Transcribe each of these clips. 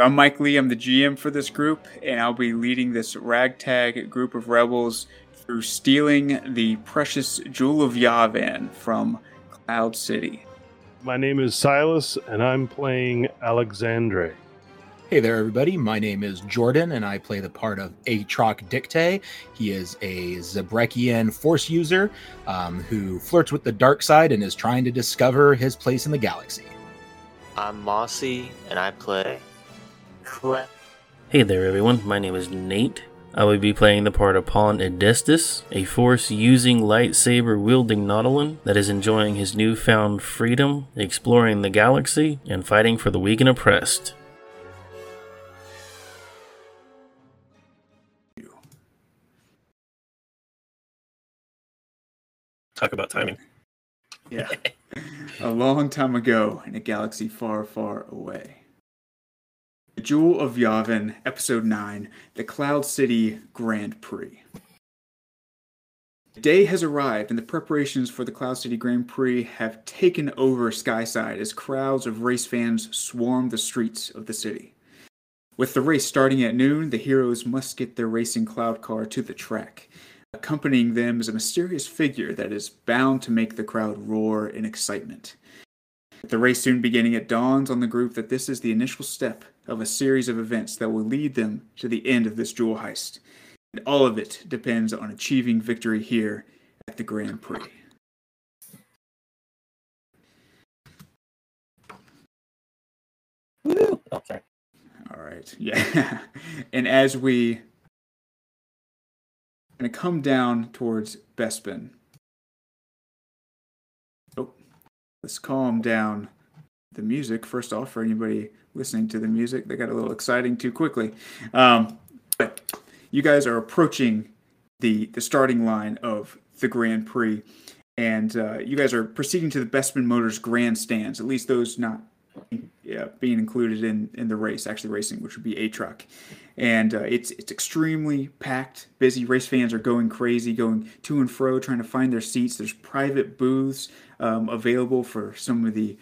I'm Mike Lee. I'm the GM for this group, and I'll be leading this ragtag group of rebels through stealing the precious Jewel of Yavin from Cloud City. My name is Silas, and I'm playing Alexandre. Hey there, everybody. My name is Jordan, and I play the part of Atroc Dicte. He is a Zabrekian force user um, who flirts with the dark side and is trying to discover his place in the galaxy. I'm Mossy, and I play Clep. Hey there, everyone. My name is Nate. I will be playing the part of Pon Edestus, a force using lightsaber wielding Nautolan that is enjoying his newfound freedom, exploring the galaxy, and fighting for the weak and oppressed. Talk about timing. Yeah. a long time ago in a galaxy far, far away. The Jewel of Yavin, Episode 9 The Cloud City Grand Prix. The day has arrived, and the preparations for the Cloud City Grand Prix have taken over Skyside as crowds of race fans swarm the streets of the city. With the race starting at noon, the heroes must get their racing cloud car to the track. Accompanying them is a mysterious figure that is bound to make the crowd roar in excitement. The race soon beginning, it dawns on the group that this is the initial step of a series of events that will lead them to the end of this jewel heist. And all of it depends on achieving victory here at the Grand Prix. Woo! Sorry. All right. Yeah. and as we going to come down towards Bespin. Let's calm down the music first off for anybody listening to the music. They got a little exciting too quickly. Um, but you guys are approaching the the starting line of the Grand Prix, and uh, you guys are proceeding to the Bespin Motors grandstands. At least those not yeah, being included in in the race, actually racing, which would be Atroc, and uh, it's it's extremely packed, busy. Race fans are going crazy, going to and fro, trying to find their seats. There's private booths um, available for some of the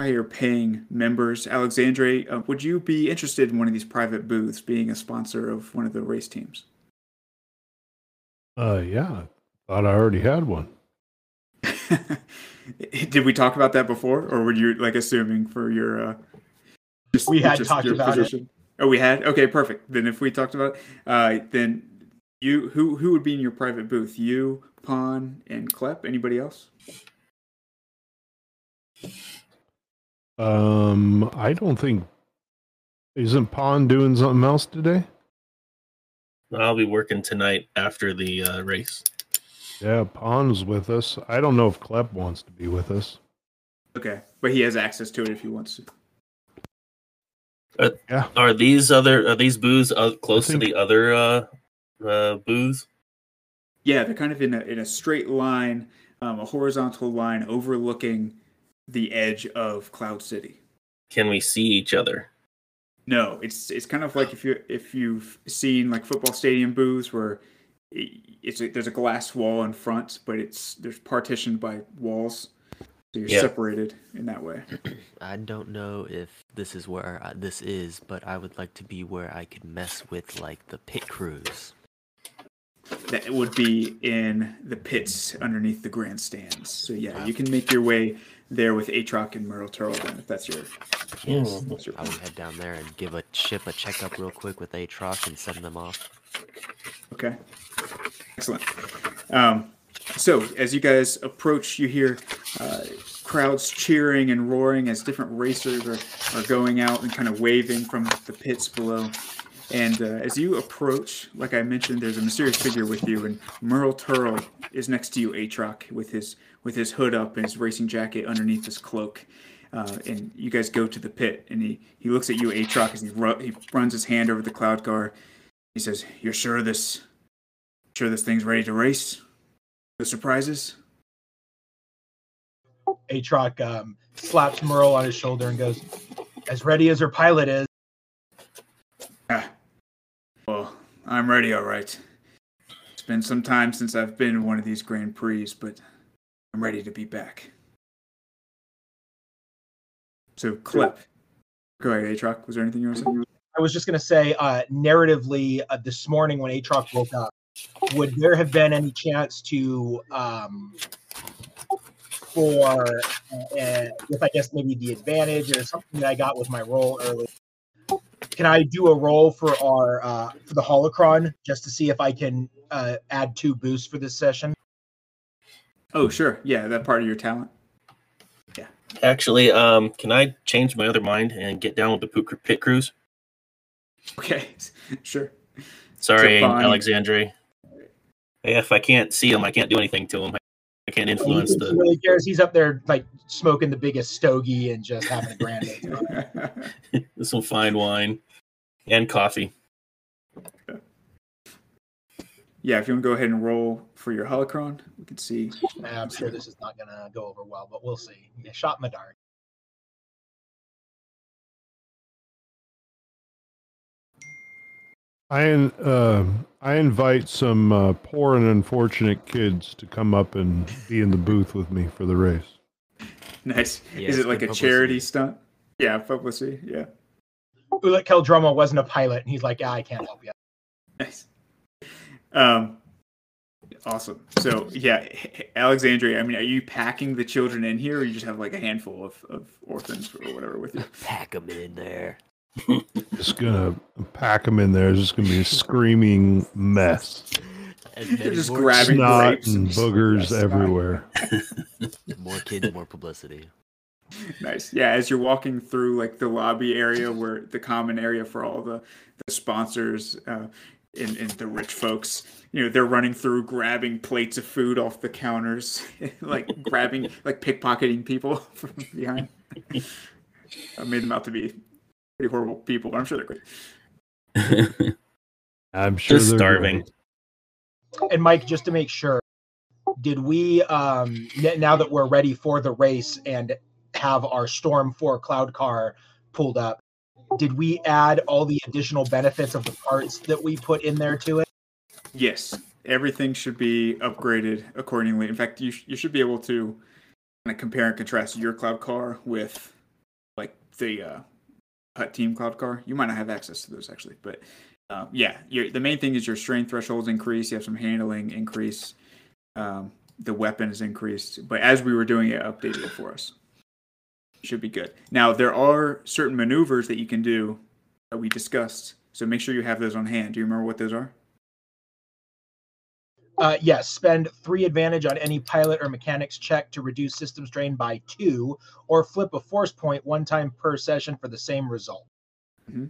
higher paying members. Alexandre, uh, would you be interested in one of these private booths, being a sponsor of one of the race teams? Uh, yeah, thought I already had one. Did we talk about that before, or were you like assuming for your? Uh, just, we had just talked about position? it. Oh, we had. Okay, perfect. Then if we talked about, uh, then you who who would be in your private booth? You, Pon, and Klep. Anybody else? Um, I don't think. Isn't Pon doing something else today? I'll be working tonight after the uh, race. Yeah, Pon's with us. I don't know if Klep wants to be with us. Okay, but he has access to it if he wants to. Uh, yeah. Are these other are these booths uh, close think... to the other uh, uh, booths? Yeah, they're kind of in a in a straight line, um, a horizontal line overlooking the edge of Cloud City. Can we see each other? No, it's it's kind of like if you if you've seen like football stadium booths where it's a, there's a glass wall in front, but it's there's partitioned by walls, so you're yeah. separated in that way. I don't know if this is where I, this is, but I would like to be where I could mess with like the pit crews. That would be in the pits underneath the grandstands. So yeah, you can make your way there with Atroc and Merle Turlden if that's your. Yes, that's your I would head down there and give a ship a checkup real quick with Atroc and send them off. Okay. Excellent. Um, so, as you guys approach, you hear uh, crowds cheering and roaring as different racers are, are going out and kind of waving from the pits below. And uh, as you approach, like I mentioned, there's a mysterious figure with you, and Merle Turl is next to you, Atroc, with his with his hood up and his racing jacket underneath his cloak. Uh, and you guys go to the pit, and he, he looks at you, Atroc, as he, ru- he runs his hand over the cloud car. He says, "You're sure this Sure, this thing's ready to race. The surprises. Atroc um, slaps Merle on his shoulder and goes, "As ready as her pilot is." Ah, well, I'm ready, all right. It's been some time since I've been in one of these Grand Prix, but I'm ready to be back. So, Clip, Go ahead, Atroc. Was there anything you were saying? I was just going to say, uh, narratively, uh, this morning when Atroc woke up, would there have been any chance to, um, for, uh, with I guess maybe the advantage or something that I got with my roll early? Can I do a roll for our uh, for the holocron just to see if I can uh, add two boosts for this session? Oh, sure. Yeah, that part of your talent. Yeah. Actually, um, can I change my other mind and get down with the pit crews? Okay, sure. Sorry, Alexandre. If I can't see him, I can't do anything to him. I can't influence the. He really cares. He's up there like smoking the biggest stogie and just having a grand. Some fine wine and coffee. Yeah, if you want to go ahead and roll for your holocron, we can see. I'm sure this is not going to go over well, but we'll see. Yeah, shot in the dark. I uh, I invite some uh, poor and unfortunate kids to come up and be in the booth with me for the race. Nice. Is it like a publicity. charity stunt? Yeah, publicity. Yeah. Ulit Keldroma wasn't a pilot, and he's like, "Yeah, I can't help you." Nice. Um, awesome. So yeah, Alexandria. I mean, are you packing the children in here, or you just have like a handful of, of orphans or whatever with you? Pack them in there. just gonna pack them in there. It's just gonna be a screaming mess. They're just grabbing snot grapes and, and boogers everywhere. more kids, more publicity. Nice. Yeah, as you're walking through like the lobby area where the common area for all the the sponsors uh, and, and the rich folks, you know, they're running through grabbing plates of food off the counters, like grabbing, like pickpocketing people from behind. I made them out to be pretty horrible people, but I'm sure they're great. I'm sure just starving. Great. And Mike, just to make sure, did we um now that we're ready for the race and have our Storm 4 cloud car pulled up, did we add all the additional benefits of the parts that we put in there to it? Yes, everything should be upgraded accordingly. In fact, you sh- you should be able to kind of compare and contrast your cloud car with like the uh, Hutt Team Cloud Car. You might not have access to those actually, but um, yeah, the main thing is your strength thresholds increase. You have some handling increase. Um, the weapon is increased, but as we were doing it, updated it for us. Should be good. Now there are certain maneuvers that you can do that we discussed, so make sure you have those on hand. Do you remember what those are? Uh, yes, spend three advantage on any pilot or mechanics check to reduce system strain by two, or flip a force point one time per session for the same result. Mm-hmm.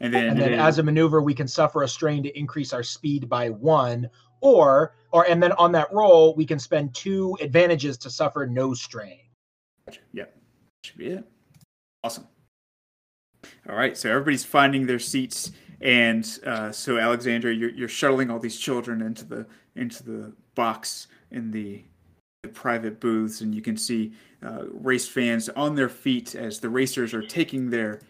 And then, and then as a maneuver, we can suffer a strain to increase our speed by one, or or and then on that roll, we can spend two advantages to suffer no strain. Yep, should be it. Awesome. All right, so everybody's finding their seats, and uh, so Alexandra, you're, you're shuttling all these children into the into the box in the, the private booths, and you can see uh, race fans on their feet as the racers are taking their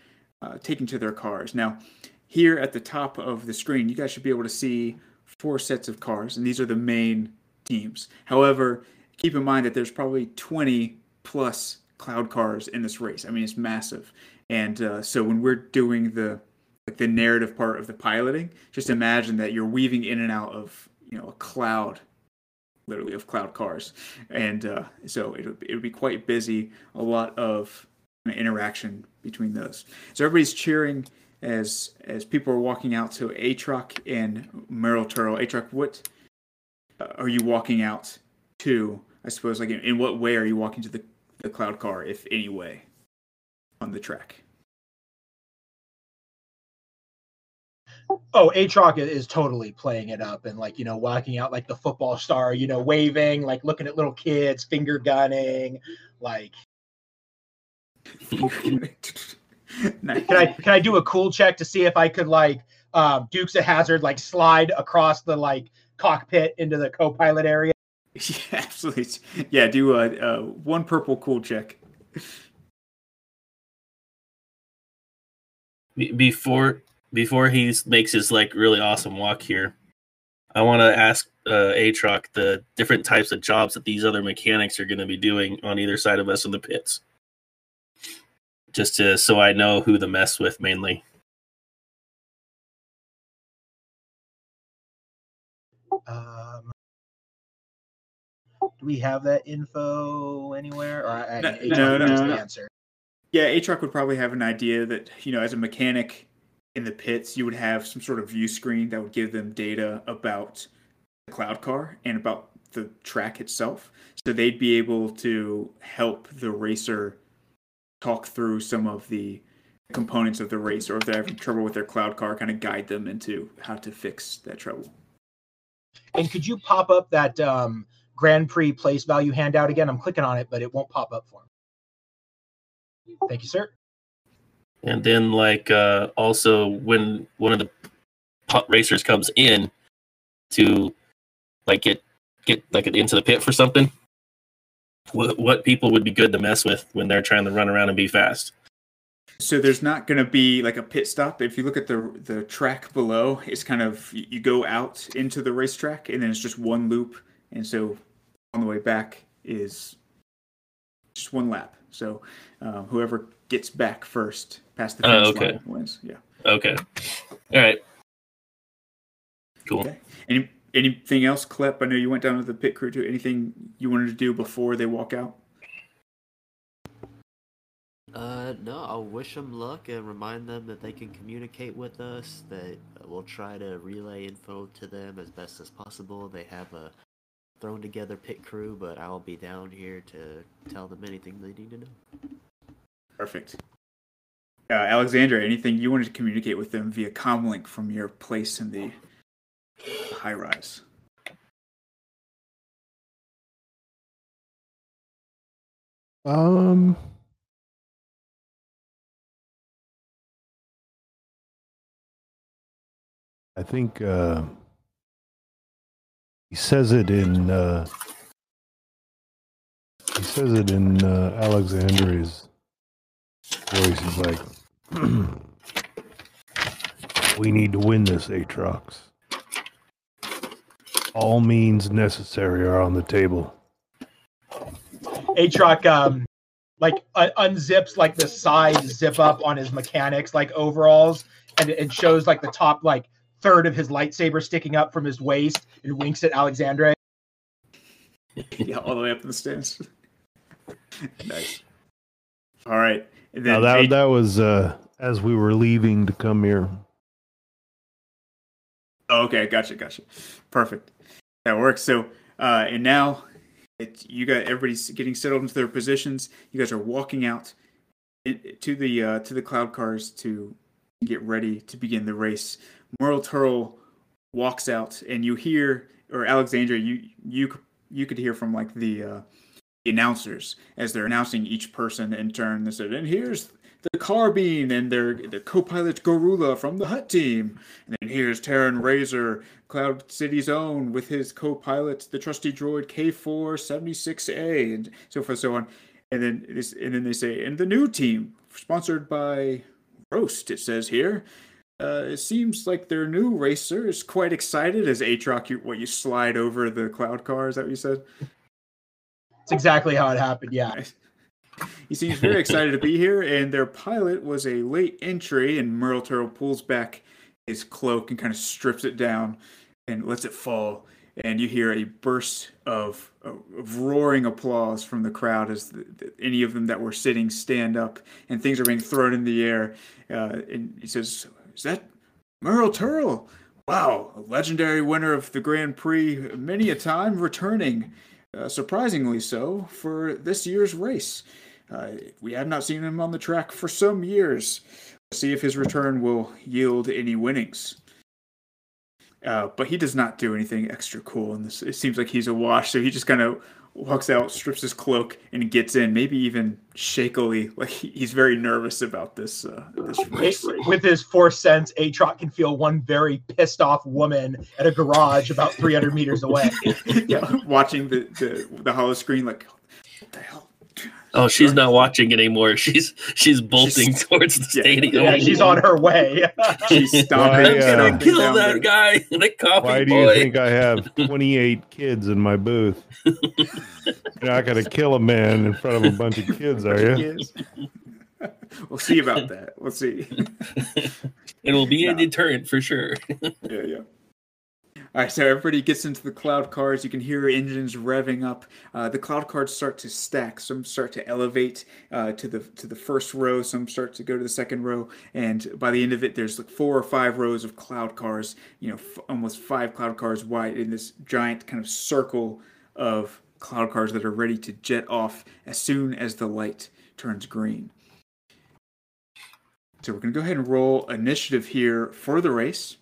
uh, taking to their cars. Now, here at the top of the screen, you guys should be able to see four sets of cars, and these are the main teams. However, keep in mind that there's probably 20 plus cloud cars in this race. I mean, it's massive, and uh, so when we're doing the like the narrative part of the piloting, just imagine that you're weaving in and out of you know a cloud literally of cloud cars and uh, so it would, it would be quite busy a lot of interaction between those so everybody's cheering as as people are walking out to Atroc and Meryl Turtle. Atroc, what uh, are you walking out to? I suppose, like, in, in, what way are you walking to the, the cloud car, if any way, on the track? Oh Atroc is totally playing it up and like you know walking out like the football star you know waving like looking at little kids finger gunning like nice. can i can i do a cool check to see if i could like um, Dukes of Hazzard like slide across the like cockpit into the co-pilot area? Yeah absolutely. Yeah do a, a one purple cool check. Before before he makes his like really awesome walk here, I want to ask uh, Atroc the different types of jobs that these other mechanics are going to be doing on either side of us in the pits. just to so I know who to mess with mainly. Um, do we have that info anywhere? Or I, No, no, no, no. the answer. Yeah, Atroc would probably have an idea that, you know, as a mechanic in the pits, you would have some sort of view screen that would give them data about the cloud car and about the track itself. So they'd be able to help the racer talk through some of the components of the race, or if they're having trouble with their cloud car, kind of guide them into how to fix that trouble. And could you pop up that um, Grand Prix place value handout again? I'm clicking on it, but it won't pop up for me. Thank you, sir. And then like uh also when one of the racers comes in to like get get like into the pit for something, what what people would be good to mess with when they're trying to run around and be fast? So there's not going to be like a pit stop. If you look at the the track below, it's kind of you go out into the racetrack, and then it's just one loop, and so on the way back is just one lap. So um, whoever gets back first past the Oh, finish okay. line wins. Yeah. Okay. All right. Cool. Okay. Any anything else, Klep? I know you went down to the pit crew too. Anything you wanted to do before they walk out? Uh, no, I'll wish them luck and remind them that they can communicate with us. That we'll try to relay info to them as best as possible. They have a thrown together pit crew, but I'll be down here to tell them anything they need to know. Perfect. Uh, Alexandra, anything you wanted to communicate with them via comlink from your place in the high rise? Um. I think uh, he says it in uh, he says it in uh, Alexandria's voice. He's like, "We need to win this, Atrox. All means necessary are on the table." Atroc um, like un- unzips like the side zip up on his mechanics like overalls, and it shows like the top like third of his lightsaber sticking up from his waist, and winks at Alexandre. yeah, all the way up in the stands. nice. All right. And Now that A- that was uh, as we were leaving to come here. Oh, okay, gotcha, gotcha. Perfect. That works. So, uh, and now it, you got everybody's getting settled into their positions. You guys are walking out in, to the uh, to the cloud cars to get ready to begin the race. Merle Turl walks out, and you hear, or Alexandra, you you you could hear from like the uh, the announcers as they're announcing each person in turn. They said, "And here's the Carbine and their the co-pilot Gorula from the Hutt team." And then here's Terran Razor, Cloud City's own, with his co-pilot, the trusty droid K476A, and so forth, so on. And then this, and then they say, and the new team, sponsored by Roast, it says here. Uh, it seems like their new racer is quite excited as Atroc, you, what you slide over the cloud car. Is that what you said? It's exactly how it happened. Yeah. He seems very excited to be here, and their pilot was a late entry. And Merle Turtle pulls back his cloak and kind of strips it down and lets it fall. And you hear a burst of, of roaring applause from the crowd as the, the, any of them that were sitting stand up, and things are being thrown in the air. Uh, and he says, "Is that Merle Turtle? Wow, a legendary winner of the Grand Prix, many a time returning." uh, surprisingly so, for this year's race. Uh, we have not seen him on the track for some years. See if his return will yield any winnings. Uh, but he does not do anything extra cool in this. It seems like he's a wash, so he just kind of walks out, strips his cloak, and gets in. Maybe even shakily, like he's very nervous about this uh, this race. With his force sense, Atroc can feel one very pissed off woman at a garage about 300 meters away. yeah, watching the the, the hollow screen, like what the hell. Oh, she's not watching anymore. She's she's bolting She's- towards the yeah. stadium. Yeah, she's on her way. She's stomping. Why, I'm uh, gonna kill that the- guy, the coffee Why do boy. you think I have 28 kids in my booth? You're not going to kill a man in front of a bunch of kids, are you? We'll see about that. We'll see. It'll be a deterrent for sure. yeah, yeah. All right, so everybody gets into the cloud cars. You can hear engines revving up. Uh, the cloud cars start to stack. Some start to elevate uh, to the to the first row. Some start to go to the second row, and by the end of it, there's like four or five rows of cloud cars. You know, f- almost five cloud cars wide in this giant kind of circle of cloud cars that are ready to jet off as soon as the light turns green. So we're gonna go ahead and roll initiative here for the race.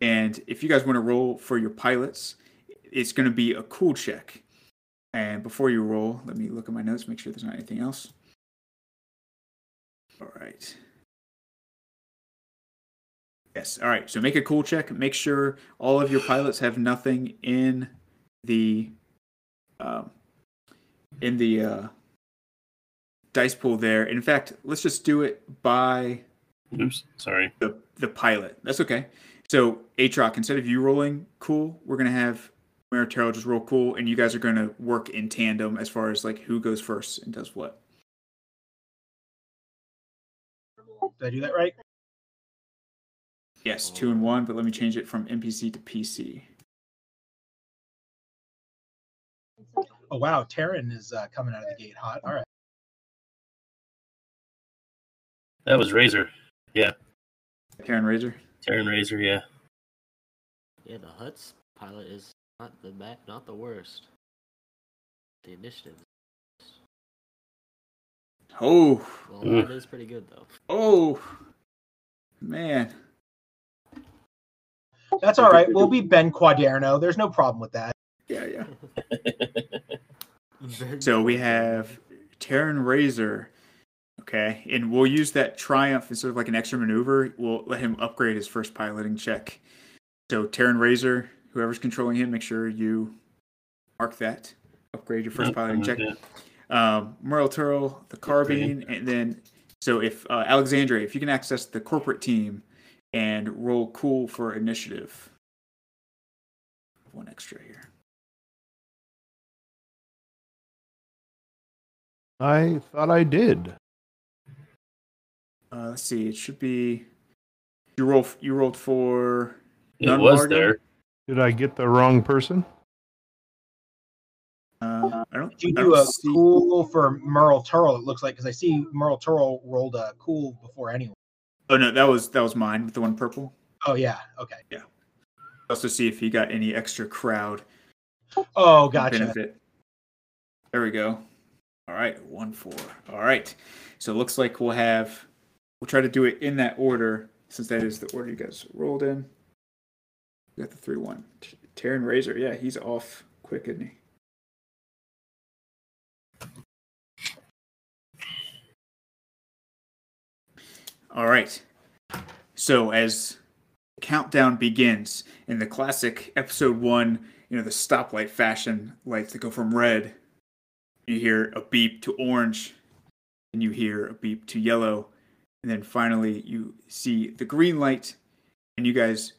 And if you guys want to roll for your pilots, it's going to be a cool check. And before you roll, let me look at my notes, make sure there's not anything else. All right. Yes. All right. So make a cool check. Make sure all of your pilots have nothing in the um, in the uh, dice pool there. In fact, let's just do it by Oops, sorry. the the pilot. That's okay. So Atroc, instead of you rolling cool, we're gonna have Maritero just roll cool, and you guys are gonna work in tandem as far as like who goes first and does what. Did I do that right? Yes, two and one, but let me change it from NPC to PC. Oh wow, Terran is uh, coming out of the gate hot. All right. That was Razor. Yeah. Karen Razor. Terran Razor, yeah. Yeah, the Hutts pilot is not the ma- not the worst. The initiative. Oh, Well, Mm. that is pretty good though. oh, man. That's all right. We'll be Ben Quaderno. There's no problem with that. Yeah, yeah. So we have Terran Razor. Okay, and we'll use that triumph as sort of like an extra maneuver. We'll let him upgrade his first piloting check. So Terran Razor, whoever's controlling him, make sure you mark that. Upgrade your first Yep, piloting check. with Um, Merle Turl, the carbine, and then so if uh, Alexandria, if you can access the corporate team and roll cool for initiative. One extra here. I thought I did. Uh, let's see. It should be. You roll. You rolled for. It None was Margo? there. Did I get the wrong person? Uh, I don't. Did you I do don't a see- cool for Merle Turl? It looks like because I see Merle Turl rolled a cool before anyone. Oh no, that was that was mine with the one purple. Oh yeah. Okay. Yeah. Also see if he got any extra crowd Oh, gotcha. benefit. There we go. All right, one four. All right. So it looks like we'll have. We'll try to do it in that order since that is the order you guys rolled in. We got the three one. Terran Razor. Yeah, he's off quick, isn't he? All right. So as countdown begins in the classic episode one, you know, the stoplight fashion lights that go from red, you hear a beep to orange, and you hear a beep to yellow, and then finally you see the green light, and you guys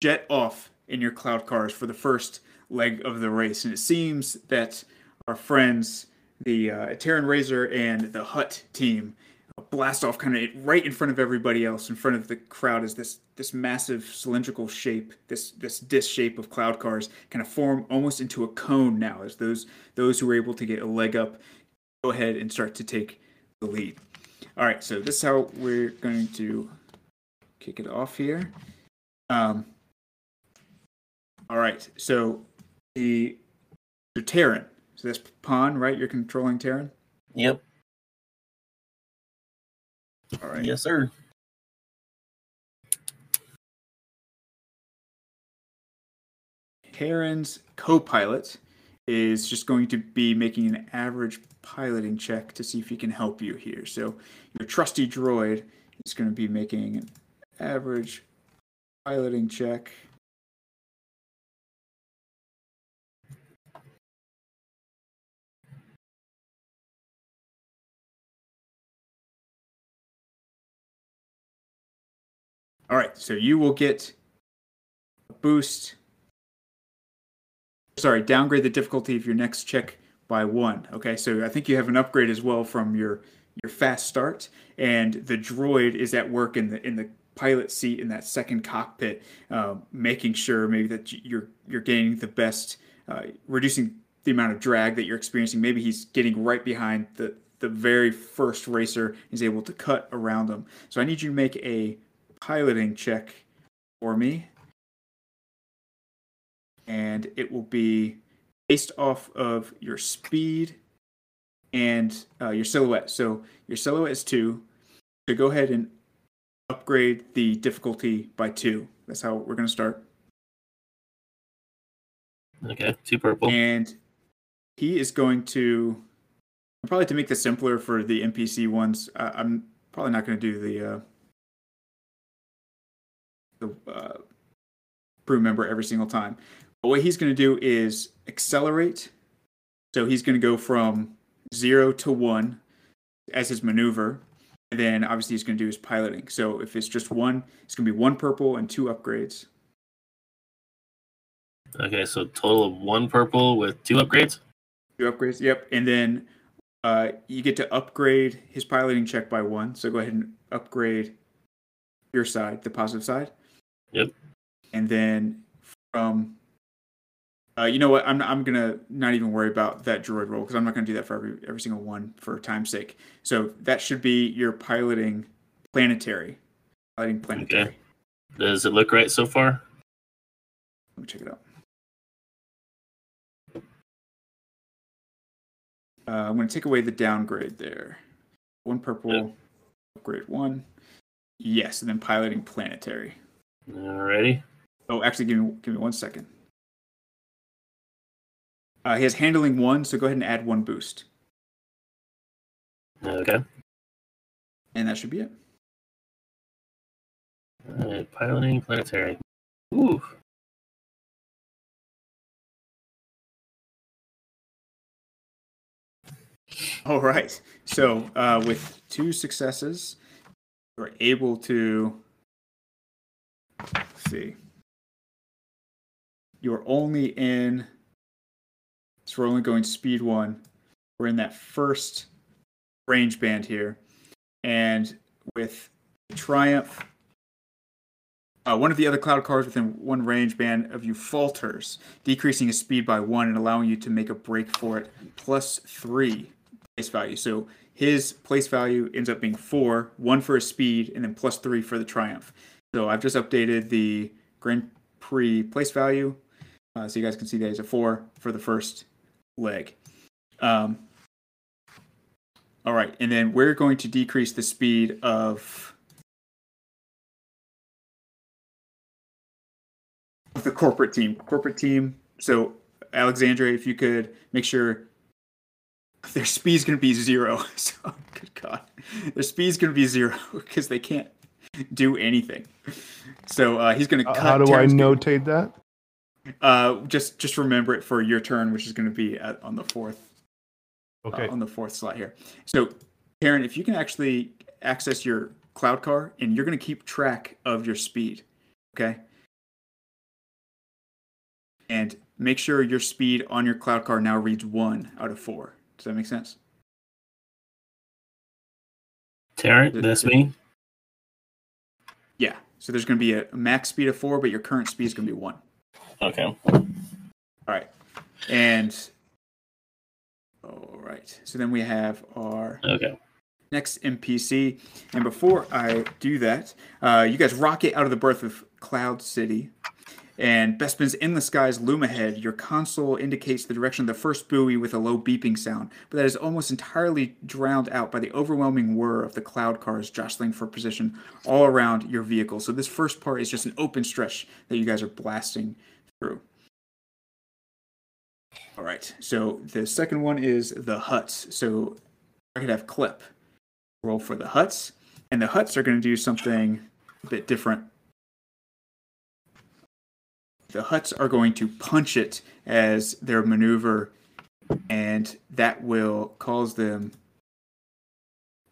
jet off in your cloud cars for the first leg of the race. And it seems that our friends, the uh, Terran Razor and the Hutt team, blast off kind of right in front of everybody else in front of the crowd is this this massive cylindrical shape this this disc shape of cloud cars kind of form almost into a cone now as those those who were able to get a leg up go ahead and start to take the lead all right so this is how we're going to kick it off here. Um all right so the the Terran. So that's Pon right? You're controlling Terran? Yep. all right. Yes, sir. Terran's co-pilot is just going to be making an average piloting check to see if he can help you here. So your trusty droid is going to be making an average piloting check. All right, so you will get a boost sorry, downgrade the difficulty of your next check by one. Okay, so I think you have an upgrade as well from your your fast start, and the droid is at work in the in the pilot seat in that second cockpit, uh, making sure maybe that you're you're gaining the best, uh, reducing the amount of drag that you're experiencing. Maybe he's getting right behind the the very first racer. He's able to cut around them. So I need you to make a piloting check for me, and it will be based off of your speed and uh, your silhouette. So your silhouette is two. So go ahead and upgrade the difficulty by two. That's how we're going to start. Okay, two purple. And he is going to probably to make this simpler for the NPC ones. I'm probably not going to do the uh, the uh, crew member every single time. What he's going to do is accelerate. So he's going to go from zero to one as his maneuver. And then obviously he's going to do his piloting. So if it's just one, it's going to be one purple and two upgrades. Okay, so total of one purple with two upgrades. Two upgrades, yep. And then uh, you get to upgrade his piloting check by one. So go ahead and upgrade your side, the positive side. Yep. And then from, uh, you know what? I'm I'm gonna not even worry about that droid roll because I'm not gonna do that for every every single one for time's sake. So that should be your piloting planetary. Piloting planetary. Okay. Does it look right so far? Let me check it out. Uh, I'm going to take away the downgrade there. One purple, Yep. upgrade one. Yes, and then piloting planetary. Alrighty. Oh, actually, give me give me one second. Uh, he has handling one, so go ahead and add one boost, Okay. and that should be it. Piloting planetary. Ooh. All right. So uh, with two successes, you're able to let's see. You're only in. So we're only going speed one. We're in that first range band here, and with Triumph. Uh, one of the other cloud cars within one range band of you falters, decreasing his speed by one and allowing you to make a break for it, plus three place value. So his place value ends up being four, one for his speed, and then plus three for the triumph. So I've just updated the Grand Prix place value, uh, so you guys can see that he's a four for the first leg. Um, all right, and then we're going to decrease the speed of the corporate team. Corporate team. So Alexandria, if you could make sure their speed's going to be zero. So, good God, their speed's going to be zero because they can't do anything. So uh, he's going to Uh, cut. How do I Terran's gonna- notate that? Uh, just just remember it for your turn, which is going to be at, on the fourth. uh, Okay. on the fourth slot here. So, Karen, if you can actually access your cloud car, and you're going to keep track of your speed, okay? And make sure your speed on your cloud car now reads one out of four. Does that make sense? Tarrant, that's me. Yeah. So there's going to be a max speed of four, but your current speed is going to be one. Okay. All right. And all right. So then we have our Okay. next NPC. And before I do that, uh, you guys rocket out of the birth of Cloud City. And Bespin's In the Skies loom ahead. Your console indicates the direction of the first buoy with a low beeping sound, but that is almost entirely drowned out by the overwhelming whir of the cloud cars jostling for position all around your vehicle. So this first part is just an open stretch that you guys are blasting through. All right. So the second one is the Hutts. So I could have clip roll for the Hutts, and the Hutts are going to do something a bit different. The Hutts are going to punch it as their maneuver, and that will cause them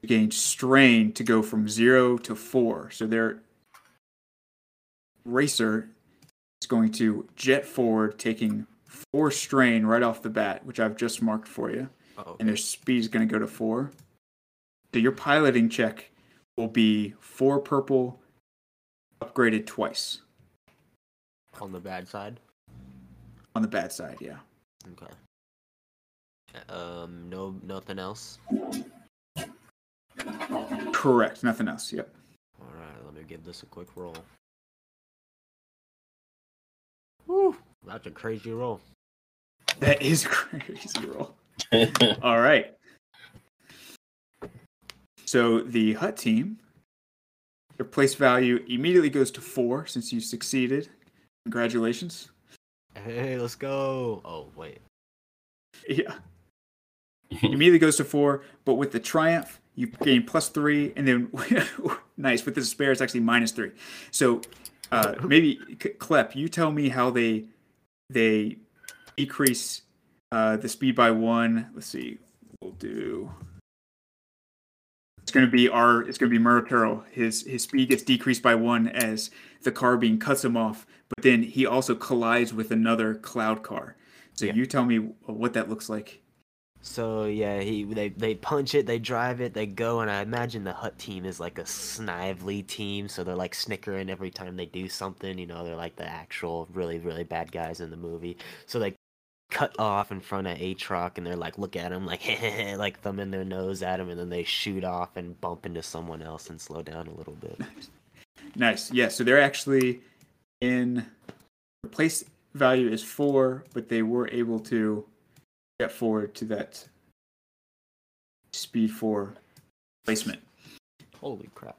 to gain strain to go from zero to four. So their racer is going to jet forward, taking four strain right off the bat, which I've just marked for you Oh, and their speed is going to go to four. So your piloting check will be four purple, upgraded twice On the bad side. on the bad side. Yeah. Okay. Um, no, nothing else. Correct. Nothing else. Yep. All right, let me give this a quick roll. Woo, that's a crazy roll. That is crazy roll. All right. So the Hutt team, their place value immediately goes to four since you succeeded. Congratulations. Hey, let's go. Oh wait. Yeah. immediately goes to four, but with the triumph, you gain plus three, and then nice with the despair, it's actually minus three. So uh, maybe C- Klep, you tell me how they they decrease uh, the speed by one. Let's see, we'll do. It's going to be our. It's going to be Murkuro. His his speed gets decreased by one as the car being cuts him off, but then he also collides with another cloud car. So Yeah. you tell me what that looks like. So yeah, he they they punch it, they drive it, they go, and I imagine the Hutt team is like a snively team, so they're like snickering every time they do something. You know, they're like the actual really really bad guys in the movie. So they cut off in front of Atroc, and they're like look at him like like thumbing their nose at him, and then they shoot off and bump into someone else and slow down a little bit. Nice. Yeah, so they're actually in the place value is four, but they were able to get forward to that speed four placement. Holy crap!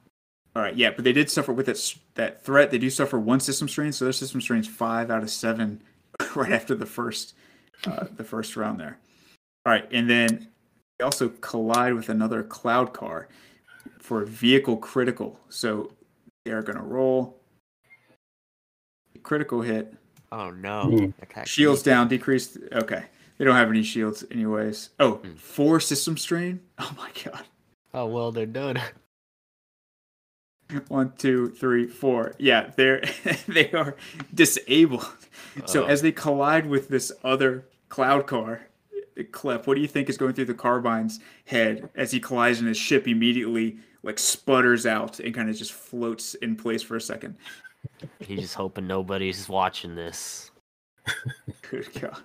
All right, yeah, but they did suffer with that that threat. They do suffer one system strain, so their system strain's five out of seven right after the first uh, the first round there. All right, and then they also collide with another cloud car for vehicle critical. So they are going to roll critical hit. Oh no! Hmm. Shields down, decreased. Okay, they don't have any shields, anyways. Oh, Hmm. four system strain. Oh my god. Oh well, they're done. One, two, three, four. Yeah, they're they are disabled. So Oh. as they collide with this other cloud car, Clep, what do you think is going through the carbine's head as he collides and his ship immediately like sputters out and kind of just floats in place for a second? He's just hoping nobody's watching this. Good God.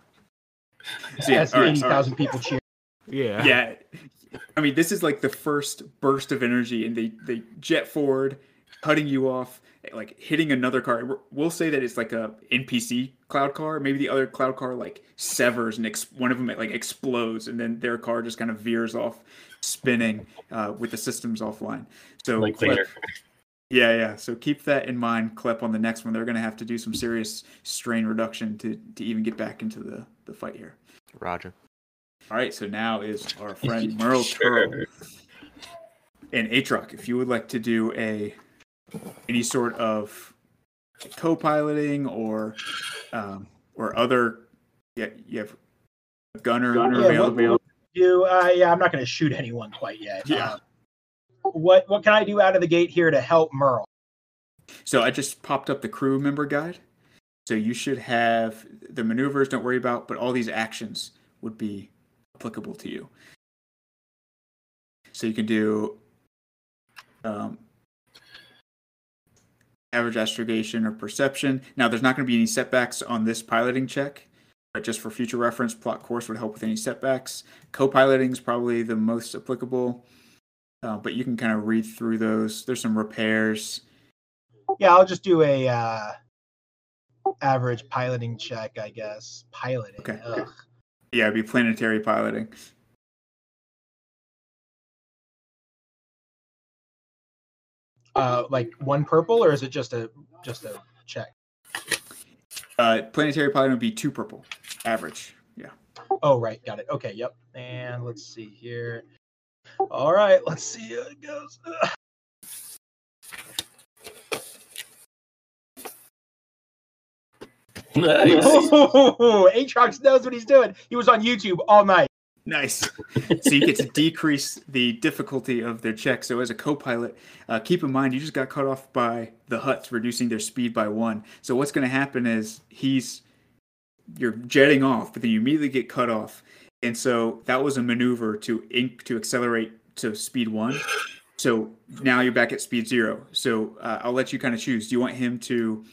So, yeah, As all right, eighty all right. thousand people cheer. Yeah. yeah i mean this is like the first burst of energy and they they jet forward cutting you off like hitting another car We're- we'll say that it's like a npc cloud car maybe the other cloud car like severs and ex- one of them like explodes and then their car just kind of veers off spinning uh, with the systems offline so like Clep- Vader. Yeah yeah so keep that in mind Clep on the next one they're going to have to do some serious strain reduction to to even get back into the the fight here Roger. all right, so now is our friend Merle Turl Sure. and Atroc. If you would like to do a any sort of co-piloting or um, or other, yeah, you have a gunner, Yeah, available. what- Do uh, yeah, I'm not going to shoot anyone quite yet. Yeah. Uh, what what can I do out of the gate here to help Merle? So I just popped up the crew member guide. So you should have the maneuvers. Don't worry about, but all these actions would be applicable to you. So you can do um, average astrogation or perception. Now, there's not going to be any setbacks on this piloting check, but just for future reference, plot course would help with any setbacks. Co-piloting is probably the most applicable, uh, but you can kind of read through those. There's some repairs. Yeah, I'll just do a uh, average piloting check, I guess. Piloting. Okay. Ugh. Yeah, it'd be planetary piloting. Uh, like one purple, or is it just a just a check? Uh, planetary piloting would be two purple, average. Yeah. Oh, right, got it. Okay, yep. And let's see here. All right, let's see how it goes. Ugh. Nice. Oh, Atrox knows what he's doing. He was on YouTube all night. Nice. so you get to decrease the difficulty of their check. So as a co-pilot, uh, keep in mind you just got cut off by the Hutts, reducing their speed by one. So what's going to happen is he's you're jetting off, but then you immediately get cut off, and so that was a maneuver to inc- to accelerate to speed one. So now you're back at speed zero. So uh, I'll let you kind of choose. Do you want him to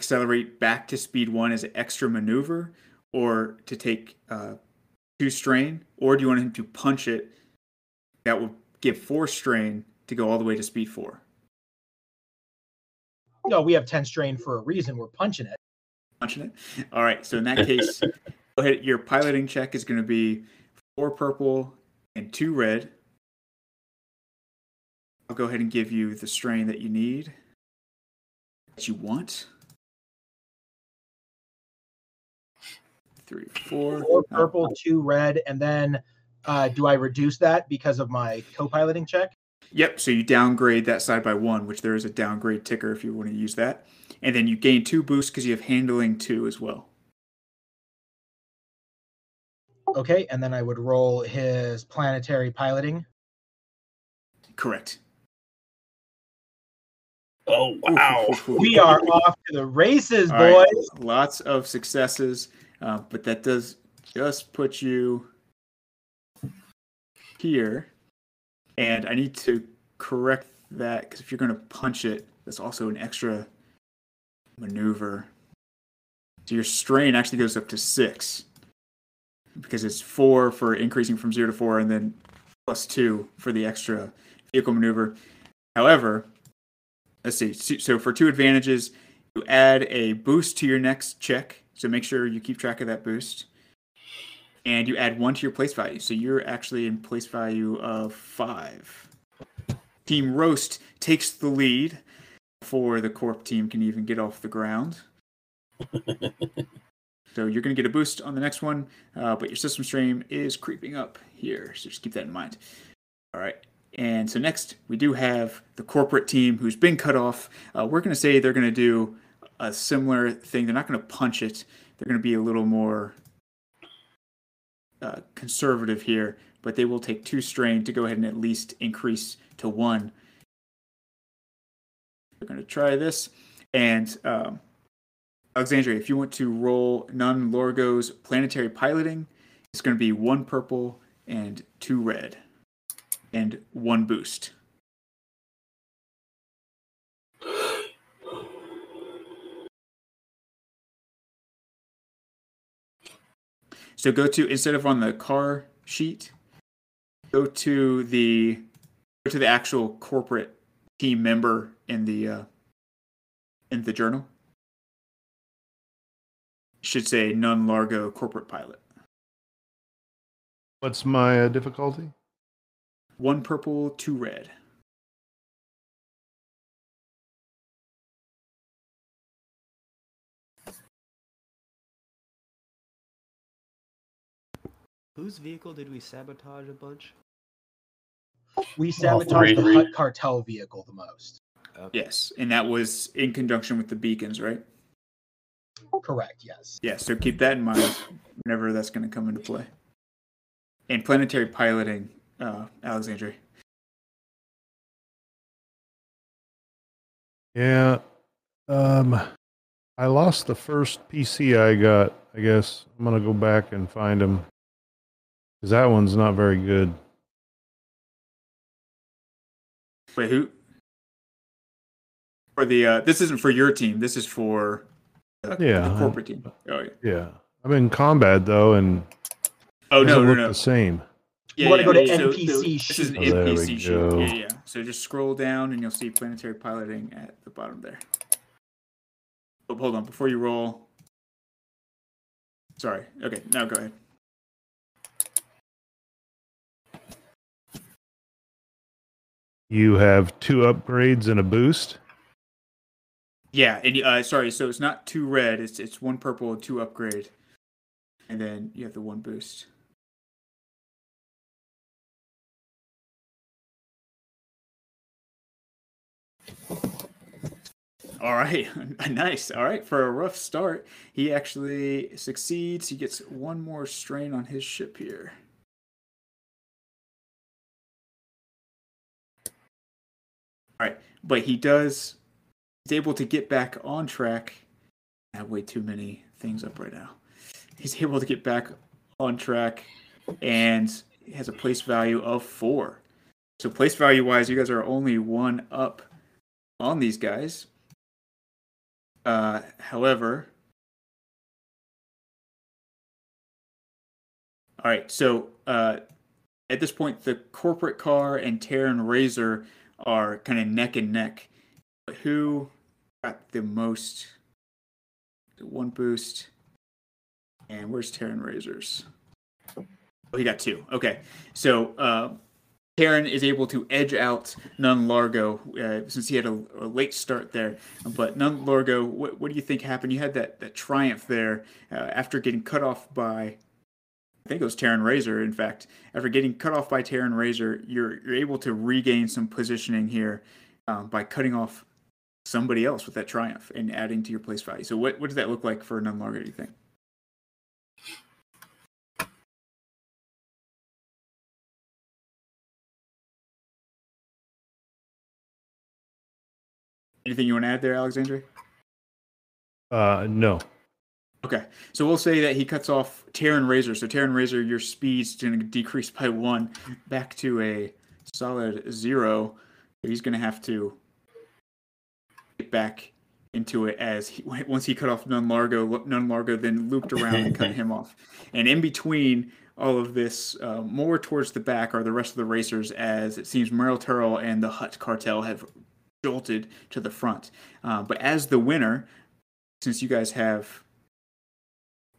accelerate back to speed one as an extra maneuver, or to take uh, two strain, or do you want him to punch it? That will give four strain to go all the way to speed four. No, we have 10 strain for a reason. We're punching it. Punching it. All right. So in that case. Your piloting check is going to be four purple and two red. I'll go ahead and give you the strain that you need, that you want. Three, four. Four purple, two red, and then uh, do I reduce that because of my co-piloting check? Yep. So you downgrade that side by one, which there is a downgrade ticker if you want to use that, and then you gain two boosts because you have handling two as well. Okay, and then I would roll his planetary piloting. Correct. Oh wow! We are off to the races, All right. boys. Lots of successes, uh, but that does just put you here. And I need to correct that because if you're going to punch it, that's also an extra maneuver. So your strain actually goes up to six because it's four for increasing from zero to four, and then plus two for the extra vehicle maneuver. However, let's see. So for two advantages, you add a boost to your next check. So make sure you keep track of that boost. And you add one to your place value. So you're actually in place value of five. Team Roast takes the lead before the Corp team can even get off the ground. so you're going to get a boost on the next one, uh, but your system strain is creeping up here. So just keep that in mind. All right. And so next, we do have the corporate team who's been cut off. Uh, we're going to say they're going to do a similar thing. They're not going to punch it. They're going to be a little more uh, conservative here, but they will take two strain to go ahead and at least increase to one. We're going to try this. And um, Alexandria, if you want to roll Nun Largo's planetary piloting, it's going to be one purple and two red and one boost. So go to instead of on the car sheet, go to the go to the actual corporate team member in the uh, in the journal. It should say Nun Largo corporate pilot. What's my uh, difficulty? One purple, two red. Whose vehicle did we sabotage a bunch? We sabotaged the Hutt cartel vehicle the most. Okay. Yes, and that was in conjunction with the beacons, right? Correct, yes. Yeah, so keep that in mind whenever that's going to come into play. And planetary piloting, uh, Alexandria. Yeah. Um, I lost the first PC I got. I guess I'm gonna go back and find them because that one's not very good. Wait, who? For the uh, this isn't for your team. This is for uh, Yeah, the I- corporate team. Oh, yeah. Yeah, I'm in combat though, and oh no, no, look no. the same. Yeah, wanna yeah, go to yeah, NPC This is an. Oh, NPC sheet. Yeah, yeah. So just scroll down and you'll see planetary piloting at the bottom there. Oh, hold on, before you roll. Sorry. Okay, now go ahead. You have two upgrades and a boost. Yeah, and uh, sorry, so it's not two red. It's it's one purple, two upgrade, and then you have the one boost. All right, nice. All right, for a rough start, he actually succeeds. He gets one more strain on his ship here. All right, but he does. He's able to get back on track. I have way too many things up right now. He's able to get back on track, and has a place value of four. So place value wise, you guys are only one up on these guys. Uh, however, all right. So uh, at this point, the corporate car and Terran Razor are kind of neck and neck. Who got the most? One boost. And where's Terran Razors? Oh, he got two. Okay. So uh, Terran is able to edge out Nun Largo uh, since he had a, a, late start there. But Nun Largo, what, what do you think happened? You had that, that triumph there uh, after getting cut off by, I think it was Terran Razor, in fact. After getting cut off by Terran Razor, you're, you're able to regain some positioning here um, by cutting off somebody else with that triumph and adding to your place value. So, what, what does that look like for Nun Largo, do you think? Anything you want to add there, Alexandria? Uh, no. Okay, so we'll say that he cuts off Terran Razor. So Terran Razor, your speed's going to decrease by one, back to a solid zero. He's going to have to back into it as he, once he cut off Nun Largo, Nun Largo then looped around and cut him off. And in between all of this, uh, more towards the back are the rest of the racers, as it seems Merle Turl and the Hutt Cartel have jolted to the front. Uh, but as the winner, since you guys have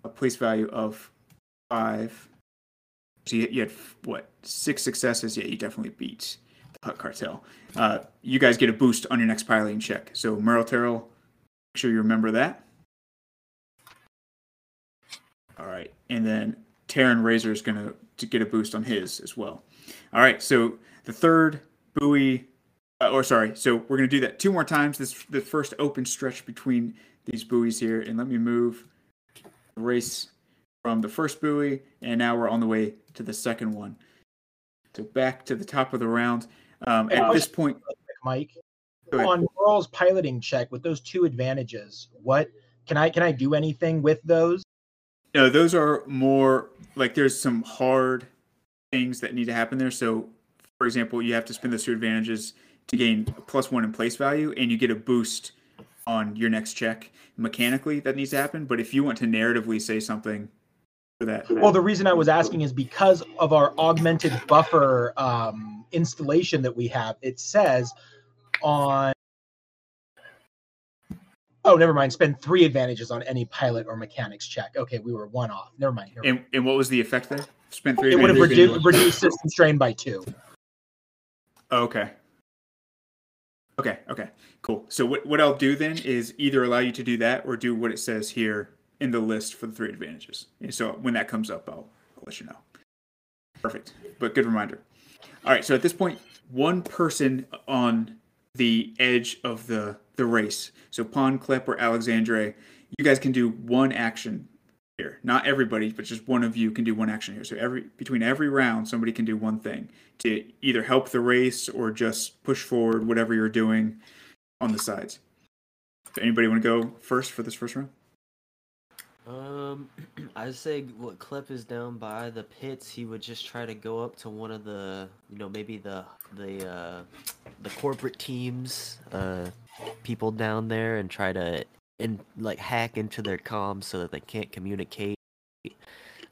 a place value of five, so you, you had what six successes? Yeah, you definitely beat Hutt Cartel. Uh, you guys get a boost on your next piloting check. So Merle Turl, make sure you remember that. All right, and then Terran Razor is going to get a boost on his as well. All right, so the third buoy uh, or sorry, so we're going to do that two more times. This the first open stretch between these buoys here, and let me move race from the first buoy, and now we're on the way to the second one. So back to the top of the round. Um, at this point, Mike, on Merle's piloting check with those two advantages, what can I can I do anything with those? No, those are more like there's some hard things that need to happen there. So, for example, you have to spend those two advantages to gain plus one in place value, and you get a boost on your next check. Mechanically, that needs to happen. But if you want to narratively say something for that, well, the reason I was asking is because of our augmented buffer um, installation that we have. It says on. Oh, never mind. Spend three advantages on any pilot or mechanics check. Okay, we were one off. Never mind. Never mind. And, and what was the effect there? Spend three. It would have redu- reduced system strain by two. Okay. Okay, okay, cool. So what, what I'll do then is either allow you to do that or do what it says here in the list for the three advantages. And so when that comes up, I'll, I'll let you know. Perfect, but good reminder. All right, so at this point, one person on the edge of the the race. So Pon, Klep, or Alexandre, you guys can do one action here. Not everybody, but just one of you can do one action here. So every between every round, somebody can do one thing to either help the race or just push forward whatever you're doing on the sides. So anybody want to go first for this first round? Um, I'd say what Klep is down by the pits, he would just try to go up to one of the, you know, maybe the the uh, the corporate teams, uh, people down there, and try to and like hack into their comms so that they can't communicate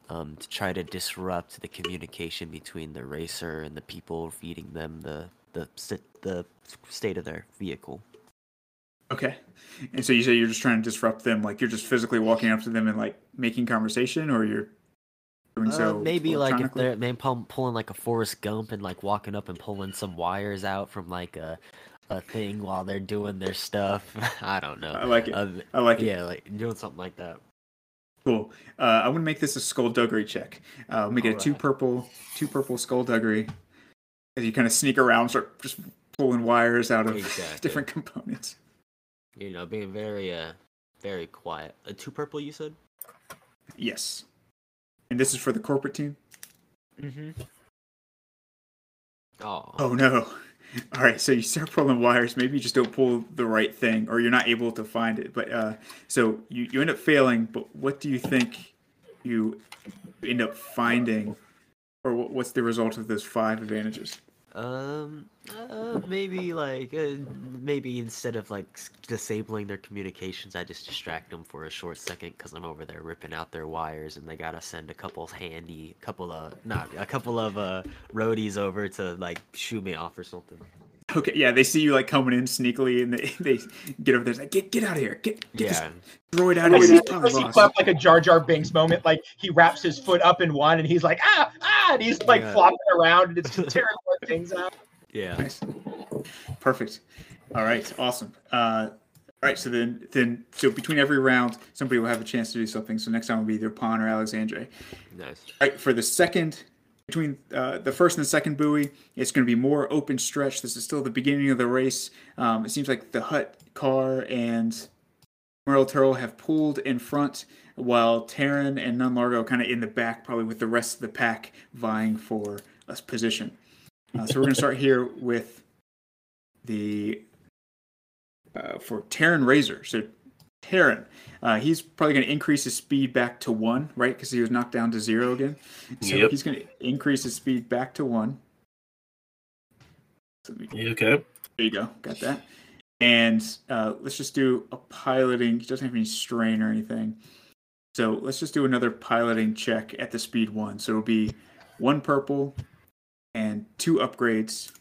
um, to try to disrupt the communication between the racer and the people feeding them the the the state of their vehicle. Okay, and so you say you're just trying to disrupt them, like you're just physically walking up to them and like making conversation, or you're doing uh, so. Maybe like if they're maybe pulling like a Forrest Gump and like walking up and pulling some wires out from like a a thing while they're doing their stuff. I don't know. I like it. Uh, I like it. Yeah, like doing something like that. Cool. Uh, I'm gonna make this a skullduggery check. Uh, make it a right. two purple, two purple skullduggery. As you kind of sneak around, start just pulling wires out of exactly. different components. You know, being very, uh, very quiet. A two purple, you said? Yes. And this is for the corporate team. Mm-hmm. Oh. Oh no. All right, so you start pulling wires. Maybe you just don't pull the right thing, or you're not able to find it. But uh, so you, you end up failing. But what do you think you end up finding, or what's the result of those five advantages? Um, uh, maybe like uh, maybe instead of like s- disabling their communications, I just distract them for a short second because I'm over there ripping out their wires, and they gotta send a couple handy, couple of not a couple of uh roadies over to like shoot me off or something. Okay, yeah, they see you like coming in sneakily, and they, they get over there. Like, get get out of here! Get get Yeah, this droid out I of see, here! I see Klep like a Jar Jar Binks moment. Like he wraps his foot up in one, and he's like, ah, ah, and he's like Yeah. flopping around, and it's just tearing things out. yeah. Nice, perfect. All right, awesome. Uh, all right, so then then so between every round, somebody will have a chance to do something. So next time will be either Pon or Alexandre. Nice. All right, for the second, between uh, the first and the second buoy, it's going to be more open stretch. This is still the beginning of the race. Um, it seems like the Hutt car and Merle Turl have pulled in front, while Terran and Nun Largo kind of in the back, probably with the rest of the pack vying for a position. Uh, so we're going to start here with the uh, for Terran Razor. So Terran, uh, he's probably going to increase his speed back to one, right? Because he was knocked down to zero again. So Yep. he's going to increase his speed back to one. So You okay? there you go, got that. And uh, let's just do a piloting. He doesn't have any strain or anything. So let's just do another piloting check at the speed one. So it'll be one purple and two upgrades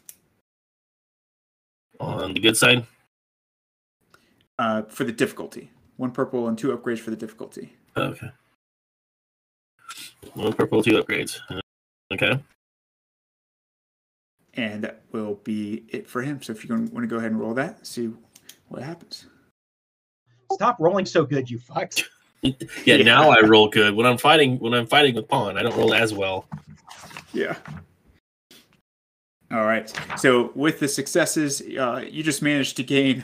On the good side. Uh, for the difficulty. One purple and two upgrades for the difficulty. Okay. One purple, two upgrades. Okay. And that will be it for him. So if you want to go ahead and roll that, see what happens. Stop rolling so good, you fucks. Yeah, Yeah. now I roll good. When I'm fighting when I'm fighting with Pon, I don't roll as well. Yeah. All right. So with the successes, uh, you just managed to gain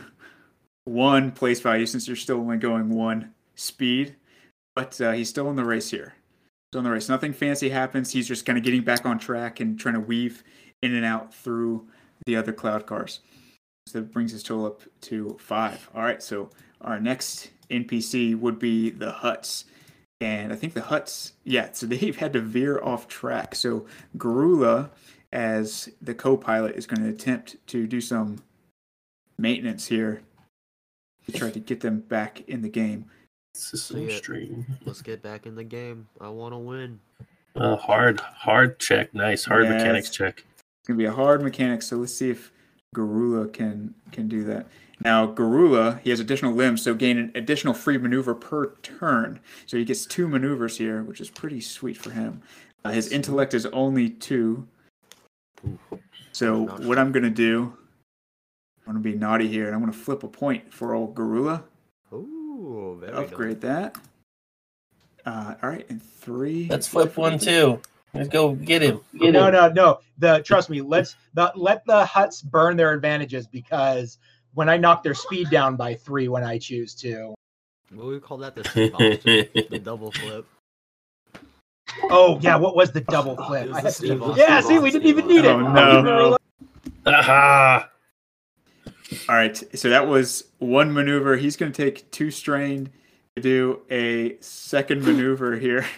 one place value since you're still only going one speed, but uh, he's still in the race here. Still in the race. Nothing fancy happens. He's just kind of getting back on track and trying to weave in and out through the other cloud cars. So that brings his total up to five. All right. So our next NPC would be the Hutts. And I think the Hutts, yeah, so they've had to veer off track. So Garula, as the co pilot, is going to attempt to do some maintenance here to try to get them back in the game. System Yeah. strain. Let's get back in the game. I want to win. Uh, hard, hard check. Nice. Hard Yes. mechanics check. It's going to be a hard mechanic, so let's see if Garula can can do that. Now, Garula, he has additional limbs, so gain an additional free maneuver per turn. So he gets two maneuvers here, which is pretty sweet for him. Uh, his intellect is only two. So what I'm going to do, I'm going to be naughty here, and I'm going to flip a point for old Garula. Ooh, very Upgrade that. Uh, all right, and three. Let's flip one too. Let's go get him. Get No, him. no, no. The trust me. Let's the, let the Hutts burn their advantages because when I knock their speed down by three, when I choose to. What do we call that? The sleep the double flip. Oh yeah, what was the double flip? It I had to- yeah, see, we didn't even need it. Oh, no. Aha! All right, so that was one maneuver. He's going to take two strain to do a second maneuver here.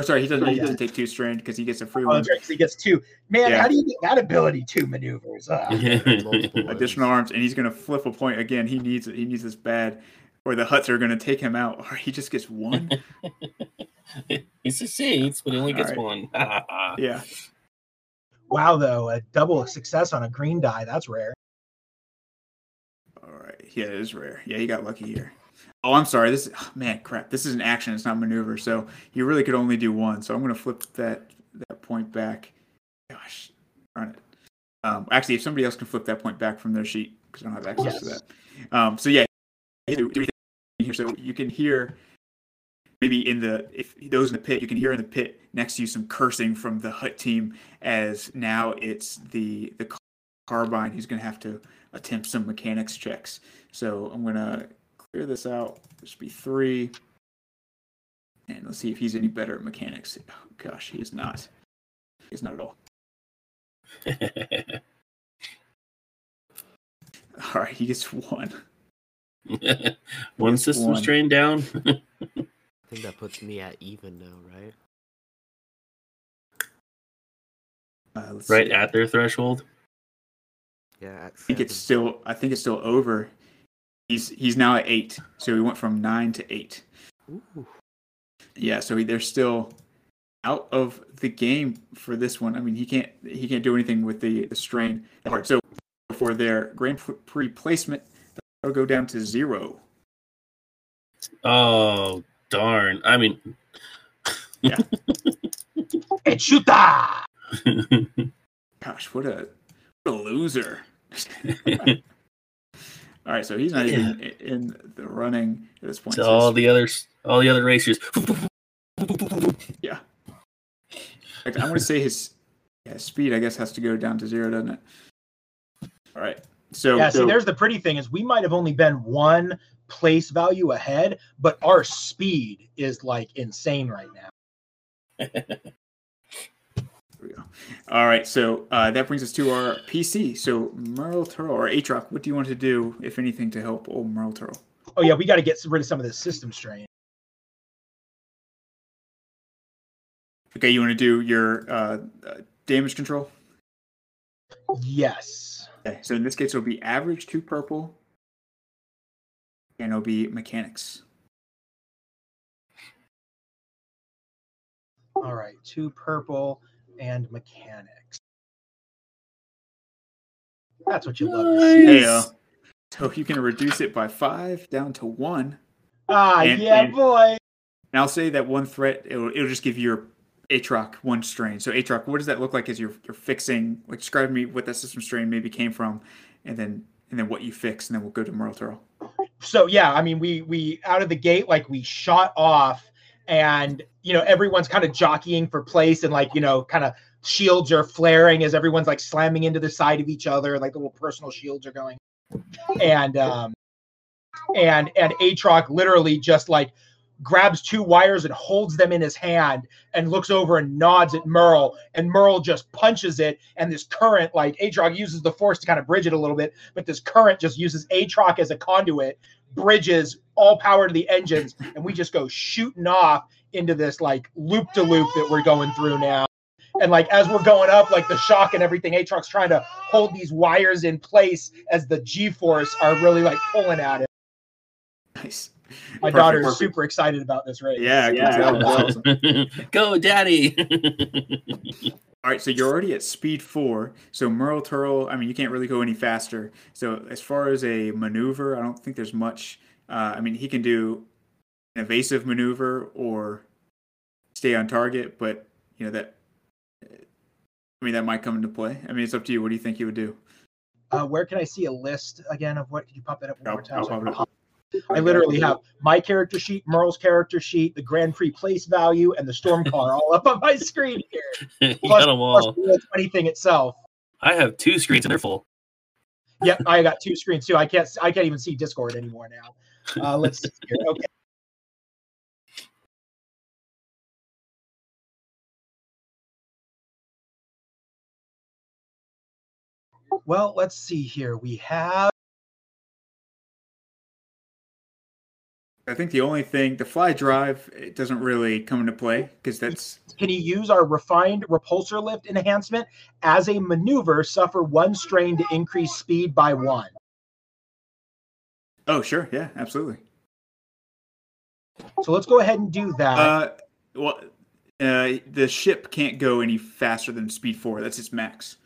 Or sorry, he doesn't need to take two strain because he gets a free Oh, one. that's he gets two. Man, Yeah. how do you get that ability? Two maneuvers. Ah. Multiple Additional arms, and he's going to flip a point again. He needs it. He needs this bad, or the Hutts are going to take him out, or he just gets one. he succeeds, but he only gets All one. yeah. Wow, though, a double success on a green die. That's rare. Yeah, it is rare. Yeah, he got lucky here. Oh, I'm sorry. This oh, man, crap. This is an action. It's not maneuver. So you really could only do one. So I'm going to flip that that point back. Gosh, darn it. Um, actually, if somebody else can flip that point back from their sheet, because I don't have access to that. Um, so yeah, here. So you can hear maybe in the if those in the pit, you can hear in the pit next to you some cursing from the Hutt team as now it's the the carbine who's going to have to attempt some mechanics checks. So I'm going to clear this out. This should be three. And let's see if he's any better at mechanics. Oh, gosh, he is not. He's not at all. All right, he gets one. one It's system one. strain down. I think that puts me at even now, right? Uh, right see. at their threshold. Yeah, I think it's still. I think it's still over. He's he's now at eight, so he went from nine to eight. Ooh. Yeah, so he, they're still out of the game for this one. I mean, he can't he can't do anything with the the strain part. So for their Grand Prix placement, they'll go down to zero. Oh darn! I mean, And shoota! Gosh, what a what a loser! All right, so he's not even i- in the running at this point. to So all the others, all the other racers. yeah. In fact, I want to say his yeah, speed, I guess, has to go down to zero, doesn't it? All right. So Yeah, see, so- there's the pretty thing is we might have only been one place value ahead, but our speed is like insane right now. We go. All right, so uh, that brings us to our PC. So Merle Turl or Atrox, what do you want to do, if anything, to help old Merle Turl? Oh yeah, we got to get rid of some of this system strain. Okay, you want to do your uh, uh, damage control? Yes. Okay, so in this case, it'll be average, two purple, and it'll be mechanics. All right, two purple and mechanics. That's what you love to see. Hey, uh, so you can reduce it by five down to one. Ah, and- yeah, and- boy. And I'll say that one threat, it'll, it'll just give your Atrox one strain. So Atrox, what does that look like as you're, you're fixing? Like, describe me what that system strain maybe came from, and then and then what you fix, and then we'll go to Merle Turl. so yeah i mean we we out of the gate like we shot off and you know everyone's kind of jockeying for place and like you know kind of shields are flaring as everyone's like slamming into the side of each other like little personal shields are going. And um and and atrox literally just like grabs two wires and holds them in his hand and looks over and nods at merle and merle just punches it and this current like atrox uses the force to kind of bridge it a little bit but this current just uses atrox as a conduit bridges all power to the engines and we just go shooting off into this like loop to loop that we're going through now and like as we're going up like the shock and everything atrox's trying to hold these wires in place as the g-force are really like pulling at it Nice. my Perfect, daughter is perfect. super excited about this race Yeah, I can tell. That's awesome. Go, daddy! All right, so you're already at speed four. So Merle Turl, I mean, you can't really go any faster. So as far as a maneuver, I don't think there's much. Uh, I mean, he can do an evasive maneuver or stay on target, but you know that. I mean, that might come into play. I mean, it's up to you. What do you think he would do? uh, where can i see a list again of what could you pop that up one I'll- more time I'll so I pop can it up. I literally have my character sheet, Merle's character sheet, the Grand Prix place value, and the storm car all up on my screen here. you Plus- got them Plus all. the Twenty thing itself. I have two screens and they're full. Yep, I got two screens too. I can't. I can't even see Discord anymore now. Uh, let's see here. Okay. Well, let's see here. We have I think the only thing, the fly drive, it doesn't really come into play because that's can he use our refined repulsor lift enhancement as a maneuver, suffer one strain to increase speed by one. oh sure, yeah, absolutely. So let's go ahead and do that. Uh, well, uh, the ship can't go any faster than speed four. That's its max.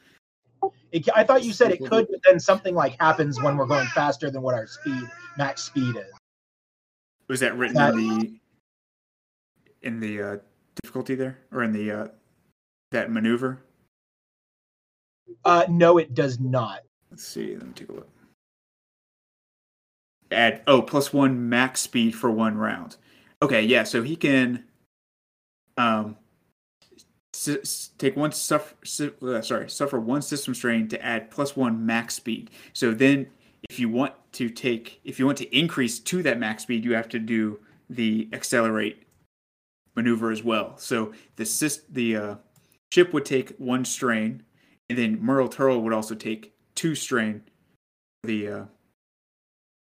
It, I thought you said it could, but then something like happens when we're going faster than what our speed max speed is. Was that written That- in the in the uh, difficulty there, or in the uh, that maneuver? Uh, no, it does not. Let's see. Let me take a look. Add oh plus one max speed for one round. Okay, yeah. So he can um take one suffer uh, sorry suffer one system strain to add plus one max speed. So then, if you want to take if you want to increase to that max speed, you have to do the accelerate maneuver as well. So the the uh, ship would take one strain, and then Merle Turl would also take two strain. The uh,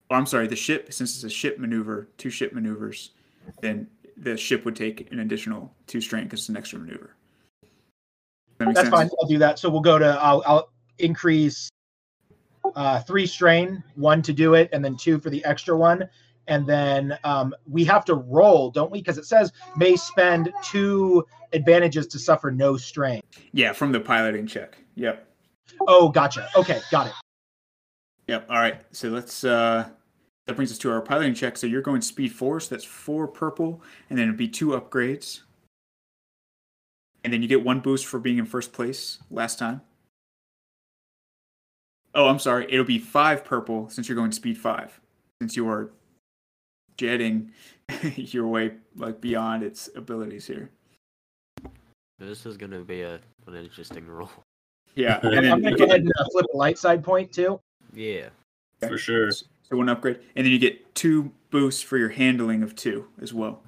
I'm sorry, the ship since it's a ship maneuver, two ship maneuvers, then the ship would take an additional two strain because it's an extra maneuver. That That's sense? fine. I'll do that. So we'll go to. I'll, I'll increase uh, three strain, one to do it, and then two for the extra one. And then um, we have to roll, don't we? Because it says may spend two advantages to suffer no strain. Yeah, from the piloting check. Yep. Oh, gotcha. Okay, got it. Yep. All right. So let's. uh That brings us to our piloting check. So you're going speed four. So that's four purple, and then it'd be two upgrades, and then you get one boost for being in first place last time. Oh, I'm sorry. It'll be five purple since you're going speed five, since you are jetting your way like beyond its abilities here. This is gonna be a an interesting roll. Yeah, I'm, and then I'm gonna go ahead and uh, flip a light side point too. Yeah. For sure. so one upgrade, and then you get two boosts for your handling of two as well.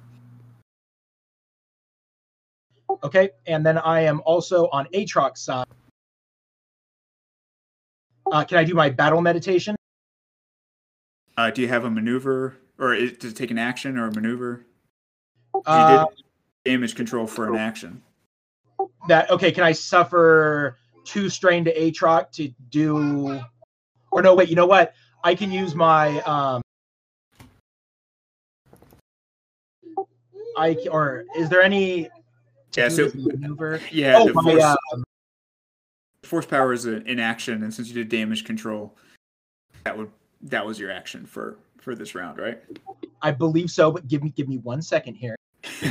Okay, and then I am also on Atrox side. Uh, can I do my battle meditation? Uh, do you have a maneuver, or is, does it take an action or a maneuver? Uh, you did damage control for an action. that okay? Can I suffer two strain to Atrox to do? Or no, wait. You know what? I can use my um. I or is there any? Yeah, so- maneuver. Yeah, Oh, the my, force, uh, force power is a, an action, and since you did damage control, that would that was your action for for this round, right? I believe so, but give me give me one second here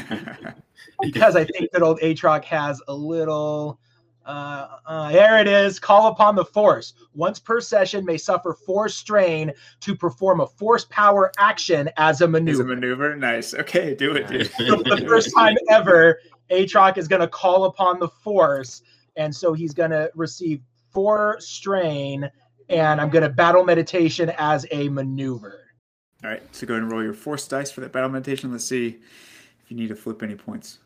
because I think that old Atrox has a little. Uh, uh, there it is. Call upon the force. Once per session, may suffer force strain to perform a force power action as a Is a maneuver. maneuver nice. Okay, do it, dude. So for the first time ever, Atrox is going to call upon the force, and so he's going to receive four strain, and I'm going to battle meditation as a maneuver. All right, so go ahead and roll your force dice for that battle meditation. Let's see if you need to flip any points.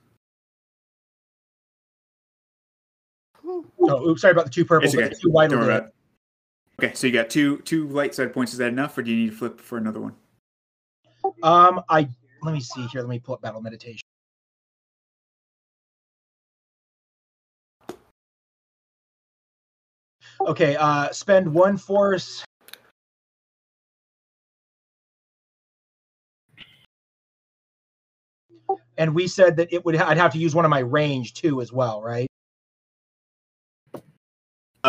Oh, oops, sorry about the two purple, It's okay. two white Don't will worry do about it. Okay, so you got two two light side points. Is that enough, or do you need to flip for another one? Um, I let me see here. Let me pull up battle meditation. Okay, uh, spend one force. And we said that it would. I'd have to use one of my range too, as well, right?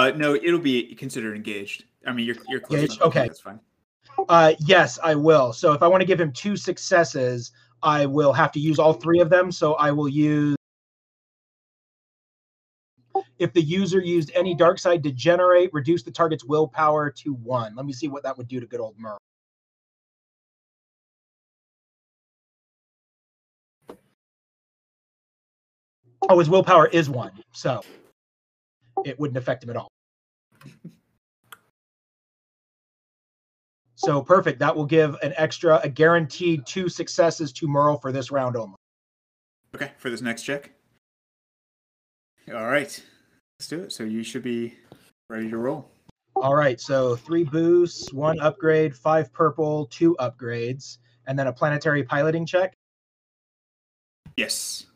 Uh, no, it'll be considered engaged. I mean, you're you're close Engaged? enough. Okay. that's fine. Uh, yes, I will. So if I want to give him two successes, I will have to use all three of them. So I will use. If the user used any dark side degenerate, reduce the target's willpower to one. Let me see what that would do to good old Merle. Oh, his willpower is one, so it wouldn't affect him at all. So perfect. That will give an extra, a guaranteed two successes to Merle for this round only. Okay, for this next check. All right, let's do it. So you should be ready to roll. All right. So three boosts, one upgrade, five purple, two upgrades, and then a planetary piloting check. Yes.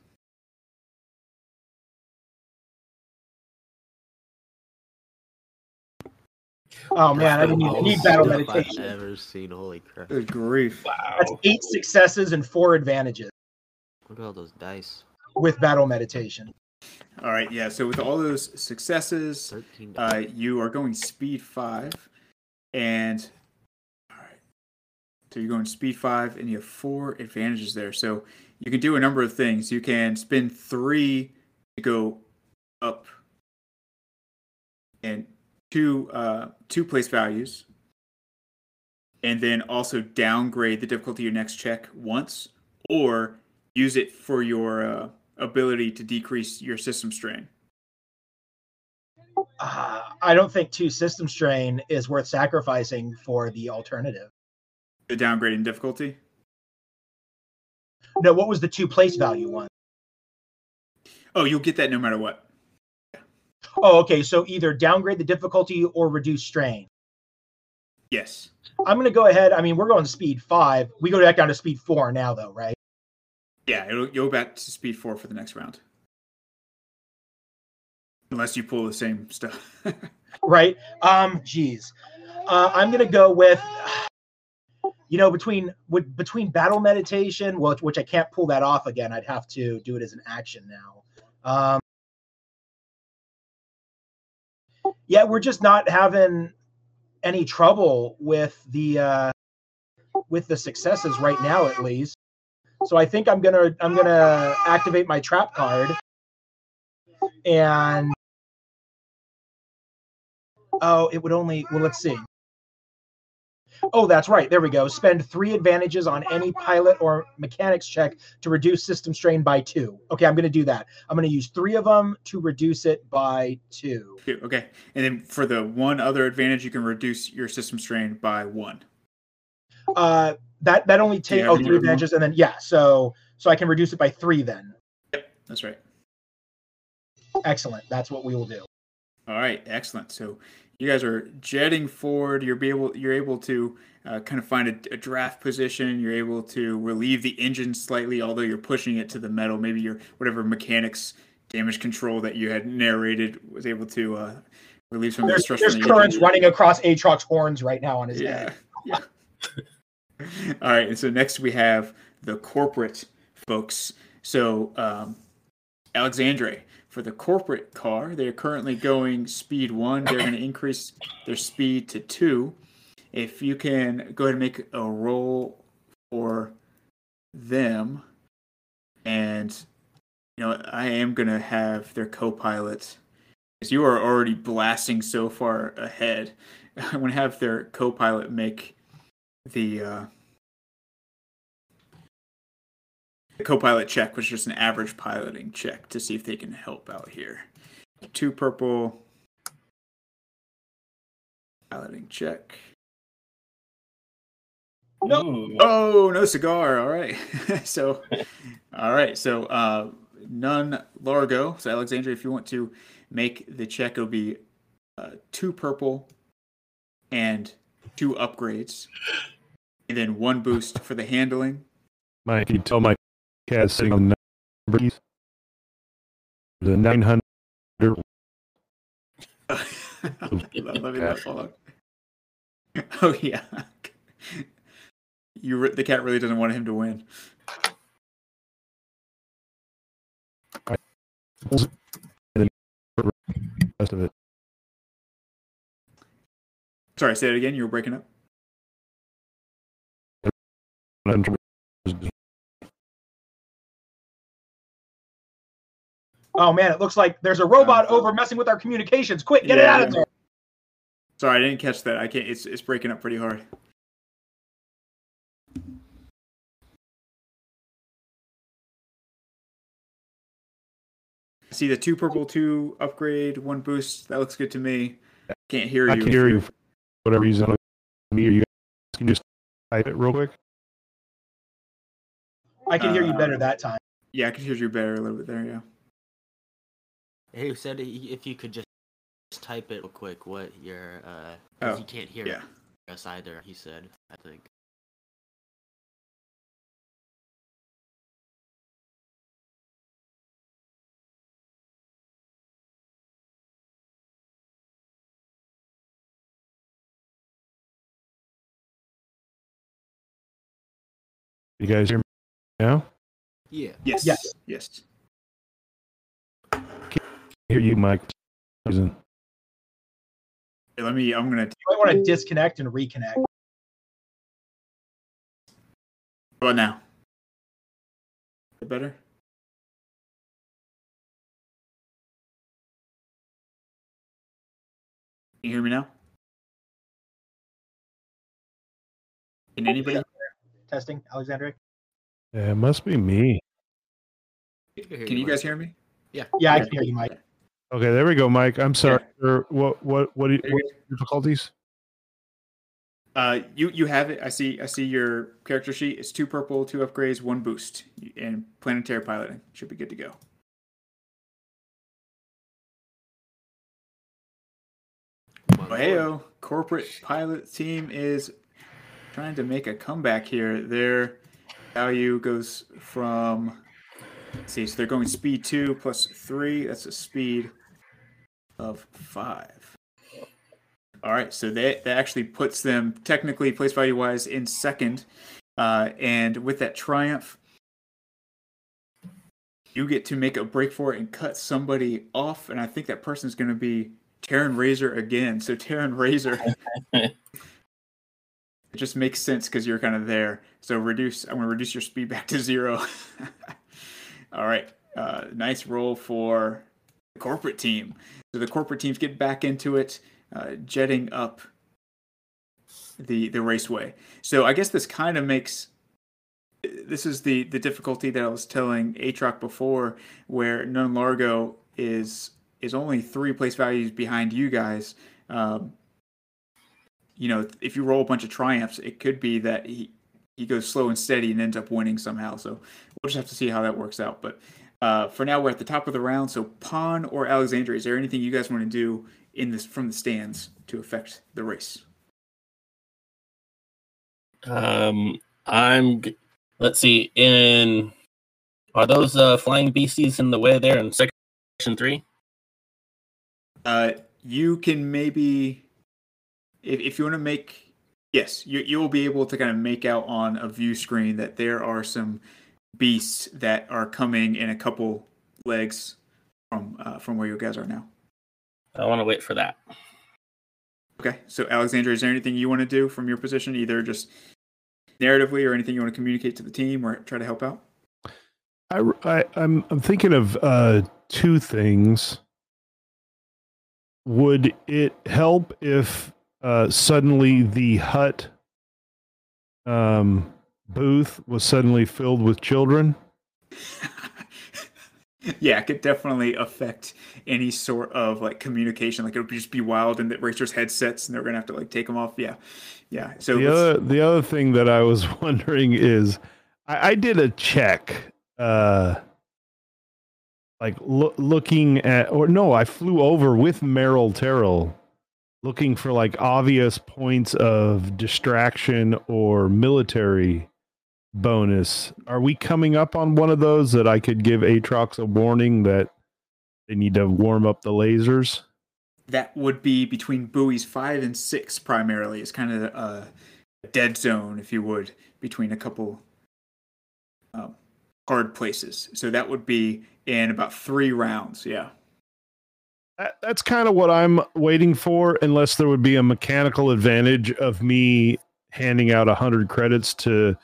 Oh man, I didn't even need battle meditation. I've meditation. ever seen. Holy crap! Good grief. Wow. That's eight successes and four advantages Look at all those dice. with battle meditation. All right, yeah. So with all those successes, uh, you are going speed five, and all right. So you're going speed five, and you have four advantages there. So you can do a number of things. You can spend three to go up, and two uh, two place values, and then also downgrade the difficulty of your next check once, or use it for your uh, ability to decrease your system strain. Uh, I don't think two system strain is worth sacrificing for the alternative. The downgrade in difficulty. No, what was the two place value one? Oh, you'll get that no matter what. Oh, okay. So either downgrade the difficulty or reduce strain. Yes. I'm going to go ahead. I mean, we're going to speed five. We go back down to speed four now, though, right? Yeah, it'll go back to speed four for the next round. Unless you pull the same stuff. right? Um, geez, uh, I'm gonna go with, you know, between with, between battle meditation, which which I can't pull that off again. I'd have to do it as an action now. Um, yeah, we're just not having any trouble with the uh, with the successes right now, at least. So I think I'm gonna I'm gonna activate my trap card and oh, it would only well, let's see. Oh, that's right. There we go. Spend three advantages on any pilot or mechanics check to reduce system strain by two. Okay, I'm going to do that. I'm going to use three of them to reduce it by two. Okay. And then for the one other advantage, you can reduce your system strain by one. Uh, that that only you take have oh three advantages, and then yeah, so so I can reduce it by three. Then Yep, That's right. excellent. That's what we will do. All right, excellent. So you guys are jetting forward. You're be able you're able to uh, kind of find a, a draft position. You're able to relieve the engine slightly, although you're pushing it to the metal. Maybe your whatever mechanics damage control that you had narrated was able to uh, relieve some of the stress. there's from the currents engine. running across Atrox's horns right now on his Yeah, head. yeah. All right, and so next we have the corporate folks. So um, Alexandre, for the corporate car, they're currently going speed one. They're going to increase their speed to two. If you can go ahead and make a roll for them, and you know I am going to have their co-pilot, because you are already blasting so far ahead. I'm going to have their co-pilot make the uh, the co-pilot check, was just an average piloting check to see if they can help out here. Two purple piloting check. Ooh. Oh, no cigar. All right. so, all right. So, uh, Nun Largo. So, Alexandra, if you want to make the check, it'll be uh, two purple and two upgrades, and then one boost for the handling. Mike, you tell my on the number. The 900. let me not fall out. Oh yeah. You re- the cat really doesn't want him to win. rest of it. Sorry, say it again. You were breaking up. Oh man, it looks like there's a robot over messing with our communications. Quick, get it out of there. Sorry, I didn't catch that. I can't. It's it's breaking up pretty hard. See the two purple, two upgrade, one boost. That looks good to me. Can't hear I you. I can hear you for whatever reason. Me or you guys can just type it real quick. I can hear you Uh, better that time. Yeah, I can hear you better a little bit there. Yeah. He said if you could just type it real quick, what your uh, 'cause Oh, he can't hear Yeah. us either. He said, I think. You guys hear me now? Yeah. Yes. Yes. Yes. Hear you, Mike. for some let me. I'm gonna. You might want to disconnect and reconnect. How about now? Is it better? Can you hear me now? Can anybody? Oh, Testing, Alexandre. Yeah, it must be me. Can you guys hear me? Yeah. Yeah, I can hear you, Mike. Okay, there we go, Mike. I'm sorry. Yeah. for What what what, do you- There you what difficulties? Uh, you you have it. I see. I see your character sheet. It's two purple, two upgrades, one boost, and planetary piloting should be good to go. My Oh, heyo, corporate pilot team is trying to make a comeback here. Their value goes from let's see, so they're going speed two plus three. That's a speed of five. All right, so that, that actually puts them technically place value wise in second. Uh, and with that triumph, you get to make a break for it and cut somebody off. And I think that person's going to be Terran Razor again. So Terran Razor, it just makes sense because you're kind of there. So reduce. I'm going to reduce your speed back to zero. All right, uh, nice roll for the corporate team. So the corporate teams get back into it, uh, jetting up the the raceway. So I guess this kind of makes this is the the difficulty that I was telling Atrox before, where Nun Largo is is only three place values behind you guys. Um, you know, if you roll a bunch of triumphs, it could be that he he goes slow and steady and ends up winning somehow. So we'll just have to see how that works out. But uh, for now, we're at the top of the round. So Pon or Alexandria, is there anything you guys want to do in this from the stands to affect the race? Um, I'm. Let's see. In are those uh, flying beasties in the way there in section three? Uh, you can maybe, if, if you want to make, yes, you you will be able to kind of make out on a view screen that there are some beasts that are coming in a couple legs from uh, from where you guys are now. I want to wait for that. Okay, so Alexandra, is there anything you want to do from your position, either just narratively or anything you want to communicate to the team or try to help out? I, I I'm I'm thinking of uh two things. Would it help if uh suddenly the Hutt um booth was suddenly filled with children? yeah, it could definitely affect any sort of like communication. Like it would just be wild, and the racers' headsets, and they're gonna have to like take them off. Yeah, yeah. So the other the other thing that I was wondering is I, I did a check uh like loo- looking at or no I flew over with Merle Turl looking for like obvious points of distraction or military bonus are we coming up on one of those that I could give Atrox a warning that they need to warm up the lasers that would be between buoys five and six primarily. It's kind of a, dead zone, if you would, between a couple um, hard places. So that would be in about three rounds. Yeah. That, that's kind of what I'm waiting for, unless there would be a mechanical advantage of me handing out a hundred credits to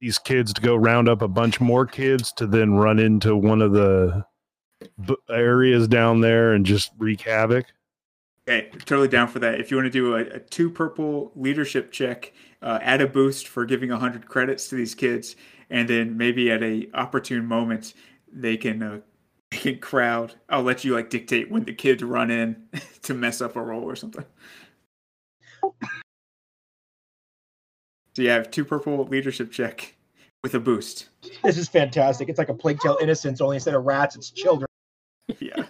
these kids to go round up a bunch more kids to then run into one of the b- areas down there and just wreak havoc. Okay, totally down for that. If you want to do a, a two purple leadership check, uh, add a boost for giving hundred credits to these kids, and then maybe at a opportune moment they can uh, can crowd. I'll let you like dictate when the kids run in to mess up a roll or something. So you have two purple leadership check with a boost. This is fantastic. It's like a plague tale innocence, only instead of rats, it's children. Yeah.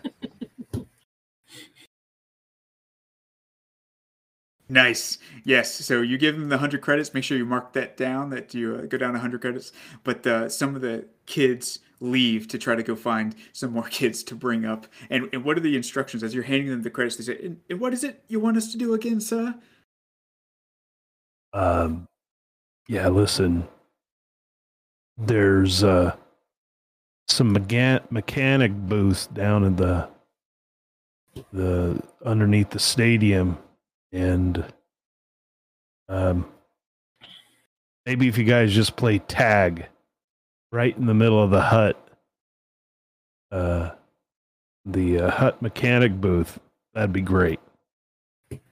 Nice. Yes. So you give them the 100 credits. Make sure you mark that down that you uh, go down 100 credits. But uh, some of the kids leave to try to go find some more kids to bring up. And, and what are the instructions as you're handing them the credits? They say, and, and what is it you want us to do again, sir? Um, yeah, listen. There's uh some mechan- mechanic booths down in the the underneath the stadium, and um, maybe if you guys just play tag right in the middle of the Hutt, uh, the uh, Hutt mechanic booth, that'd be great.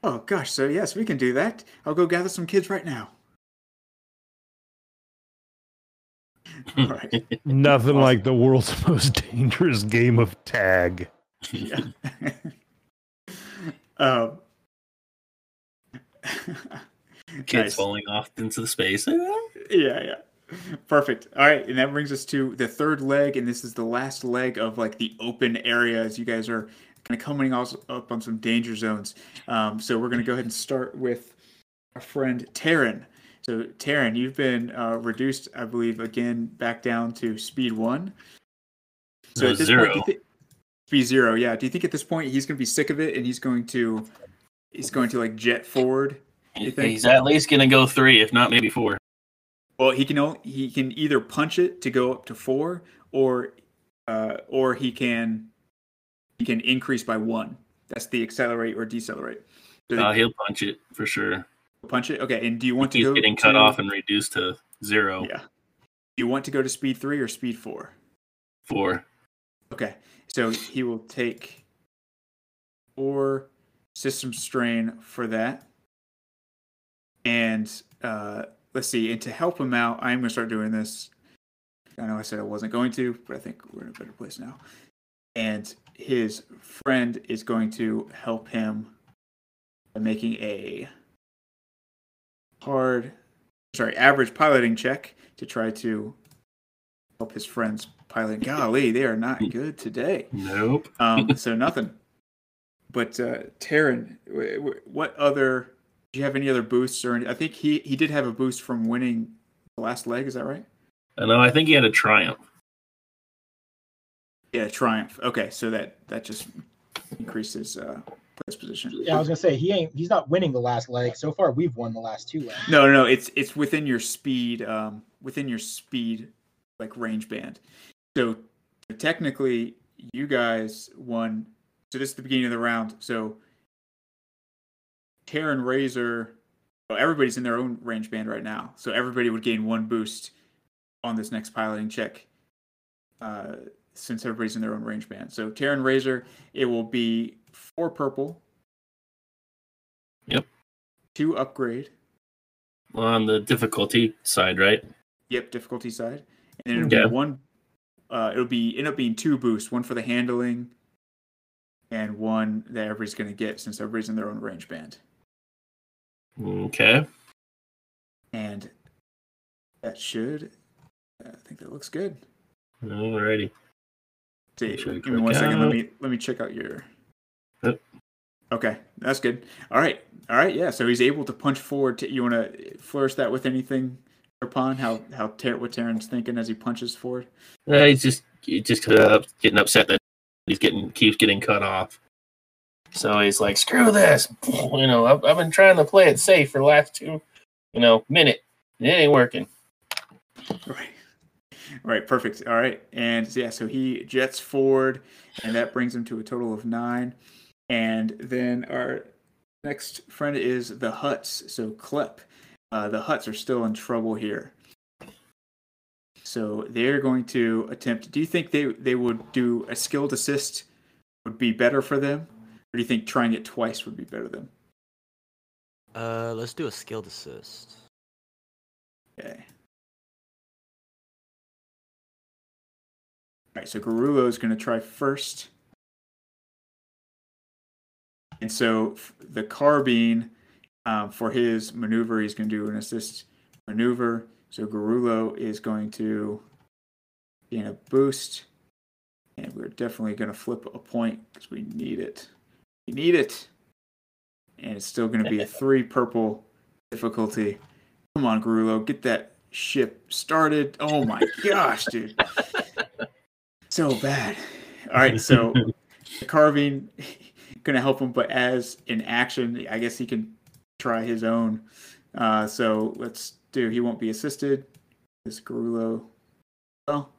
Oh, gosh. So, yes, we can do that. I'll go gather some kids right now. All right. Nothing Awesome. like the world's most dangerous game of tag. Yeah. um, Kids nice. falling off into the space. Yeah, yeah. Perfect. All right, and that brings us to the third leg, and this is the last leg of like the open area as you guys are kind of coming also up on some danger zones. Um, so we're gonna go ahead and start with our friend Taryn. So Taryn, you've been uh, reduced, I believe, again back down to speed one. So No, at this zero. point, thi- Speed zero, yeah. Do you think at this point he's going to be sick of it and he's going to he's going to like jet forward? You think? He's at least gonna go three, if not maybe four. Well, he can only, he can either punch it to go up to four, or uh, or he can he can increase by one. That's the accelerate or decelerate. So Uh, he'll punch it for sure. punch it. Okay, and do you want to He's go getting cut to- off and reduced to zero. Yeah. Do you want to go to speed three or speed four? Four. Okay, so he will take four system strain for that. And uh, let's see, and to help him out, I'm going to start doing this. I know I said I wasn't going to, but I think we're in a better place now. And his friend is going to help him by making a hard, sorry, average piloting check to try to help his friends pilot. Golly, they are not good today. Nope. Um, so nothing. But uh, Taryn, wh- wh- what other? Do you have any other boosts or? Any, I think he he did have a boost from winning the last leg. Is that right? I know. I think he had a triumph. Yeah, triumph. Okay, so that that just increases uh, place position. Yeah, I was gonna say he ain't. He's not winning the last leg so far. We've won the last two legs. No, no, no. It's it's within your speed, um, within your speed, like range band. So technically, you guys won. So this is the beginning of the round. So Terran Razor, well, everybody's in their own range band right now. So everybody would gain one boost on this next piloting check, uh, since everybody's in their own range band. So Terran Razor, it will be four purple. Yep. Two upgrade. On the difficulty side, right? Yep, difficulty side. And then it'll Yeah. be one uh it'll be end up being two boosts, one for the handling and one that everybody's gonna get since everybody's in their own range band. Okay. And that should I think that looks good. Alrighty. See, Make sure I give me one click second. Let me let me check out your Yep. Okay, that's good. All right. All right, yeah. So he's able to punch forward. To, you want to flourish that with anything, upon how how Ter- what Terran's thinking as he punches forward? Uh, he's just he's just uh, getting upset that he's getting keeps getting cut off. So he's like, "Screw this!" You know, I've, I've been trying to play it safe for the last two, you know, minute. It ain't working. Right. Right, perfect. All right. And yeah, so he jets forward, and that brings him to a total of nine. And then our next friend is the Hutts. So Klep. Uh, the Hutts are still in trouble here. So they're going to attempt. Do you think they, they would do a skilled assist would be better for them? Or do you think trying it twice would be better than? Uh, let's do a skilled assist. Okay. All right, so Garulo is going to try first. And so the carbine, um, for his maneuver, he's going to do an assist maneuver. So Garulo is going to gain a boost. And we're definitely going to flip a point because we need it. We need it. And it's still going to be a three purple difficulty. Come on, Garulo, get that ship started. Oh my gosh, dude. So bad. All right, so carving gonna help him, but as in action, I guess he can try his own. Uh, so let's do. He won't be assisted. This Garulo. Well,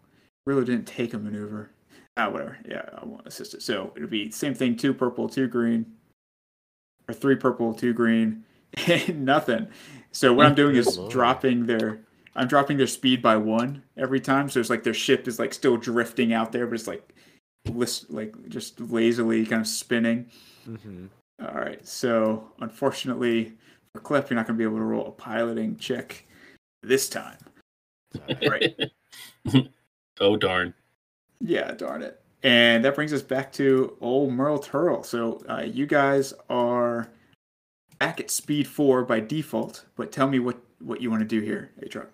Garulo didn't take a maneuver. Ah, whatever. Yeah, I won't assist it. So it'll be same thing: two purple, two green, or three purple, two green, and nothing. So what I'm doing is dropping their I'm dropping their speed by one every time. So it's like their ship is like still drifting out there, but it's like list like just lazily kind of spinning. Mm-hmm. All right. So unfortunately for Klep, you're not gonna be able to roll a piloting check this time. Right. oh darn. Yeah, darn it. And that brings us back to old Merle Turtle. So uh, you guys are back at speed four by default, but tell me what what you want to do here, Atrox.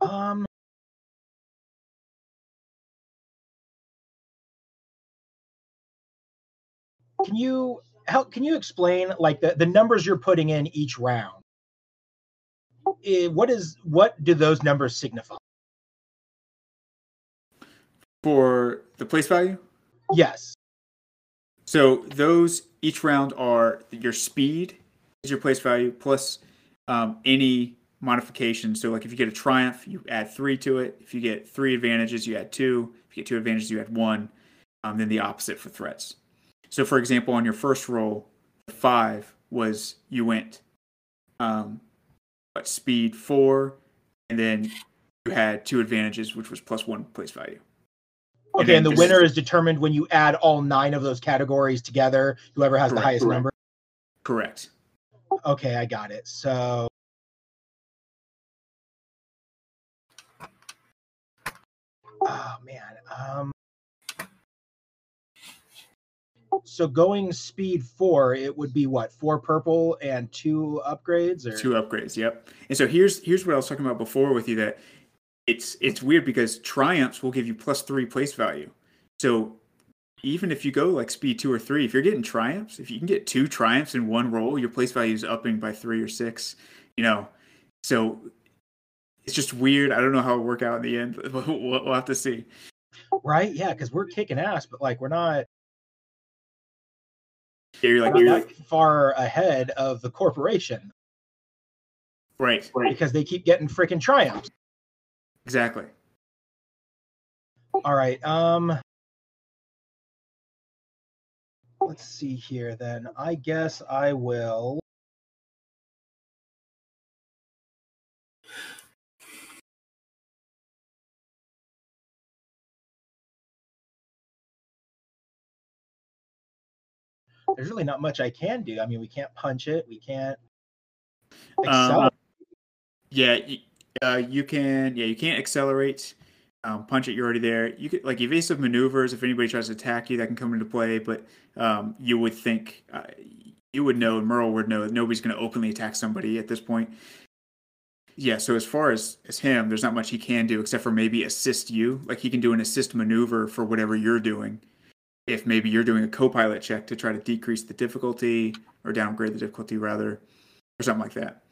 Um. Can you help? Can you explain like the, the numbers you're putting in each round? Eh, what is what do those numbers signify? For the place value, Yes. so those each round are your speed is your place value plus um, any modification. So like if you get a triumph, you add three to it. If you get three advantages, you add two. If you get two advantages, you add one. Um, then the opposite for threats. So for example, on your first roll, five was you went um, what speed four, and then you had two advantages, which was plus one place value. Okay, then and the this- winner is determined when you add all nine of those categories together. Whoever has the highest correct. number. Correct. Okay, I got it. So. Oh man. Um. So going speed four, it would be what four purple and two upgrades, or Two upgrades, yep. And so here's here's what I was talking about before with you that it's it's weird because triumphs will give you plus three place value. So even if you go like speed two or three, if you're getting triumphs, if you can get two triumphs in one roll, your place value is upping by three or six. You know, so it's just weird. I don't know how it'll work out in the end. We'll, we'll have to see. right? Yeah, because we're kicking ass, but like we're not, Yeah, you're like you're that far ahead of the corporation right, because they keep getting freaking triumphs. Exactly. All right. Um let's see here then. I guess I will There's really not much I can do. I mean, we can't punch it. We can't. Um, Yeah, uh, you can. Yeah, you can't accelerate. Um, punch it. You're already there. You could like evasive maneuvers. If anybody tries to attack you, that can come into play. But um, you would think uh, you would know, and Merle would know that nobody's going to openly attack somebody at this point. Yeah. So as far as as him, there's not much he can do except for maybe assist you. Like he can do an assist maneuver for whatever you're doing. If maybe you're doing a co-pilot check to try to decrease the difficulty or downgrade the difficulty rather, or something like that.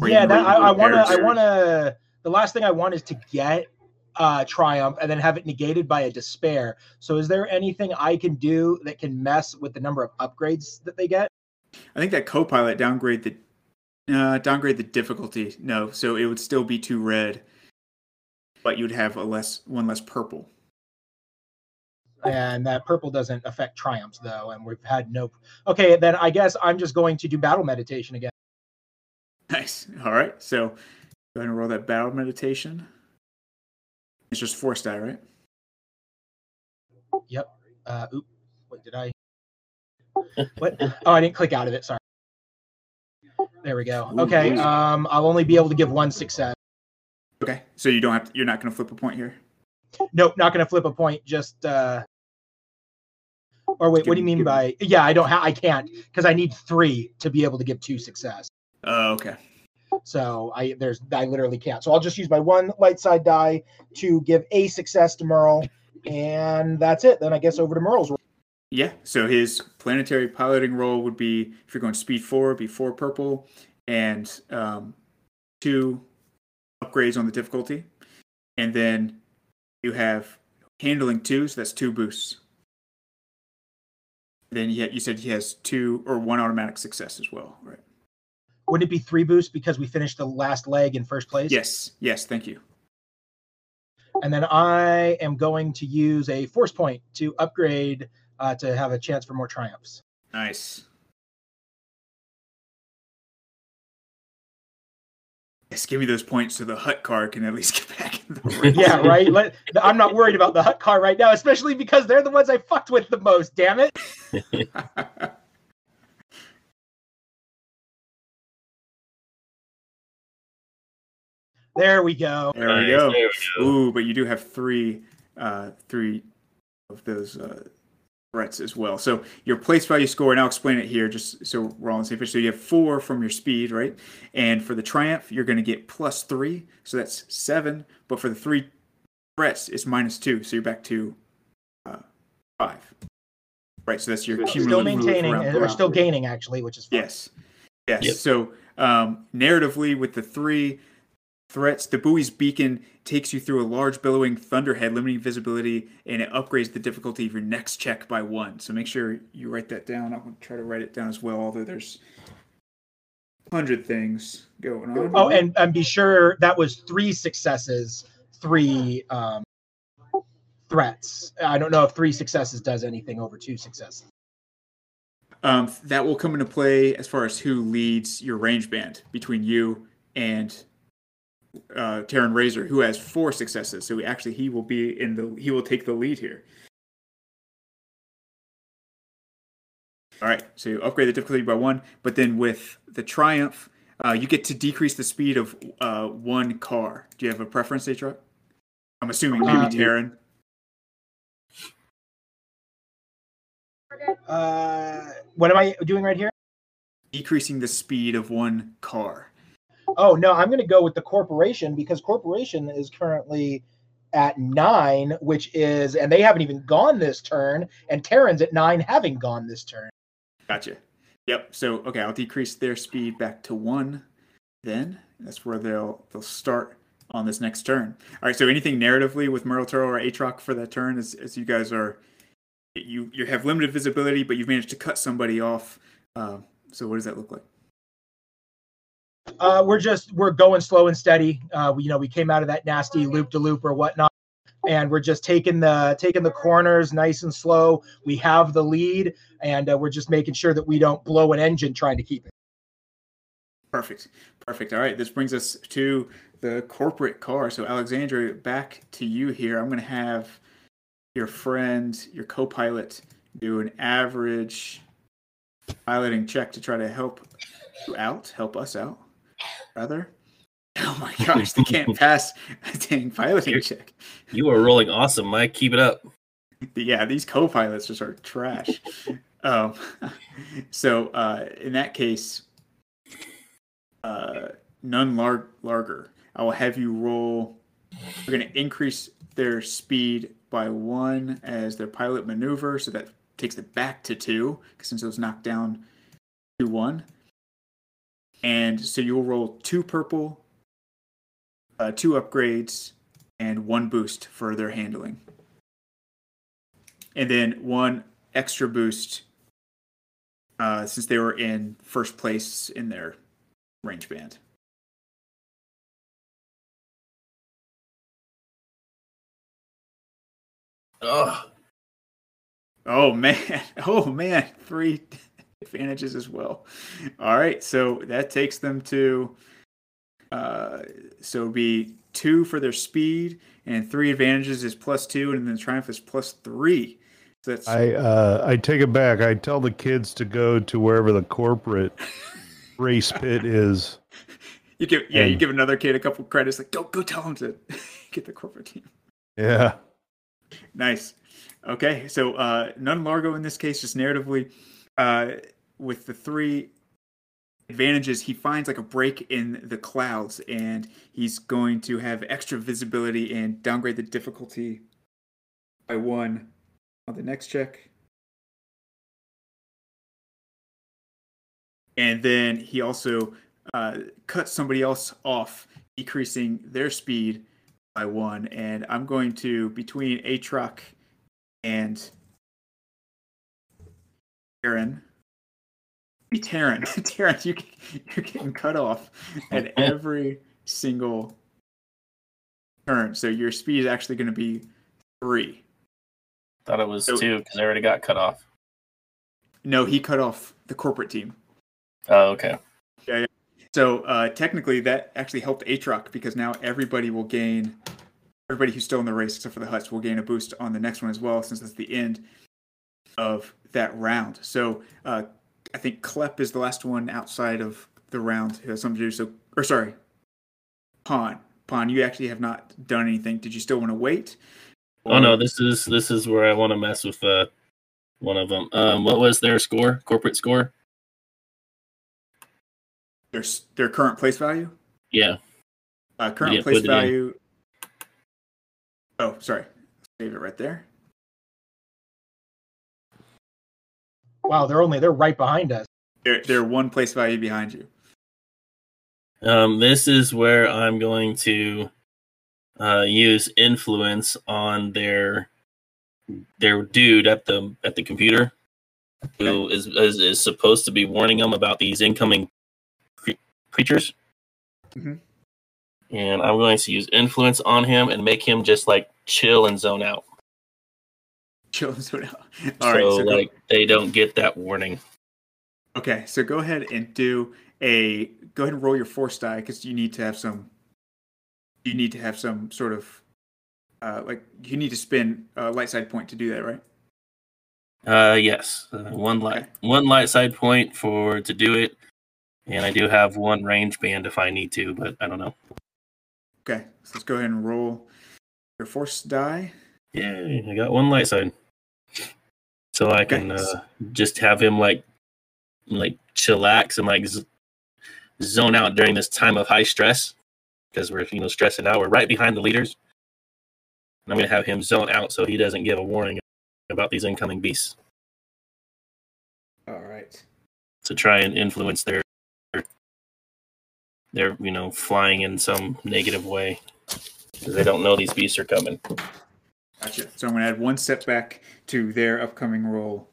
Or yeah, you- that I, want to. I want to. The last thing I want is to get uh triumph and then have it negated by a despair. So, is there anything I can do that can mess with the number of upgrades that they get? I think that co-pilot downgrade the uh, downgrade the difficulty. No, so it would still be two red, but you'd have a less one less purple. And that purple doesn't affect triumphs though, and we've had no. Okay, then I guess I'm just going to do battle meditation again. Nice. All right. So go ahead and roll that battle meditation. It's just force die, right? Yep. Uh, oop. What did I? What? Oh, I didn't click out of it. Sorry. There we go. Okay. Um, I'll only be able to give one success. Okay. So you don't have to, you're not going to flip a point here. Nope, not going to flip a point. Just. uh Or wait, what do you mean give- by? Yeah, I don't. Ha- I can't because I need three to be able to give two success. Oh, okay. So I there's I literally can't. So I'll just use my one light side die to give a success to Merle, and that's it. Then I guess over to Merle's roll. Yeah. So his planetary piloting roll would be if you're going speed four, be four purple, and um, two upgrades on the difficulty, and then you have handling two, so that's two boosts. Then you said he has two or one automatic success as well, right? Wouldn't it be three boosts because we finished the last leg in first place? Yes. Yes. Thank you. And then I am going to use a force point to upgrade uh, to have a chance for more triumphs. Nice. Yes, give me those points so the Hutt car can at least get back in the race. Yeah, right. Let, I'm not worried about the Hutt car right now, especially because they're the ones I fucked with the most. Damn it! There we go. there we go. there we go. Ooh, but you do have three, uh, three of those uh, threats as well. So your place value score, and I'll explain it here, just so we're all on the same page. So you have four from your speed, right? And for the triumph, you're going to get plus three, so that's seven. But for the three threats, it's minus two, so you're back to uh, five. Right. So that's your Still cumulative move maintaining, around- or still gaining, actually, which is fine. Yes. Yes. Yep. So um, narratively, with the three, threats. The buoy's beacon takes you through a large billowing thunderhead, limiting visibility, and it upgrades the difficulty of your next check by one. So make sure you write that down. I'm going to try to write it down as well, although there's hundred things going on. Oh, and and be sure that was three successes, three um, threats. I don't know if three successes does anything over two successes. Um, that will come into play as far as who leads your range band between you and uh, Terran Razor, who has four successes. So actually, he will be in the he will take the lead here. All right, so you upgrade the difficulty by one, but then with the Triumph, uh, you get to decrease the speed of uh, one car. Do you have a preference, Atrox? I'm assuming maybe Um, Terran. Uh, what am I doing right here? Decreasing the speed of one car. Oh no, I'm going to go with the corporation because corporation is currently at nine, which is, and they haven't even gone this turn, and Terran's at nine, having gone this turn. Gotcha. Yep. So okay, I'll decrease their speed back to one. Then that's where they'll they'll start on this next turn. All right. So anything narratively with Merle Turtle or Atrox for that turn, as as you guys are, you you have limited visibility, but you've managed to cut somebody off. Uh, so what does that look like? Uh, we're just we're going slow and steady. Uh, we, you know, we came out of that nasty loop to loop or whatnot, and we're just taking the taking the corners nice and slow. We have the lead, and uh, we're just making sure that we don't blow an engine trying to keep it. Perfect. Perfect. All right. This brings us to the corporate car. So, Alexandra, back to you here. I'm going to have your friend, your co pilot, do an average piloting check to try to help you out, help us out, rather. Oh my gosh, they can't pass a dang piloting check. You are rolling awesome, Mike. Keep it up. Yeah, these co pilots just are trash. um, so, uh, in that case, uh, none lar- larger. I will have you roll. We're going to increase their speed by one as their pilot maneuver, so that takes it back to two, 'cause since it was knocked down to one. And so you'll roll two purple, uh, two upgrades, and one boost for their handling. And then one extra boost uh, since they were in first place in their range band. Oh, Oh man. Oh man. Three advantages as well. All right. So that takes them to uh so it'd be two for their speed and three advantages is plus two and then triumph is plus three. So that's I uh, I take it back. I tell the kids to go to wherever the corporate race pit is. you give yeah, you give another kid a couple credits like don't go tell him to get the corporate team. Yeah. Nice. Okay, so uh, Nun Largo in this case, just narratively, uh, with the three advantages, he finds like a break in the clouds, and he's going to have extra visibility and downgrade the difficulty by one on the next check. And then he also uh, cuts somebody else off, decreasing their speed by one. And I'm going to between Atrox and Terran. Be Terran, Terran, you you're getting cut off at every single turn. So your speed is actually going to be three. thought it was So- two because I already got cut off. No, he cut off the corporate team. Oh, okay. So uh, technically, that actually helped Atrox because now everybody will gain, everybody who's still in the race except for the Hutts will gain a boost on the next one as well, since it's the end of that round. So uh, I think Klep is the last one outside of the round who has something to do. So, or sorry, Pon. Pon, you actually have not done anything. Did you still want to wait? Oh no, this is this is where I want to mess with uh, one of them. Um, what was their score? Corporate score? their their current place value. Yeah. Uh, current Yeah, place in. value. Oh, sorry. Save it right there. Wow, they're only they're right behind us. They're they're one place value behind you. Um, this is where I'm going to uh, use influence on their their dude at the at the computer, who is, is is supposed to be warning them about these incoming cre- creatures. Mhm. And I'm going to use influence on him and make him just like chill and zone out. Chill and zone out. All right. so So go- like they don't get that warning. okay. So go ahead and do a. Go ahead and roll your force die because you need to have some. You need to have some sort of. Uh, like you need to spin a light side point to do that, right? Uh, yes, uh, one light, one light side point for to do it, and I do have one range band if I need to, but I don't know. Okay. So let's go ahead and roll your force die. Yay, I got one light side, so I can uh, just have him like, like chillax and like z- zone out during this time of high stress because we're you know stressing out. We're right behind the leaders, and I'm gonna have him zone out so he doesn't give a warning about these incoming beasts. All right. to try and influence their their you know flying in some negative way because they don't know these beasts are coming. Gotcha. So I'm going to add one setback to their upcoming roll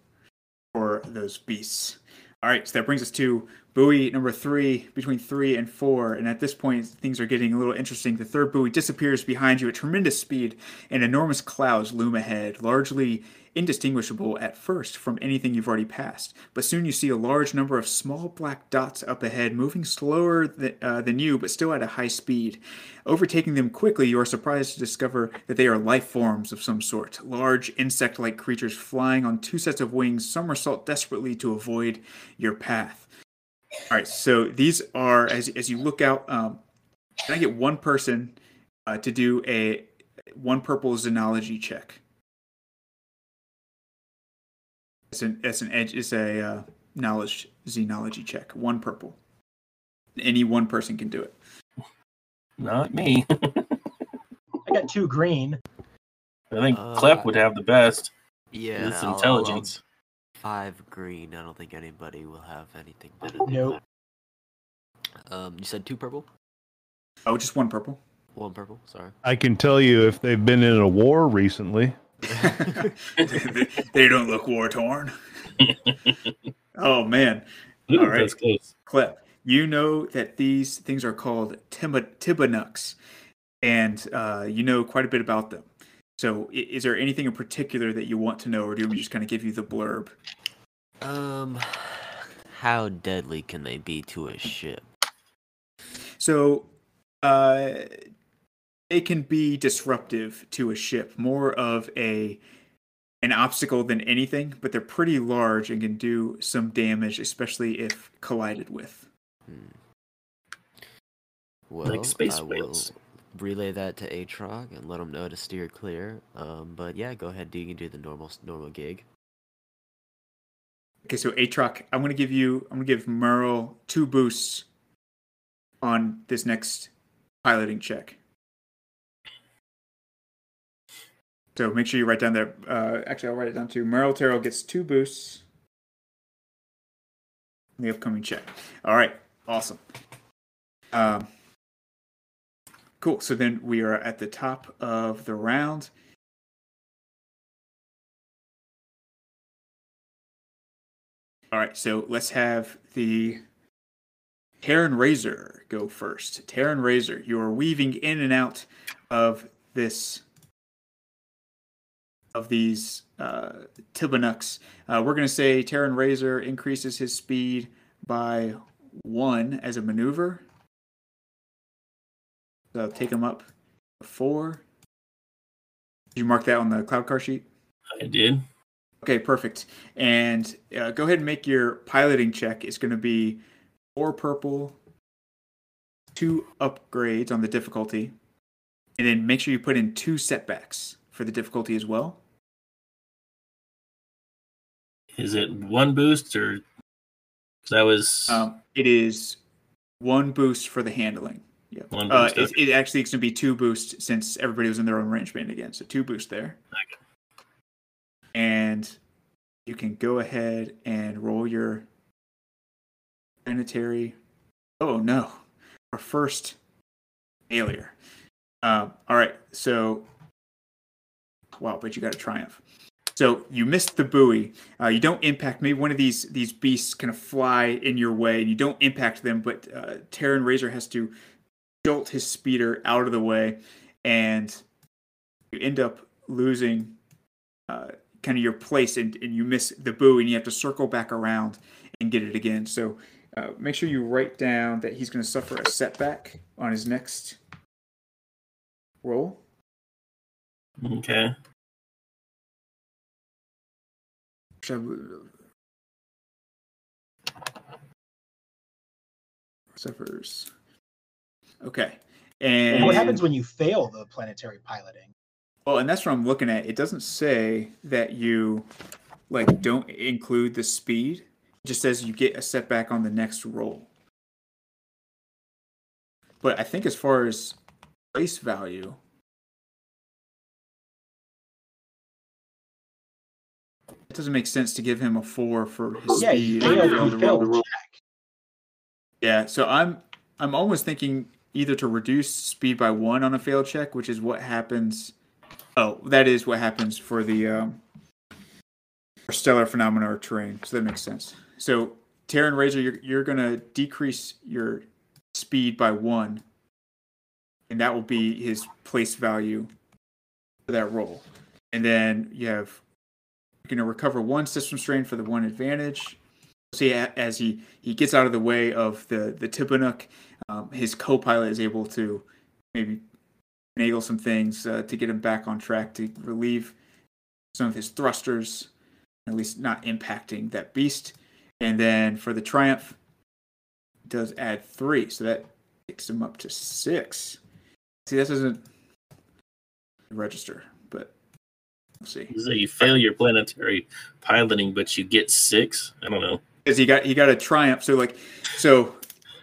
for those beasts. All right, so that brings us to buoy number three, between three and four. And at this point, things are getting a little interesting. The third buoy disappears behind you at tremendous speed, and enormous clouds loom ahead, largely indistinguishable at first from anything you've already passed. But soon you see a large number of small black dots up ahead, moving slower th- uh, than you, but still at a high speed. Overtaking them quickly, you are surprised to discover that they are life forms of some sort. Large insect like creatures flying on two sets of wings somersault desperately to avoid your path. All right, so these are, as, as you look out, um, can I get one person uh, to do a one purple xenology check? It's an, it's an edge, it's a uh, knowledge xenology check. One purple. Any one person can do it. Not me. I got two green. I think Uh, Klep would have the best. Yeah, It's I'll- I'll- intelligence. Five green. I don't think anybody will have anything better. Than Nope. that. Um, you said two purple, Oh, just one purple. one purple. Sorry. I can tell you if they've been in a war recently. They, they don't look war torn. oh man, Ooh, All right. That's close. Klep, you know that these things are called tiba, tibanuks, and uh, you know quite a bit about them. So, is there anything in particular that you want to know, or do we just kind of give you the blurb? Um, how deadly can they be to a ship? So, uh, it can be disruptive to a ship, more of a an obstacle than anything, but they're pretty large and can do some damage, especially if collided with. Well, space I will relay that to Atrox and let them know to steer clear. Um, but yeah, go ahead. You can do the normal normal gig. Okay, so Atrox, I'm gonna give you, I'm gonna give Merle two boosts on this next piloting check. So make sure you write down there. Uh, actually, I'll write it down too. Merle Turl gets two boosts in the upcoming check. All right, awesome. Um, cool. So then we are at the top of the round. All right, so let's have the Terran Razor go first. Terran Razor, you are weaving in and out of this of these uh, Tibanuks. Uh, we're going to say Terran Razor increases his speed by one as a maneuver. So take him up four. Did you mark that on the cloud car sheet? I did. Okay, perfect. And uh, go ahead and make your piloting check. It's going to be four purple, two upgrades on the difficulty, and then make sure you put in two setbacks for the difficulty as well. Is it one boost or? that was. Um, it is one boost for the handling. Yeah. One Uh, boost, it, it actually is going to be two boosts since everybody was in their own range band again. So two boosts there. Okay. And you can go ahead and roll your planetary. Oh no. our first failure. Um, all right, so wow, but you got a triumph. So you missed the buoy. Uh, you don't impact. Maybe one of these these beasts kind of fly in your way, and you don't impact them. But uh, Terran Razor has to jolt his speeder out of the way, and you end up losing uh, kind of your place, and, and you miss the buoy, and you have to circle back around and get it again. So uh, make sure you write down that he's going to suffer a setback on his next roll. Okay. Suffers. Okay. And And what happens when you fail the planetary piloting? Well, and that's what I'm looking at. It doesn't say that you like don't include the speed. It just says you get a setback on the next roll. But I think as far as place value, it doesn't make sense to give him a four for his Yeah, speed. and failed, fail you the failed roll. the check. Yeah, so I'm I'm almost thinking either to reduce speed by one on a fail check, which is what happens. Oh, that is what happens for the um, for stellar phenomena or terrain. So that makes sense. So Terran Razor, you're you're gonna decrease your speed by one, and that will be his place value for that roll. And then you have gonna recover one system strain for the one advantage see as he he gets out of the way of the the Tibanuk, um, his co-pilot is able to maybe finagle some things uh, to get him back on track to relieve some of his thrusters, at least not impacting that beast. And then for the Triumph, does add three, so that takes him up to six. See, that doesn't register, see. So you fail your planetary piloting, but you get six. I don't know. because he got he got a triumph. So like, so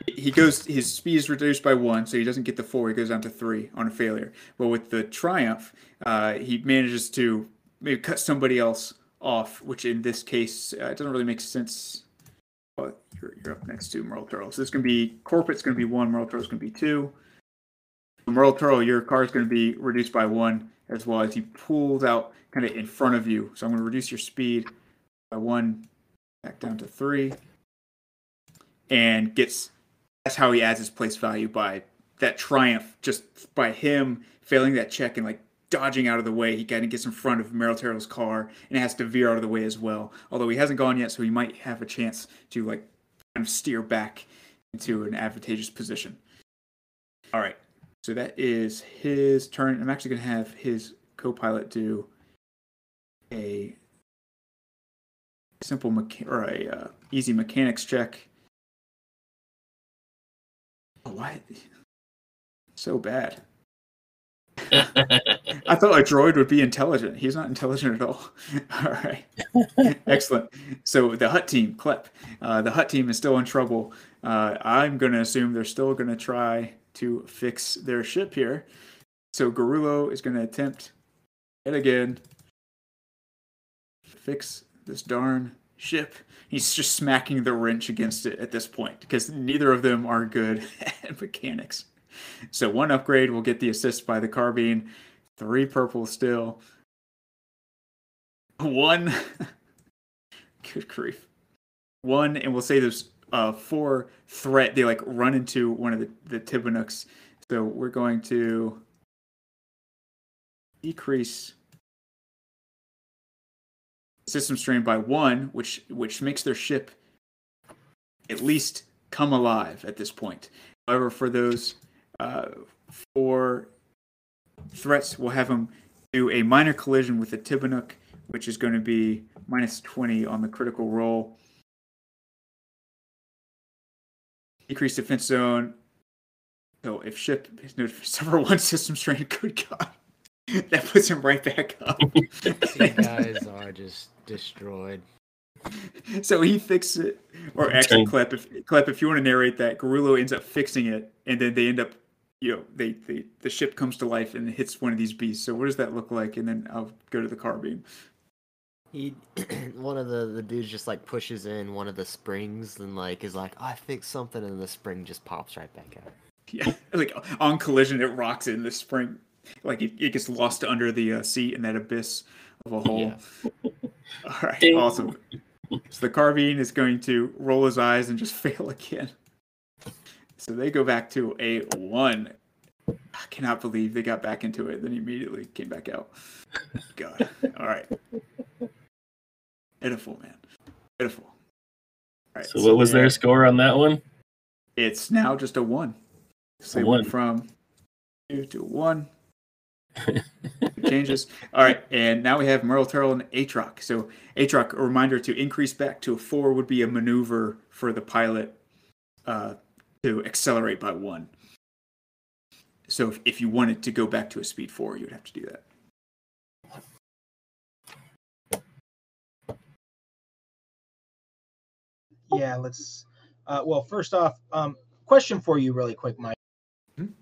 he goes his speed is reduced by one, so he doesn't get the four. He goes down to three on a failure. But with the triumph, uh, he manages to maybe cut somebody else off, which in this case uh, it doesn't really make sense. Well, you're, you're up next to Merle Turtle. So this can be corporate's going to be one, Merle Turtle's going to be two. Merle Turtle, your car is going to be reduced by one as well as he pulls out kind of in front of you. So I'm going to reduce your speed by one back down to three and gets that's how he adds his place value by that triumph just by him failing that check and like dodging out of the way. He kind of gets in front of Merle Turl's car and has to veer out of the way as well. Although he hasn't gone yet so he might have a chance to like kind of steer back into an advantageous position. All right so that is his turn i'm actually going to have his co-pilot do a simple mecha- or a uh, easy mechanics check. Oh, why? So bad. I thought a droid would be intelligent. He's not intelligent at all. all right. Excellent. So the Hutt team, Klep, uh, the Hutt team is still in trouble. Uh, I'm going to assume they're still going to try to fix their ship here. So Garulo is going to attempt yet again fix this darn ship. He's just smacking the wrench against it at this point because neither of them are good at mechanics. So one upgrade will get the assist by the carbine. Three purple still. One. Good grief. One, and we'll say there's uh, four threat. They like run into one of the, the Tibanuks. So we're going to decrease system strain by one, which which makes their ship at least come alive at this point. However, for those uh, four threats, we'll have them do a minor collision with the Tibanuk, which is going to be minus 20 on the critical roll. Decrease defense zone. So if ship is no suffer one system strain, good God. That puts him right back up. You guys are just destroyed. so he fixes it, or actually, Klep, if Klep, if you want to narrate that, Garulo ends up fixing it, and then they end up, you know, they, they the ship comes to life and hits one of these beasts. So what does that look like? And then I'll go to the carbine. He, one of the the dudes just like pushes in one of the springs and like is like, I fixed something, and the spring just pops right back out. Yeah, like on collision, it rocks in the spring. Like it, it gets lost under the uh, seat in that abyss of a hole. All right, awesome. So the carbine is going to roll his eyes and just fail again. So they go back to a one. I cannot believe they got back into it, then immediately came back out. God. All right. Pitiful, man. Pitiful. All right. So what was their score on that one? It's now just a one. So A they went one. from two to one. Changes. All right, and now we have Merle Turl and Atrox. So Atrox, a reminder to increase back to a four would be a maneuver for the pilot uh, to accelerate by one. So if, if you wanted to go back to a speed four, you would have to do that. Yeah, let's. Uh, well, first off, um, question for you, really quick, Mike. Mhm.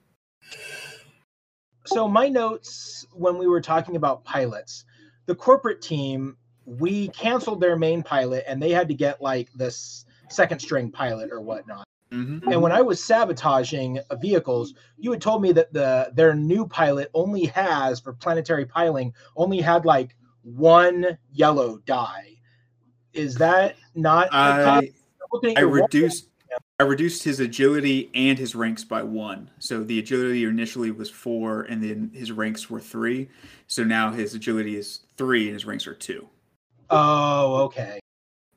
So my notes when we were talking about pilots, the corporate team, we canceled their main pilot, and they had to get like this second string pilot or whatnot. Mm-hmm. And when I was sabotaging vehicles, you had told me that the their new pilot only has for planetary piling only had like one yellow die. Is that not? I I reduced I reduced his agility and his ranks by one. So the agility initially was four, and then his ranks were three. So now his agility is three, and his ranks are two. Oh, okay.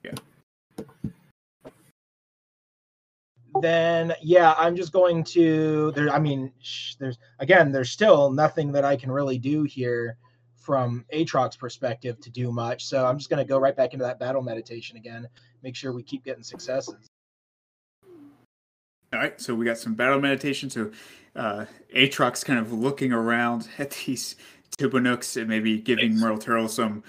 Yeah. Then yeah, I'm just going to there. I mean, sh- there's again, there's still nothing that I can really do here from Atrox's perspective to do much. So I'm just going to go right back into that battle meditation again. Make sure we keep getting successes. All right, so we got some battle meditation. So uh, Atrox kind of looking around at these Tibonooks and maybe giving Nice. Merle Turl some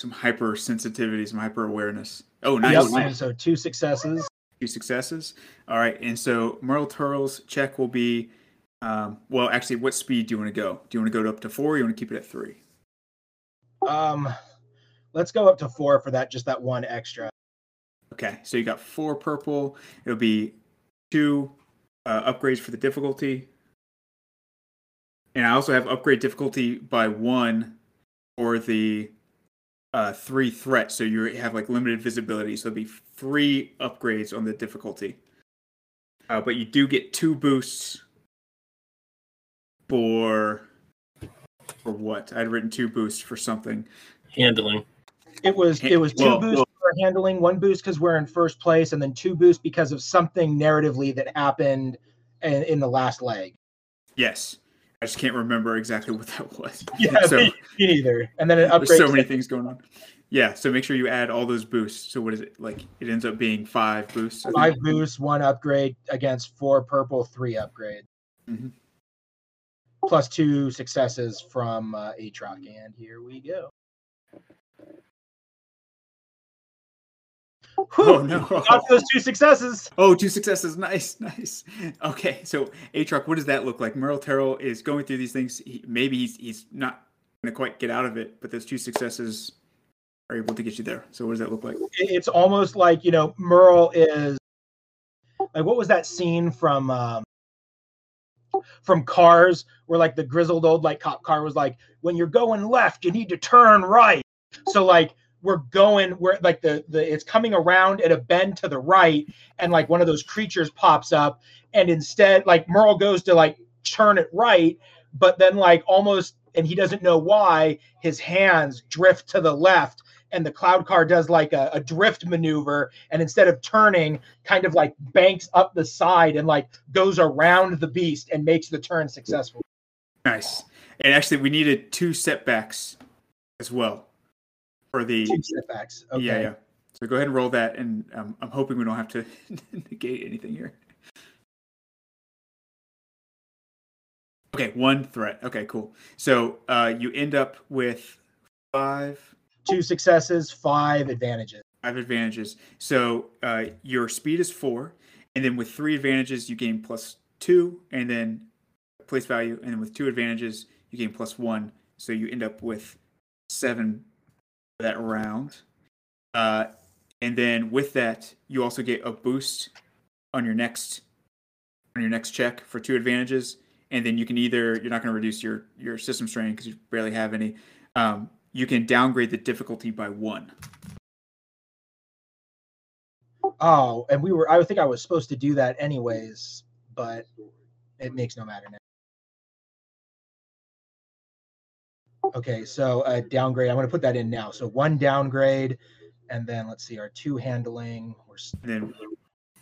some hypersensitivity, some hyper awareness. Oh, nice. Yep. Nice. So two successes. Two successes. All right, and so Merle Turl's check will be, um, well, actually, what speed do you want to go? Do you want to go up to four? Or you want to keep it at three? Um, let's go up to four for that. Just that one extra. Okay, so you got four purple. It'll be two uh, upgrades for the difficulty. And I also have upgrade difficulty by one for the uh, three threat. So you have like limited visibility. So it'll be three upgrades on the difficulty. Uh, but you do get two boosts for for what? I'd written two boosts for something. Handling. It was it was two Well, boosts well- for handling, one boost because we're in first place, and then two boosts because of something narratively that happened in, in the last leg. Yes. I just can't remember exactly what that was. Yeah, So- me, me neither. And then it There's upgrades. so many things going on. Yeah, so make sure you add all those boosts. So what is it like? It ends up being five boosts. Five boosts, one upgrade against four purple, three upgrade. Mhm. Plus two successes from uh, Atrox. And here we go. Oh no! got those two successes. Oh, two successes. Nice, nice. Okay, so Atrox, what does that look like? Merle Turl is going through these things. He, maybe he's he's not going to quite get out of it, but those two successes are able to get you there. So what does that look like? It's almost like, you know, Merle is like what was that scene from um from Cars where like the grizzled old like cop car was like, when you're going left, you need to turn right. So like we're going we're like the the it's coming around at a bend to the right and like one of those creatures pops up and instead like Merle goes to like turn it right but then like almost and he doesn't know why his hands drift to the left and the cloud car does like a, a drift maneuver and instead of turning kind of like banks up the side and like goes around the beast and makes the turn successful Nice. And actually, we needed two setbacks as well for the two setbacks okay Yeah, yeah. So go ahead and roll that, and um, I'm hoping we don't have to negate anything here. Okay, one threat. Okay, cool. So uh, you end up with five two successes five advantages five advantages. So uh, your speed is four, and then with three advantages you gain plus two, and then place value, and then with two advantages you gain plus one. So you end up with seven that round. Uh, and then with that you also get a boost on your next on your next check for two advantages, and then you can either you're not going to reduce your your system strain because you barely have any. Um, you can downgrade the difficulty by one. Oh, and we were. I think I was supposed to do that anyways, but it makes no matter now. Okay, so a downgrade. I'm going to put that in now. So one downgrade, and then let's see, our two handling. We're And then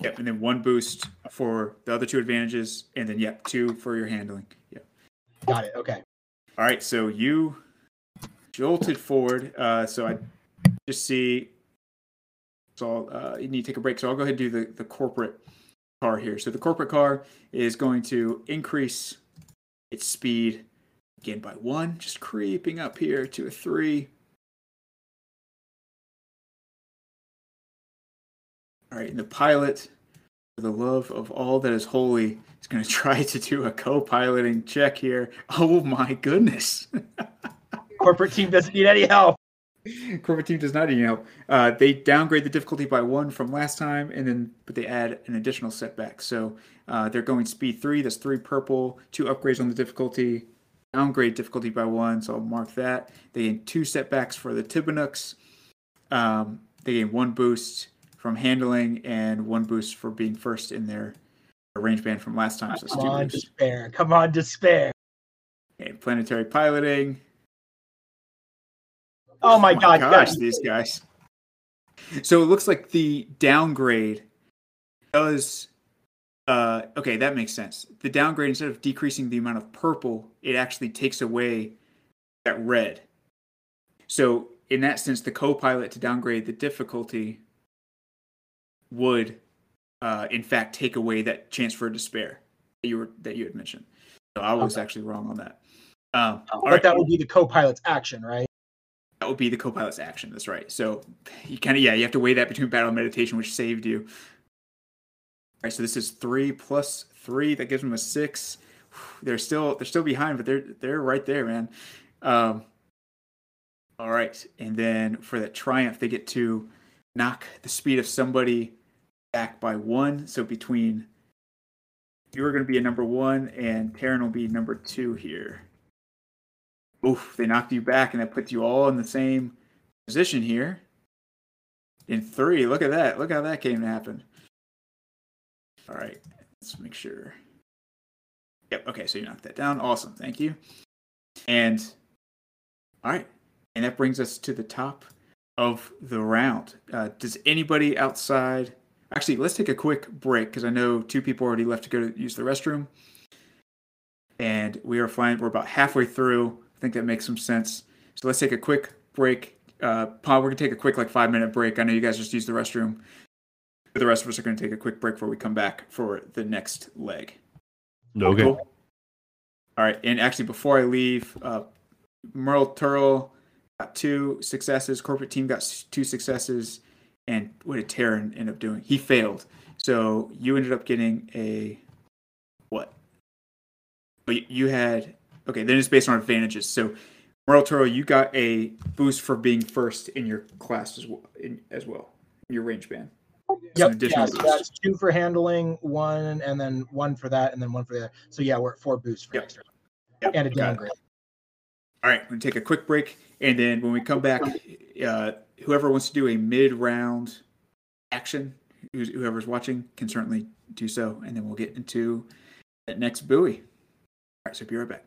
yep, and then one boost for the other two advantages, and then yep, two for your handling. Yep. got it. Okay. All right, so you jolted forward. Uh, so I just see. So I'll, uh, you need to take a break. So I'll go ahead and do the, the corporate car here. So the corporate car is going to increase its speed again by one, just creeping up here to a three. All right, and the pilot, for the love of all that is holy, is going to try to do a co-piloting check here. Oh my goodness! Corporate team doesn't need any help. Corporate team does not need help. Uh, they downgrade the difficulty by one from last time, and then but they add an additional setback. So uh, they're going speed three. That's three purple. Two upgrades on the difficulty. Downgrade difficulty by one. So I'll mark that. They gain two setbacks for the Tibanooks. Um, they gain one boost from handling and one boost for being first in their range band from last time. So Come on, boosts. despair. Come on, despair. Okay, planetary piloting. Oh my God, gosh, these guys. So it looks like the downgrade does. Uh, okay, that makes sense. The downgrade instead of decreasing the amount of purple, it actually takes away that red. So in that sense, the co-pilot to downgrade the difficulty would, uh, in fact, take away that chance for despair that you were that you had mentioned. So I was Okay. actually wrong on that. Um, all But right. that would be the co-pilot's action, right? That would be the co-pilot's action. That's right. So you kind of yeah, you have to weigh that between battle and meditation, which saved you. All right, so this is three plus three. That gives them a six. They're still they're still behind, but they're they're right there, man. Um, all right, and then for the triumph, they get to knock the speed of somebody back by one. So between you are going to be a number one, and Taryn will be number two here. Oof, they knocked you back, and that puts you all in the same position here. In three, look at that. Look how that came to happen. All right, let's make sure. Yep, okay, so you knocked that down. Awesome, thank you. And, all right, and that brings us to the top of the round. Uh, does anybody outside. Actually, let's take a quick break because I know two people already left to go to use the restroom. And we are fine. We're about halfway through. I think that makes some sense. So let's take a quick break. Uh, Paul, we're gonna take a quick like five minute break. I know you guys just used the restroom. But the rest of us are gonna take a quick break before we come back for the next leg. Okay. Cool? All right, and actually, before I leave, uh, Merle Turl got two successes. Corporate team got two successes, and what did Taryn end up doing? He failed. So you ended up getting a what? You- you had okay. Then it's based on advantages. So Merle Turl, you got a boost for being first in your class as well. In, as well, in your range band. Yep. Yeah, so that's two for handling, one, and then one for that, and then one for the. So yeah, we're at four boosts for Yep. extra Yep, and a downgrade. All right, we're gonna take a quick break, and then when we come back, uh, whoever wants to do a mid-round action, who's, whoever's watching, can certainly do so, and then we'll get into that next buoy. All right, so be right back.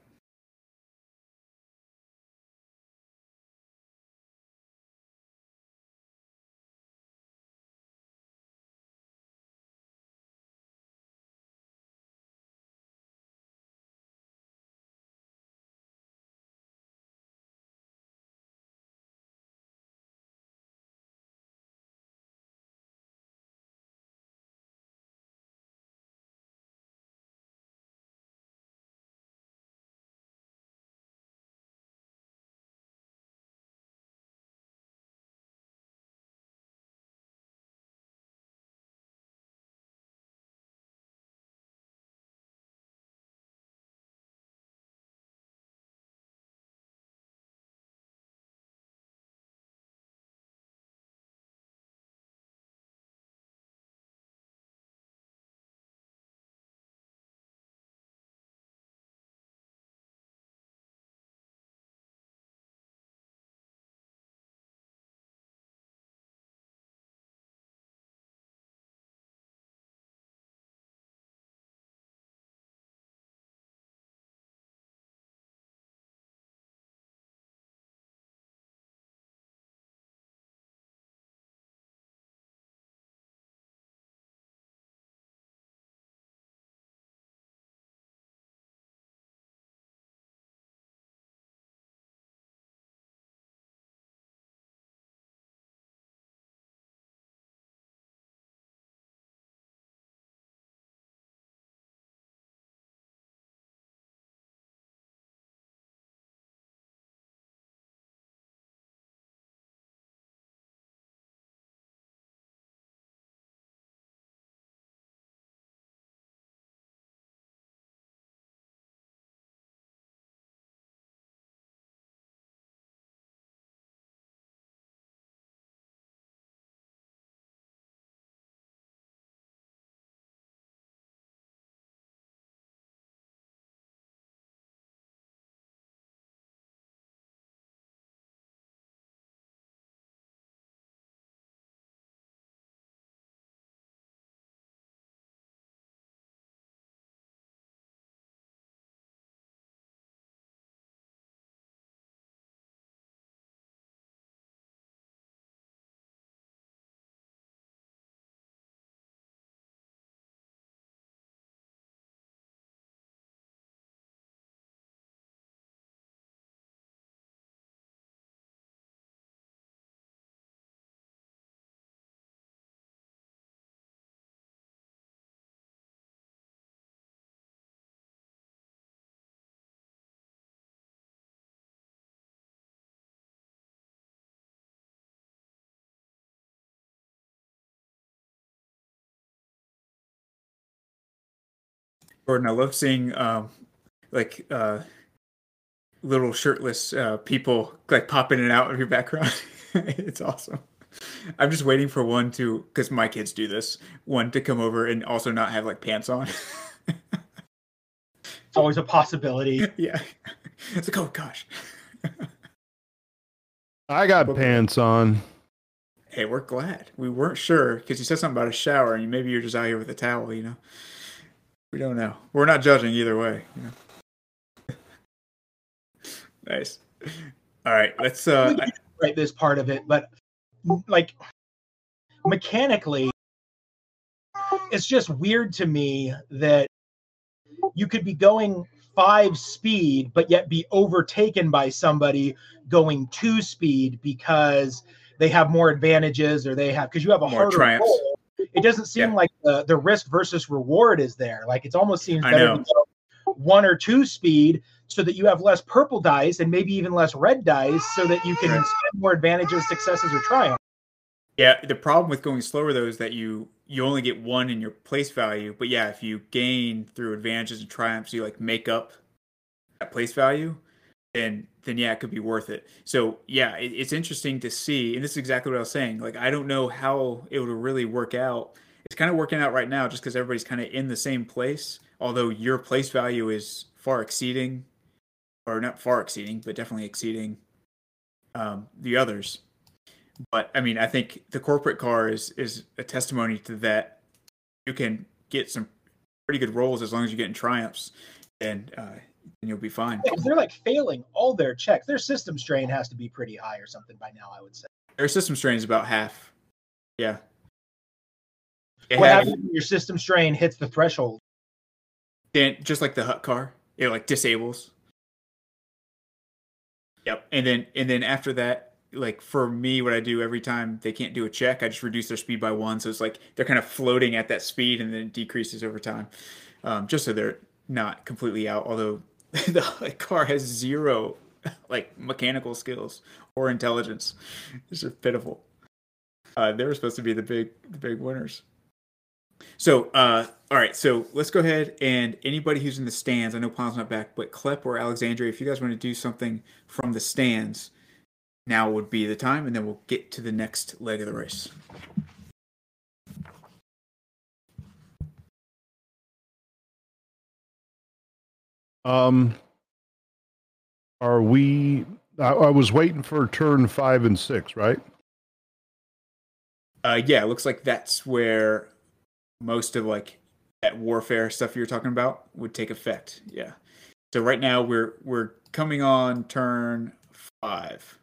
Jordan, I love seeing um, like uh, little shirtless uh, people like pop in and out of your background. it's awesome. I'm just waiting for one to, because my kids do this, one to come over and also not have like pants on. It's always a possibility. yeah. It's like, oh gosh. I got Okay. pants on. Hey, we're glad. We weren't sure because you said something about a shower and maybe you're just out here with a towel, you know? We don't know. We're not judging either way, you know? nice. All right, let's uh right this part of it but like mechanically it's just weird to me that you could be going five speed but yet be overtaken by somebody going two speed because they have more advantages or they have because you have a More harder triumphs. roll. It doesn't seem Yeah. like the, the risk versus reward is there like it almost seems better to go one or two speed so that you have less purple dice and maybe even less red dice so that you can Right. spend more advantages, successes, or triumphs. Yeah, the problem with going slower though is that you you only get one in your place value. But yeah, if you gain through advantages and triumphs, you like make up that place value, then then yeah, it could be worth it. So yeah, it, it's interesting to see, and this is exactly what I was saying. Like I don't know how it would really work out. It's kind of working out right now just because everybody's kind of in the same place. Although your place value is far exceeding, or not far exceeding, but definitely exceeding um, the others but I mean, I think the corporate car is is a testimony to that. You can get some pretty good rolls as long as you're getting triumphs, and uh, and you'll be fine. Yeah, they're like failing all their checks. Their system strain has to be pretty high or something by now, I would say. Their system strain is about half. Yeah. It what happens when your system strain hits the threshold? then just like the Hutt car, it like disables. Yep, and then and then after that, like for me, what I do every time they can't do a check, I just reduce their speed by one. So it's like they're kind of floating at that speed, and then it decreases over time, um, just so they're not completely out. Although the car has zero like mechanical skills or intelligence, it's just pitiful. Uh, they were supposed to be the big the big winners. So, uh, all right. So let's go ahead and anybody who's in the stands. I know Paul's not back, but Klep or Alexandria, if you guys want to do something from the stands, now would be the time, and then we'll get to the next leg of the race. Um, are we? I, I was waiting for turn five and six, right? Uh, yeah, it looks like that's where most of like that warfare stuff you're talking about would take effect. Yeah. So right now we're we're coming on turn five,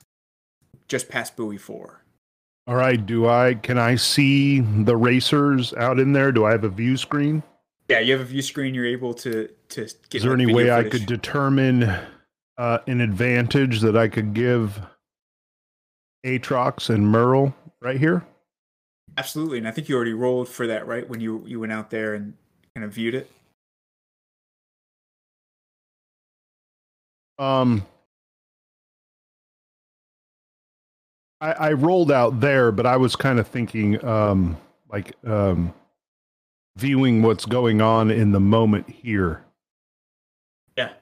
just past buoy four. All right. Do I? Can I see the racers out in there? Do I have a view screen? Yeah, you have a view screen. You're able to to get. Is there like, any way I could determine uh, an advantage that I could give Atrox and Merle right here? Absolutely, and I think you already rolled for that, right? When you you went out there and kind of viewed it. Um, I, I rolled out there, but I was kind of thinking, um, like, um, viewing what's going on in the moment here. Yeah,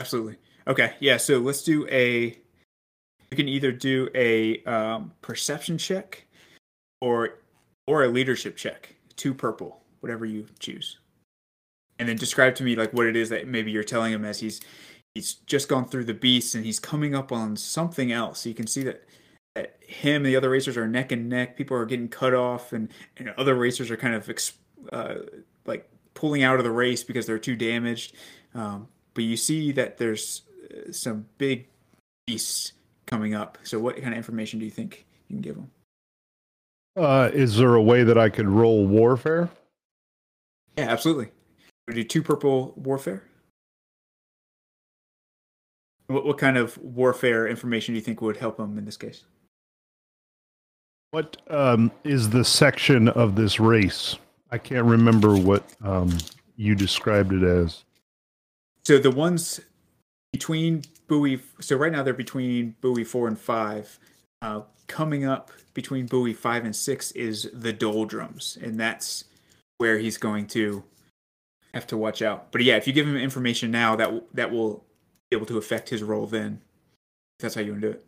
absolutely. Okay, yeah. So let's do a. You can either do a um, perception check, or or a leadership check. Two purple, whatever you choose. And then describe to me like what it is that maybe you're telling him as he's he's just gone through the beast and he's coming up on something else. You can see that, him and the other racers are neck and neck. People are getting cut off, and, and other racers are kind of uh, like pulling out of the race because they're too damaged. Um, but you see that there's uh, some big beasts coming up. So what kind of information do you think you can give them? Uh, is there a way that I could roll warfare? Yeah, absolutely. We do two purple warfare. What what kind of warfare information do you think would help them in this case? What um, is the section of this race? I can't remember what um, you described it as. So the ones between buoy. So right now they're between buoy four and five. Uh, coming up between buoy five and six is the doldrums, and that's where he's going to have to watch out. But yeah, if you give him information now, that w- that will be able to affect his role. Then, if that's how you want to do it.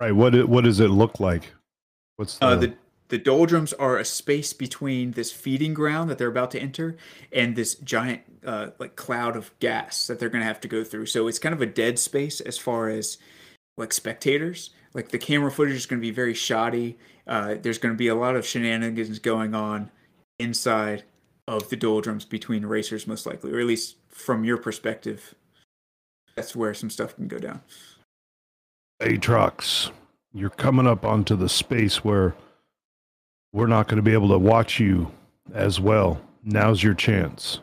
Right. What what does it look like? What's the, Uh, the the doldrums are a space between this feeding ground that they're about to enter and this giant uh, like cloud of gas that they're going to have to go through. So it's kind of a dead space as far as like spectators. Like the camera footage is going to be very shoddy. Uh, there's going to be a lot of shenanigans going on inside of the doldrums between racers, most likely, or at least from your perspective. That's where some stuff can go down. Atrox, you're coming up onto the space where we're not going to be able to watch you as well. Now's your chance.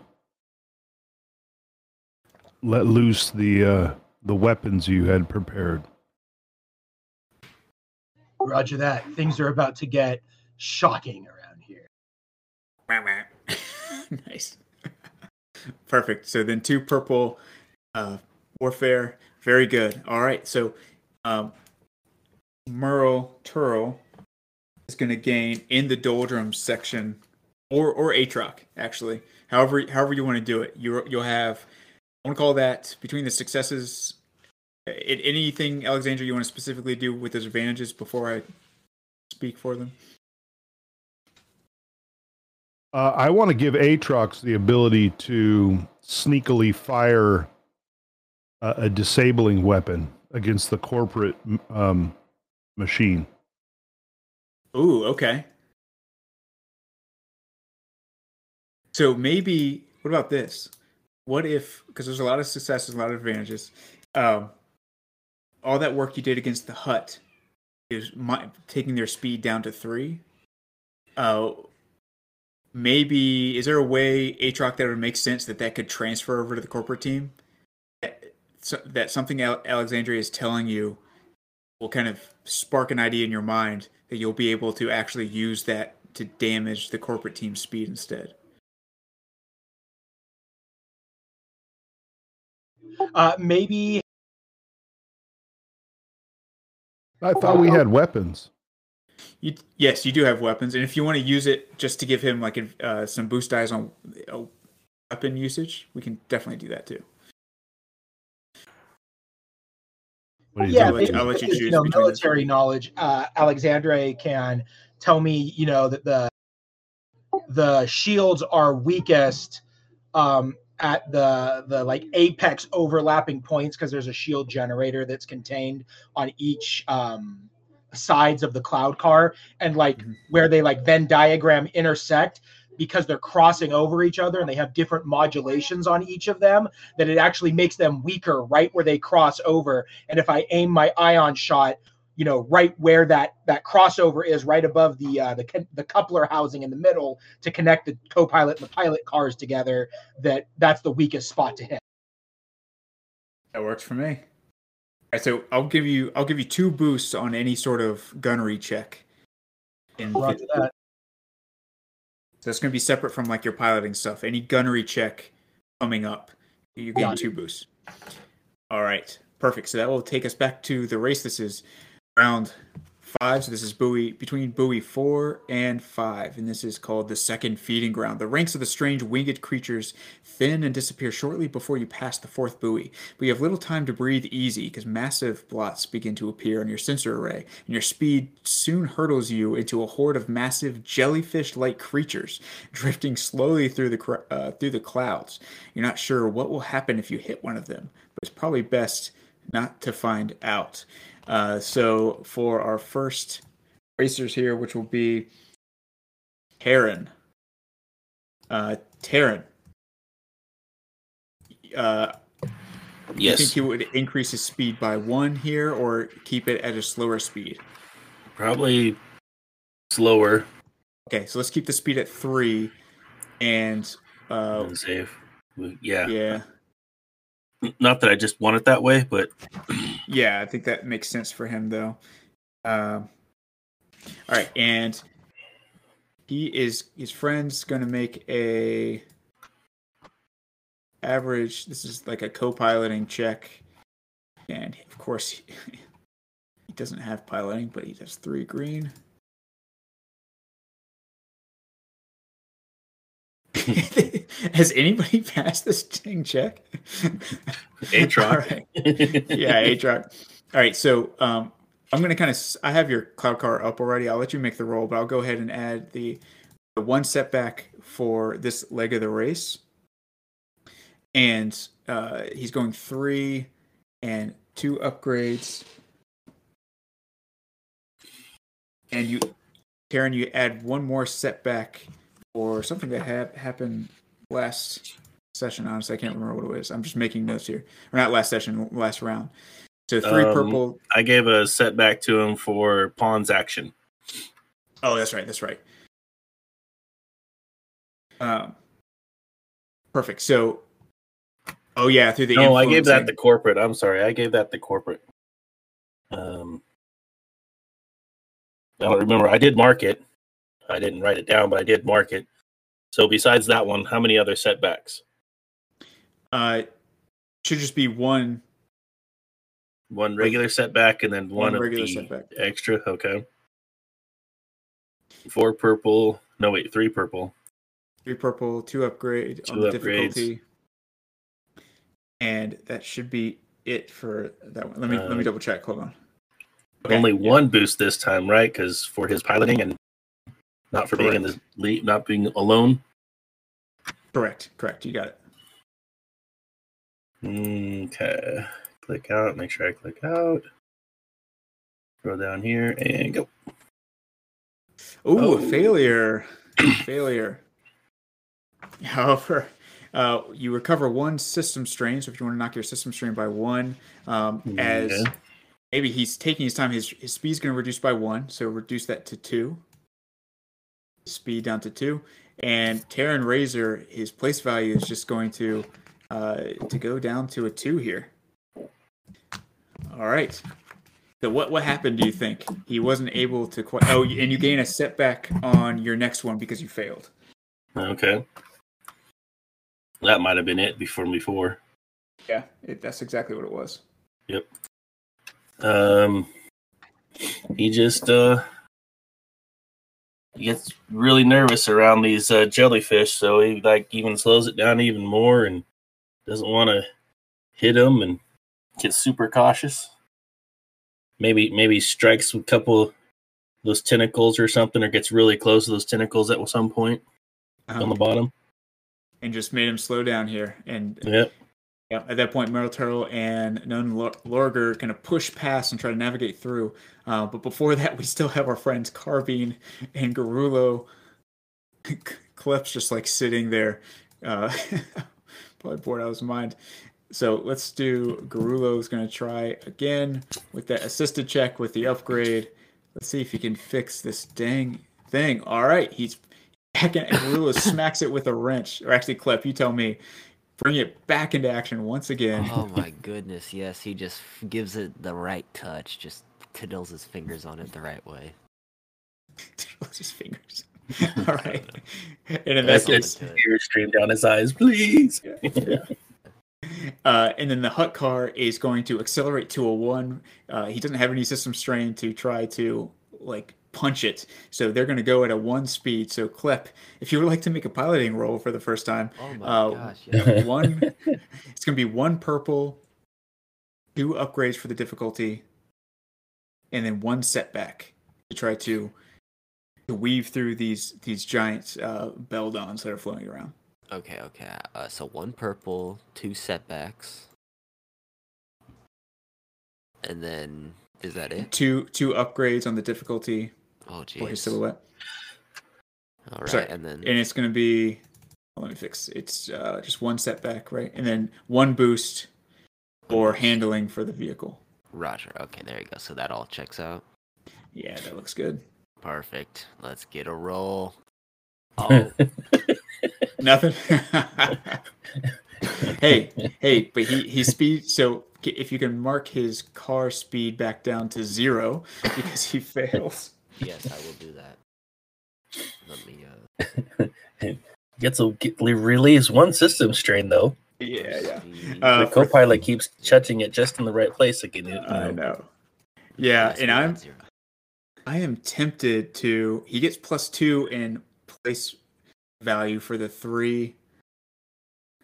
Let loose the uh, the weapons you had prepared. Roger that. Things are about to get shocking around here. nice. Perfect. So then two purple uh warfare. Very good. All right. So um Merle Turl is gonna gain in the doldrums section or or Atrox, actually. However however you want to do it. You you'll have I want to call that between the successes it, anything Alexandra you want to specifically do with those advantages before I speak for them? Uh, I want to give Atrox the ability to sneakily fire a, a disabling weapon against the corporate um, machine. Ooh, okay. So maybe what about this? What if because there's a lot of successes, a lot of advantages. Um, all that work you did against the Hutt is my, taking their speed down to three. Uh, maybe is there a way Atrox that would make sense that that could transfer over to the corporate team? That, so, that something Alexandria is telling you will kind of spark an idea in your mind you'll be able to actually use that to damage the corporate team's speed instead. Uh, maybe I thought we had weapons. You, yes, you do have weapons, and if you want to use it just to give him like uh, some boost dice on uh, weapon usage, we can definitely do that too. What do you yeah, think? I'll let you- maybe I'll let you because, choose know, between them. military knowledge. Uh, Alexandre can tell me, you know, that the the shields are weakest um, at the the like apex overlapping points because there's a shield generator that's contained on each um, sides of the cloud car, and like Mhm. where they like Venn diagram intersect because they're crossing over each other and they have different modulations on each of them that it actually makes them weaker right where they cross over and if i aim my ion shot you know right where that that crossover is right above the uh, the the coupler housing in the middle to connect the co-pilot and the pilot cars together that that's the weakest spot to hit That works for me. All right, so I'll give you I'll give you two boosts on any sort of gunnery check. And that. So it's going to be separate from like your piloting stuff. Any gunnery check coming up, you get Got two boosts. All right, perfect. So that will take us back to the race. This is round five. So this is buoy between buoy four and five, and this is called the second feeding ground. The ranks of the strange winged creatures thin and disappear shortly before you pass the fourth buoy. But you have little time to breathe easy because massive blots begin to appear on your sensor array, and your speed soon hurtles you into a horde of massive jellyfish-like creatures drifting slowly through the uh, through the clouds. You're not sure what will happen if you hit one of them, but it's probably best not to find out. Uh, so for our first racers here, which will be Terran. Uh, Terran. Uh, you think Yes, he would increase his speed by one here, or keep it at a slower speed? probably slower Okay, so let's keep the speed at three, and uh, safe. Yeah. yeah, not that I just want it that way, but yeah, I think that makes sense for him though. Um, all right, and he is his friend's to make a average. This is like a co-piloting check, and of course he, he doesn't have piloting, but he does three green. Has anybody passed this dang check? All right. Yeah, Atrox. All right, so um, I'm gonna kind of. I have your cloud car up already. I'll let you make the roll, but I'll go ahead and add the, the one setback for this leg of the race. And uh, he's going three and two upgrades. And you, Karen, you add one more setback for something that ha- happened last session. Honestly, I can't remember what it was. I'm just making notes here. Or not last session, last round. So three Um, purple. I gave a setback to him for Pon's action. Oh, that's right. That's right. Um, perfect. So, oh yeah, through the No, I gave that the corporate. I'm sorry, I gave that the corporate. Um, I don't remember. I did mark it. I didn't write it down, but I did mark it. So besides that one, how many other setbacks? uh, should just be one One regular setback and then one, one of regular the setback. extra. Okay. Four purple. No, wait, three purple. Three purple, two upgrade on the upgrades. difficulty, and that should be it for that one. Let me let me Uh, double check. Hold on. Okay, Only one boost this time, right? Because for his piloting and not for being in the lead, not being alone. Correct. Correct. You got it. Okay. Click out. Make sure I click out. Scroll down here and go. Ooh, Oh. a failure. failure. However, uh, you recover one system strain. So if you want to knock your system strain by one, um, as Okay. maybe he's taking his time, his, his speed's going to reduce by one. So reduce that to two. Speed down to two. And Terran Razor, his place value is just going to uh, to go down to a two here. All right. So what what happened? Do you think he wasn't able to quite? Oh, and you gain a setback on your next one because you failed. Okay. That might have been it before before. Yeah, it, that's exactly what it was. Yep. Um he just uh he gets really nervous around these uh, jellyfish, so he like even slows it down even more and doesn't want to hit them and gets super cautious. Maybe maybe strikes a couple of those tentacles or something, or gets really close to those tentacles at some point on the Um, bottom. and just made him slow down here. And Yep. Yeah, at that point, Turl and Nun Lor- Lorger kind of push past and try to navigate through. Uh, but before that, we still have our friends Carbine and Garullo. Klep's just like sitting there, uh, probably bored out of his mind. So let's do Garullo's going to try again with that assisted check with the upgrade. Let's see if he can fix this dang thing. All right, he's back in. Garullo smacks it with a wrench. Or actually, Klep, you tell me. Bring it back into action once again. Oh my goodness, yes, he just gives it the right touch, just tiddles his fingers on it the right way. Tickles his fingers. All right. And in that That's case, tears stream down his eyes, please. yeah. Uh, and then the Hutt car is going to accelerate to a one. Uh, he doesn't have any system strain to try to like punch it, so they're going to go at a one speed. So Klep, if you would like to make a piloting roll for the first time, Oh my Uh, gosh, yeah. one, it's going to be one purple, two upgrades for the difficulty, and then one setback to try to to weave through these these giant uh, beldons that are floating around. Okay, okay. Uh, so one purple, two setbacks, and then is that it? Two two upgrades on the difficulty Oh for his silhouette. All right, Sorry, and then and it's going to be let me fix it's uh, just one setback right and then one boost or handling for the vehicle Roger. Okay, there you go. So that all checks out. yeah that looks good Perfect. Let's get a roll. Oh, nothing hey hey but he he speed so if you can mark his car speed back down to zero because he fails yes, I will do that. Let me. Uh, Gets to get, relieves one system strain though. yeah yeah. Uh, the co-pilot keeps touching it just in the right place again. you i know. know yeah Yes, and i'm zero. I am tempted to. He gets plus two in place value for the three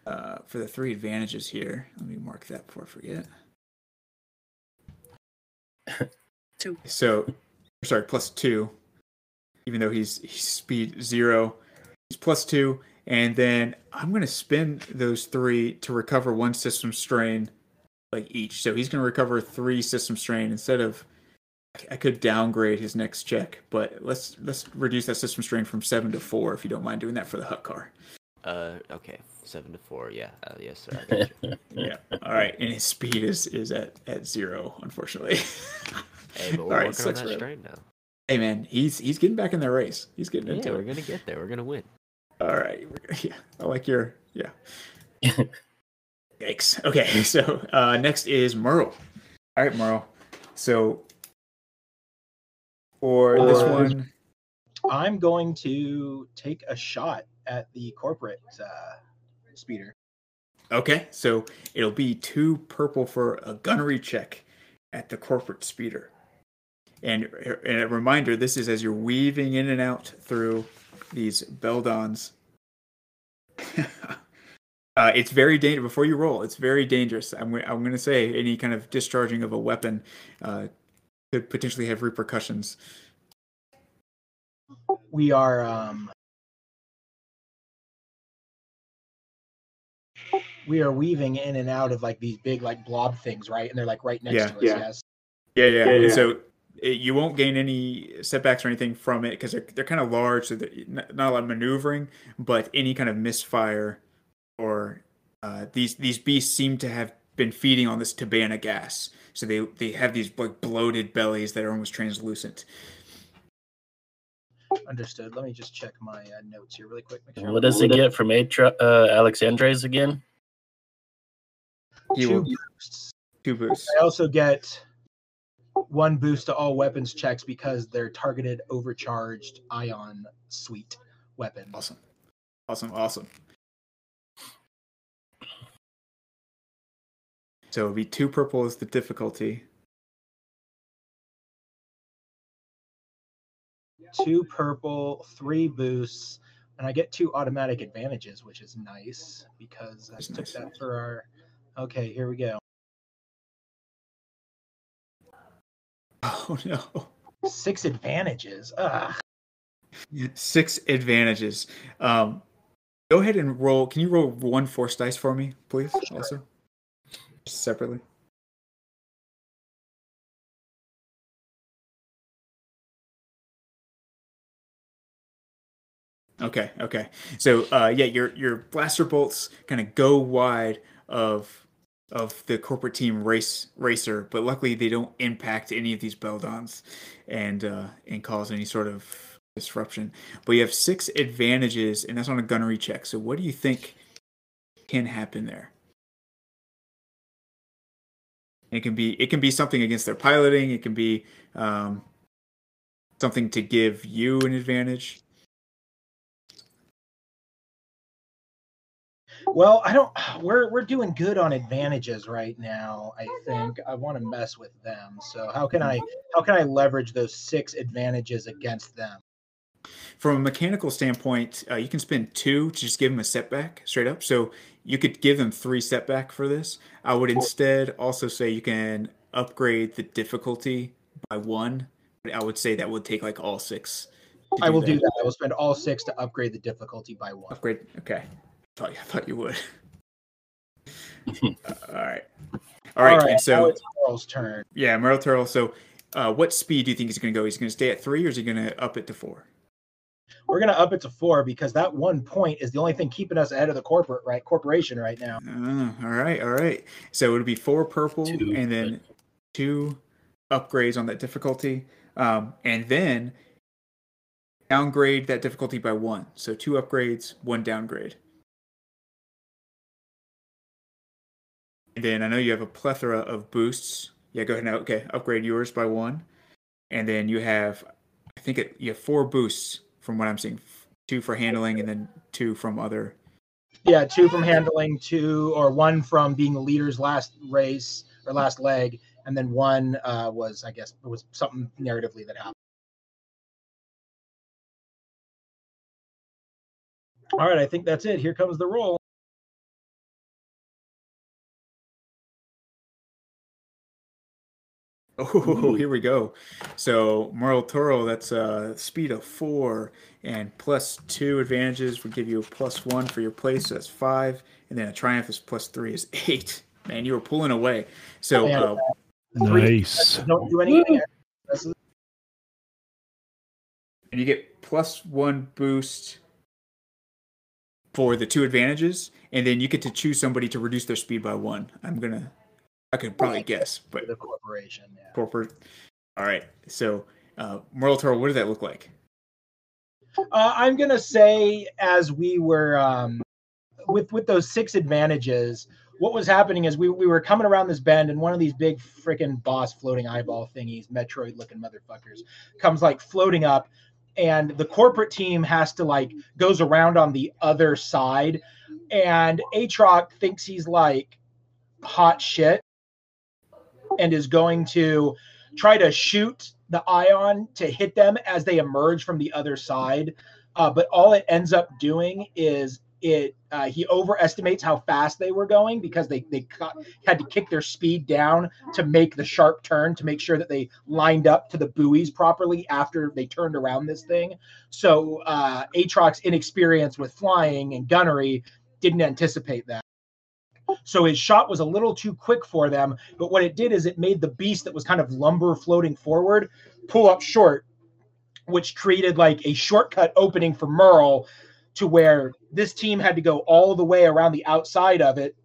uh, for the three advantages here. Let me mark that before I forget. Two. So, sorry, plus two. Even though he's he's speed zero, he's plus two, and then I'm gonna spend those three to recover one system strain, like each. So he's gonna recover three system strain instead of. I could downgrade his next check, but let's let's reduce that system strain from seven to four if you don't mind doing that for the Hutt car. Uh, okay, seven to four. Yeah, uh, yes, sir. I got you. Yeah. All right, and his speed is is at at zero, unfortunately. hey, but we're right, working on that for now. Hey man, he's he's getting back in the race. He's getting Yeah, into we're gonna get there. We're gonna win. All right. Yeah, I like your yeah. Yikes. Okay, so uh, next is Merle. All right, Merle. So for this Uh, one, I'm going to take a shot at the corporate uh, speeder. okay, so it'll be two purple for a gunnery check at the corporate speeder. And, and a reminder, this is as you're weaving in and out through these Beldons. uh, it's very dangerous. Before you roll, it's very dangerous. I'm, I'm going to say any kind of discharging of a weapon uh, could potentially have repercussions. We are um, we are weaving in and out of like these big like blob things, right? And they're like right next Yeah, to us. yeah. Yes. Yeah, yeah. Yeah, And yeah. So it, you won't gain any setbacks or anything from it because they're, they're kind of large, so not, not a lot of maneuvering. But any kind of misfire or uh, these these beasts seem to have been feeding on this Tibanna gas, so they they have these like bloated bellies that are almost translucent. Understood. Let me just check my uh, notes here really quick. Make sure what does he get from Atra- uh, Alexandres again? He Two boosts. two boosts. I also get one boost to all weapons checks because they're targeted overcharged ion suite weapons. Awesome, awesome, awesome. So it'll be two purple is the difficulty. Two purple, three boosts, and I get two automatic advantages, which is nice because I That's took nice. that for our. Okay, here we go. Oh no. Six advantages. Ugh. Six advantages. Um, go ahead and roll. Can you roll one force dice for me, please? Also, separately. Okay, okay. So, uh, yeah, your your blaster bolts kind of go wide of of the corporate team race racer, but luckily they don't impact any of these Beldons and uh, and cause any sort of disruption. But you have six advantages, and that's on a gunnery check. So, what do you think can happen there? It can be it can be something against their piloting. It can be um, something to give you an advantage. Well, I don't. We're we're doing good on advantages right now. I think I want to mess with them. So how can I how can I leverage those six advantages against them? From a mechanical standpoint, uh, you can spend two to just give them a setback straight up. So you could give them three setback for this. I would instead also say you can upgrade the difficulty by one. But I would say that would take like all six. I will do that. I will spend all six to upgrade the difficulty by one. Upgrade. Okay. Thought I thought you would. Uh, all right. All right. and now so it's Carl's turn. yeah, Merle Turl. So uh, what speed do you think he's going to go? He's going to stay at three, or is he going to up it to four? We're gonna up it to four because that one point is the only thing keeping us ahead of the corporate right corporation right now. Ah, all right, all right. So it'll be four purple Two, and then two upgrades on that difficulty, um, and then downgrade that difficulty by one. So two upgrades, one downgrade. And then I know you have a plethora of boosts. Yeah, go ahead now. Okay, upgrade yours by one, and then you have, I think it, you have four boosts from what I'm seeing. Two for handling, and then two from other Yeah, two from handling, two or one from being the leader's last race or last leg, and then one uh, was I guess it was something narratively that happened. All right, I think that's it. Here comes the roll. Oh, here we go. So Merle Turl, that's a speed of four and plus two advantages would give you a plus one for your place. So that's five, and then a triumph is plus three is eight. Man, you were pulling away. So Yeah. uh, Nice. Don't do anything. And you get plus one boost for the two advantages, and then you get to choose somebody to reduce their speed by one. I'm gonna, I could probably guess, but the corporation. Yeah. corporate. All right, so uh, Merle Turl, what does that look like? Uh, I'm gonna say as we were um, with with those six advantages, what was happening is we we were coming around this bend, and one of these big freaking boss floating eyeball thingies, Metroid looking motherfuckers, comes like floating up, and the corporate team has to like goes around on the other side, and Atrox thinks he's like hot shit, and is going to try to shoot the ion to hit them as they emerge from the other side. Uh, but all it ends up doing is it uh, he overestimates how fast they were going because they they cut, had to kick their speed down to make the sharp turn to make sure that they lined up to the buoys properly after they turned around this thing. So uh, inexperience with flying and gunnery didn't anticipate that. So his shot was a little too quick for them, but what it did is it made the beast that was kind of lumber floating forward pull up short, which created like a shortcut opening for Merle to where this team had to go all the way around the outside of it.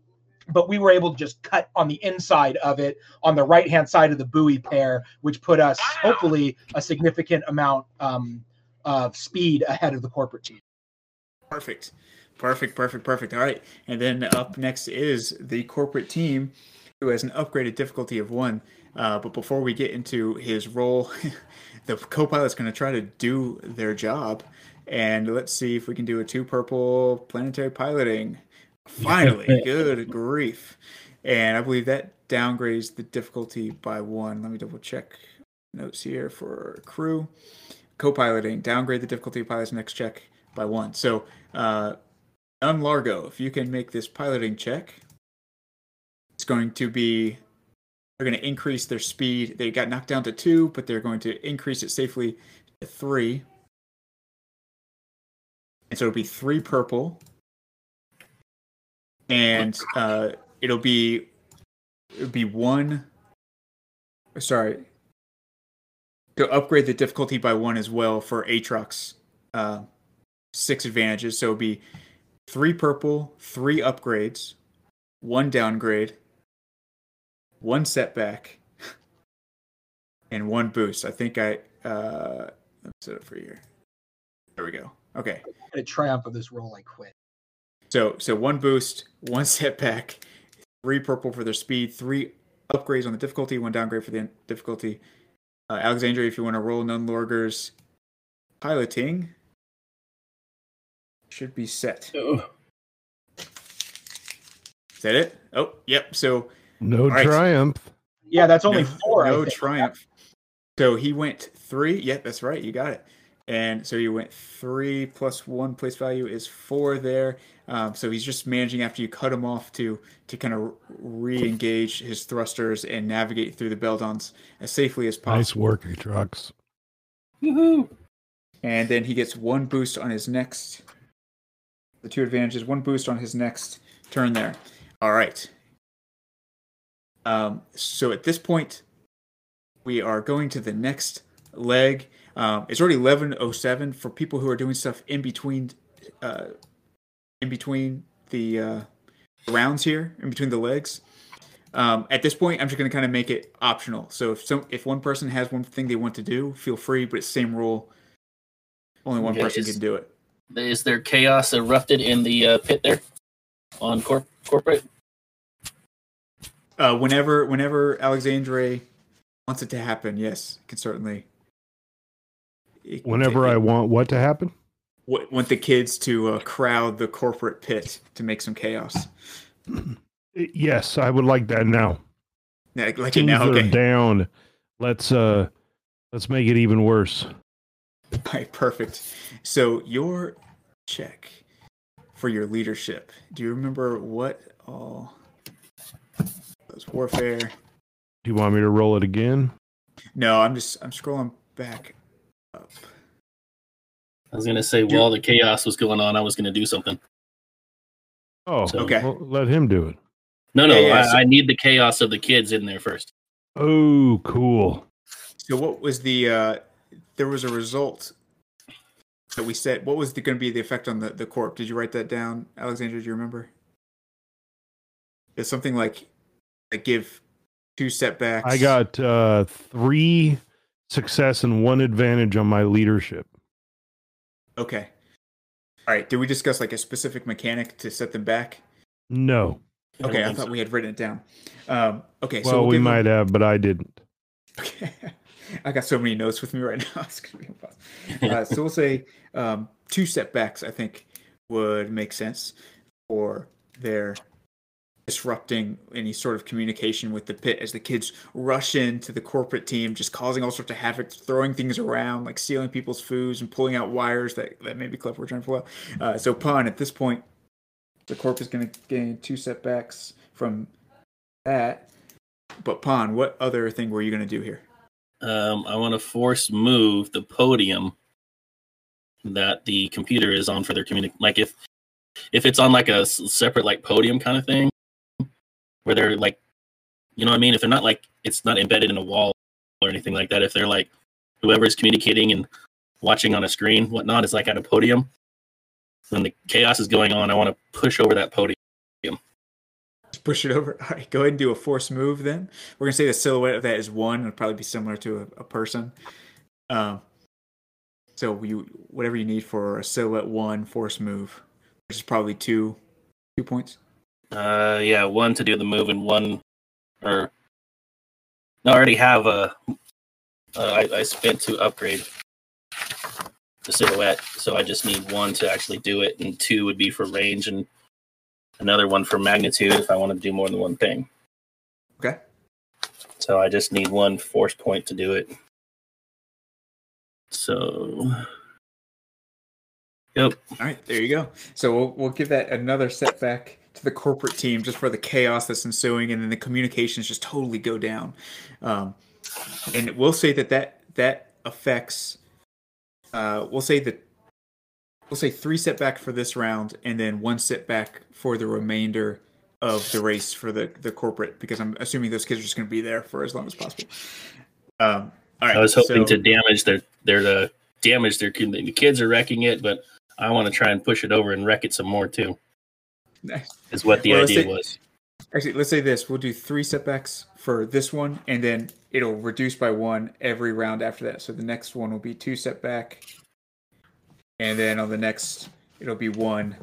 But we were able to just cut on the inside of it on the right hand side of the buoy pair, which put us hopefully a significant amount um, of speed ahead of the corporate team. Perfect. Perfect, perfect, perfect. All right. And then up next is the corporate team who has an upgraded difficulty of one. Uh, but before we get into his role, the co pilot's going to try to do their job. And let's see if we can do a two purple planetary piloting. Finally, good grief. And I believe that downgrades the difficulty by one. Let me double check notes here for crew. Co piloting, downgrade the difficulty of pilot's next check by one. So, uh, Nun Largo, if you can make this piloting check, it's going to be they're going to increase their speed. They got knocked down to two, but they're going to increase it safely to three. And so it'll be three purple, and uh, it'll be it'll be one. Sorry, to upgrade the difficulty by one as well for Atrox. Uh, six advantages, so it'll be three purple, three upgrades, one downgrade, one setback, and one boost. I think I uh let me set it for you. There we go. Okay. A triumph of this roll, I quit. So so one boost, one setback, three purple for their speed, three upgrades on the difficulty, one downgrade for the difficulty. Uh, Alexandria, if you want to roll Nun Largo's piloting, should be set. Oh, Is that it? Oh, yep. So No right. triumph. Yeah, that's only no, four. No triumph. So he went three. Yep, that's right. You got it. And so you went three plus one place value is four there. Um, so he's just managing after you cut him off to to kind of re-engage his thrusters and navigate through the Beldons as safely as possible. Nice work, trucks. woohoo. And then he gets one boost on his next. The two advantages, one boost on his next turn there. All right. Um, so at this point, we are going to the next leg. Um, it's already eleven oh seven for people who are doing stuff in between, uh, in between the uh, rounds here, in between the legs. Um, at this point, I'm just going to kind of make it optional. So if some, if one person has one thing they want to do, feel free. But it's same rule. Only one person can do it. Is there chaos erupted in the uh, pit there on corp- corporate? Uh, whenever whenever Alexandre wants it to happen, yes, it can certainly. it can Whenever take- I want what to happen? wa- want the kids to uh, crowd the corporate pit to make some chaos. Yes, I would like that now. Yeah, Like it Things now, are okay. down. Let's uh let's make it even worse. Right, perfect. So your check for your leadership. Do you remember what all was warfare? Do you want me to roll it again? No, I'm just I'm scrolling back up. I was gonna say You- while the chaos was going on, I was gonna do something. Oh, So- Okay. well, let him do it. No, no, Yeah, yeah, I, so- I need the chaos of the kids in there first. Oh, cool. So what was the uh there was a result that we said what was going to be the effect on the the corp? Did you write that down, Alexandra? Do you remember? It's something like like give two setbacks. I got uh, three success and one advantage on my leadership. Okay. All right. Did we discuss like a specific mechanic to set them back? No. Okay, I think thought so. we had written it down. Um, okay, so well, we'll we give them- might have, but I didn't. Okay. I got so many notes with me right now. It's gonna be impossible. Uh, so we'll say um, two setbacks. I think would make sense for their disrupting any sort of communication with the pit as the kids rush into the corporate team, just causing all sorts of havoc, throwing things around, like stealing people's foods and pulling out wires that that maybe Clever were trying to pull out. Uh, so Pon, at this point, the corp is going to gain two setbacks from that. But Pon, what other thing were you going to do here? Um, I want to force move the podium that the computer is on for their communi Like if if it's on like a separate like podium kind of thing, where they're like, you know what I mean? If they're not like it's not embedded in a wall or anything like that. If they're like whoever is communicating and watching on a screen, whatnot, is like at a podium. When the chaos is going on, I want to push over that podium. Push it over. All right, go ahead and do a force move then. We're going to say the silhouette of that is one. It'll probably be similar to a, a person. Um, so you whatever you need for a silhouette one force move, which is probably two two points. Uh, yeah, one to do the move and one, or no, I already have a. Uh, I, I spent to upgrade the silhouette, so I just need one to actually do it, and two would be for range, and another one for magnitude if I want to do more than one thing. Okay. So I just need one force point to do it. So, yep. All right, there you go. So we'll we'll give that another setback to the corporate team just for the chaos that's ensuing, and then the communications just totally go down. Um, and we'll say that that that affects. Uh, we'll say that we'll say three setback for this round, and then one setback for the remainder of the race for the the corporate, because I'm assuming those kids are just going to be there for as long as possible. Um, all right, I was hoping so- to damage their their uh, damage their the kids are wrecking it, but I want to try and push it over and wreck it some more too. Nice. Is what the Well, idea say- was. Actually, let's say this: we'll do three setbacks for this one, and then it'll reduce by one every round after that. So the next one will be two setback, and then on the next it'll be one.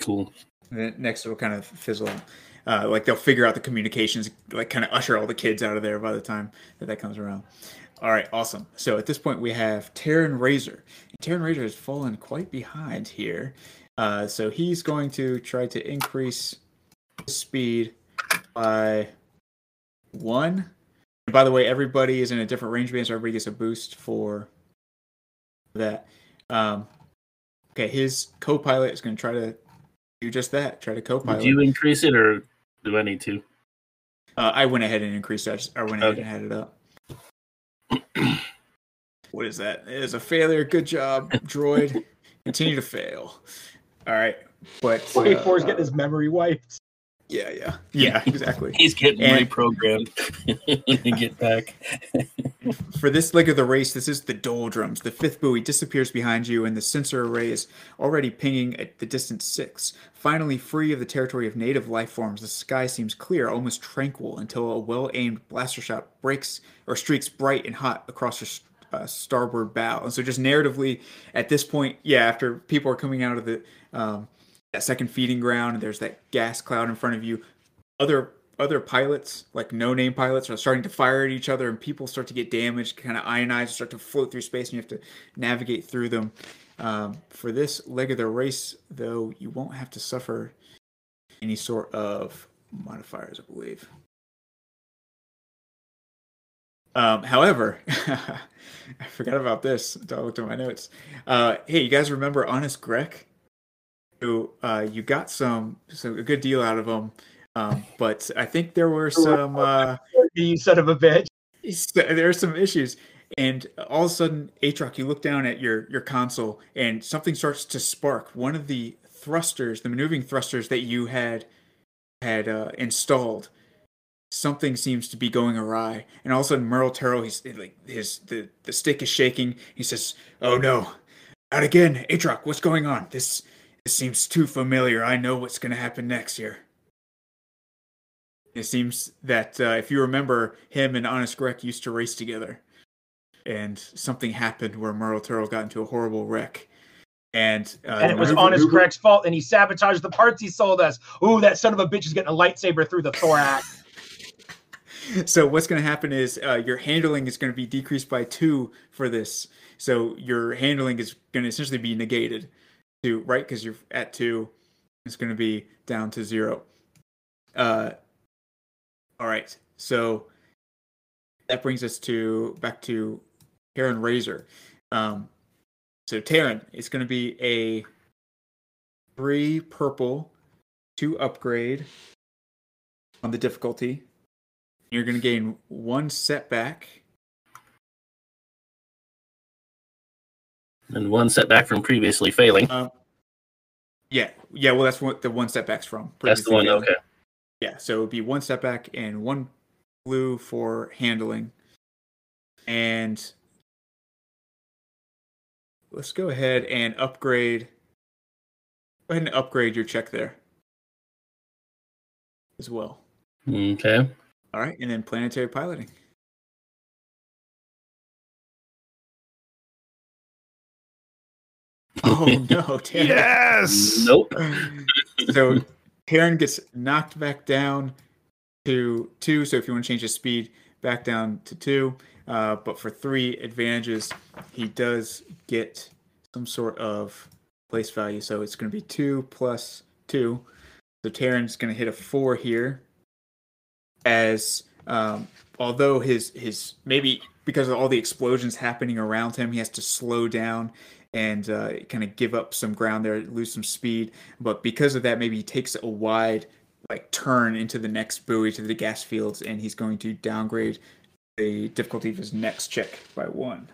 Cool. And then next it'll kind of fizzle. Uh, like they'll figure out the communications, like kind of usher all the kids out of there by the time that that comes around. All right, awesome. So at this point we have Terran Razor. Terran Razor has fallen quite behind here, uh, so he's going to try to increase his speed by one. And by the way, everybody is in a different range band, so everybody gets a boost for that. Um, okay, his co-pilot is going to try to do just that. Try to co-pilot. Did you increase it or do I need to? Uh, I went ahead and increased that. I just- I went ahead Okay. and had it up. what is that? It is a failure. Good job, droid. Continue to fail. All right, but Wait, Four's uh, getting his memory wiped. Yeah, yeah, yeah, exactly. He's getting And- reprogrammed to get back. For this leg of the race, this is the doldrums. The fifth buoy disappears behind you, and the sensor array is already pinging at the distance six. Finally, free of the territory of native life forms, the sky seems clear, almost tranquil, until a well-aimed blaster shot breaks or streaks bright and hot across your uh, starboard bow. And so, just narratively, at this point, yeah, after people are coming out of the um, that second feeding ground, and there's that gas cloud in front of you, other other pilots, like no name pilots, are starting to fire at each other, and people start to get damaged, kind of ionized, start to float through space, and you have to navigate through them. Um, for this leg of the race, though, you won't have to suffer any sort of modifiers, I believe. Um, however, I forgot about this. until I looked at my notes. Uh, hey, you guys remember Honest Greg? Who uh, you got some, some a good deal out of him, um, but I think there were some. Uh, You son of a bitch. there are some issues. And all of a sudden Atrox you look down at your your console and something starts to spark. One of the thrusters the maneuvering thrusters that you had had uh, installed something seems to be going awry. And all of a sudden Merle Turl he's like his the the stick is shaking. He says oh no. Not again Atrox what's going on? This this seems too familiar i know what's going to happen next here it seems that uh, if you remember, him and Honest Greg used to race together, and something happened where Merle Turl got into a horrible wreck, and uh, And it was Honest Greg's fault, and he sabotaged the parts he sold us. Ooh, that son of a bitch is getting a lightsaber through the thorax. So what's going to happen is uh, your handling is going to be decreased by two for this. So your handling is going to essentially be negated to right because you're at two. It's going to be down to zero. Uh, all right. So that brings us to back to Terran Razor. Um, so Terran, it's going to be a three purple, two upgrade on the difficulty. You're going to gain one setback. And one setback from previously failing. Um, yeah, yeah. Well, that's what the one setback's from. That's the one. Okay. Yeah, so it would be one step back and one blue for handling. And let's go ahead and upgrade. Go ahead and upgrade your check there as well. Okay. All right, and then planetary piloting. Oh no, Terran. Yes. Nope. so Terran gets knocked back down to two. So if you want to change his speed, back down to two. Uh, but for three advantages, he does get some sort of place value. So it's going to be two plus two. So Terran's going to hit a four here. As um, although his his maybe because of all the explosions happening around him, he has to slow down and uh, kind of give up some ground there, lose some speed. But because of that, maybe he takes a wide like turn into the next buoy to the gas fields, and he's going to downgrade the difficulty of his next check by one.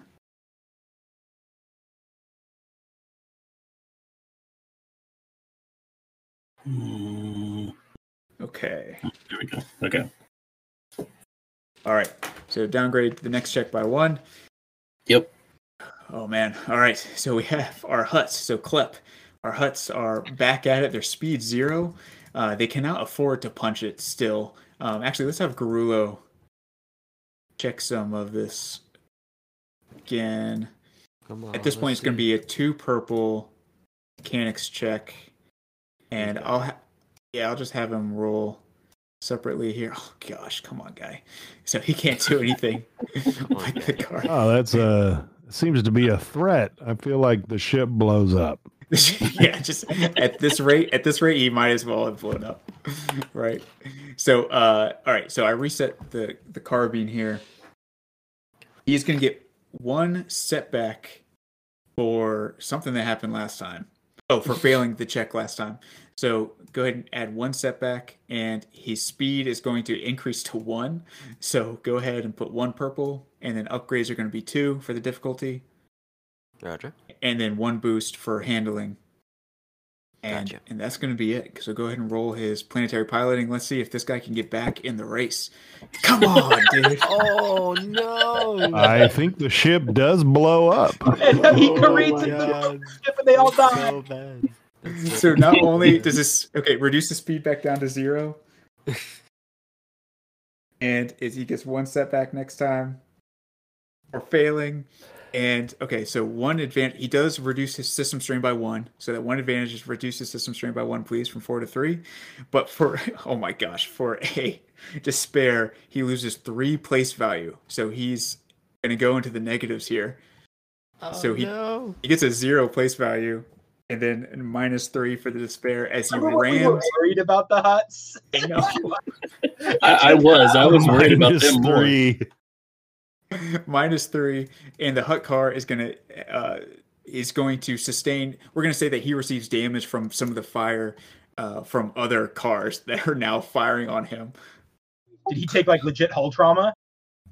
Okay. There we go. Okay. All right. So downgrade the next check by one. Yep. Oh man. All right. So we have our Hutts. So Klep, our Hutts are back at it. Their speed zero. Uh, they cannot afford to punch it still. Um, actually, let's have Garulo check some of this again. Come on. At this point, it's going to be a two purple mechanics check, and Okay. I'll ha- yeah, I'll just have him roll separately here. Oh gosh, come on, guy. So he can't do anything with the card. Oh, that's uh seems to be a threat. I feel like the ship blows up. yeah, just at this rate, at this rate, he might as well have blown up, right? So, uh, all right. So I reset the the carbine here. He's gonna get one setback for something that happened last time. Oh, for failing the check last time. So go ahead and add one setback, and his speed is going to increase to one. So go ahead and put one purple, and then upgrades are going to be two for the difficulty Roger. and then one boost for handling. And Gotcha. and that's going to be it. So go ahead and roll his planetary piloting. Let's see if this guy can get back in the race. Come on, dude. Oh no! I think the ship does blow up. And he Oh careens into the ship and they all die. So bad. That's So not only does this okay reduce the speed back down to zero, and is he gets one setback next time or failing. And okay, so one advantage he does reduce his system strain by one. So that one advantage is reduce his system strain by one, please, from four to three. But for oh my gosh, for a despair, he loses three place value. So he's gonna go into the negatives here. Oh, so Oh, he- no. He gets a zero place value, and then minus three for the despair as he Remember when we worried about the Hutts. I know. I, I was. I was worried about Minus them more. three. minus three, and the Hutt car is gonna uh, is going to sustain. We're gonna say that he receives damage from some of the fire uh, from other cars that are now firing on him. Did he take like legit hull trauma?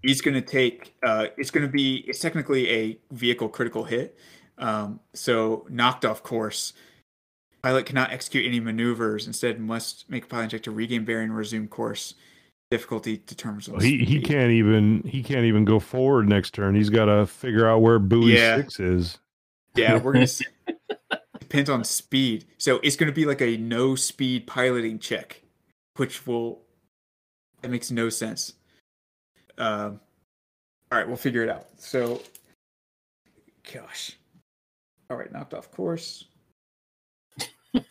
He's gonna take. Uh, it's gonna be. It's technically a vehicle critical hit. Um, so knocked off course. Pilot cannot execute any maneuvers. Instead, must make a pilot check to regain bearing and resume course. Difficulty determines. Well, he he can't even he can't even go forward next turn. He's got to figure out where buoy Yeah. six is. Yeah, we're gonna see. depends on speed. So it's gonna be like a no speed piloting check, which will that makes no sense. Um, all right, we'll figure it out. So, gosh, all right, knocked off course.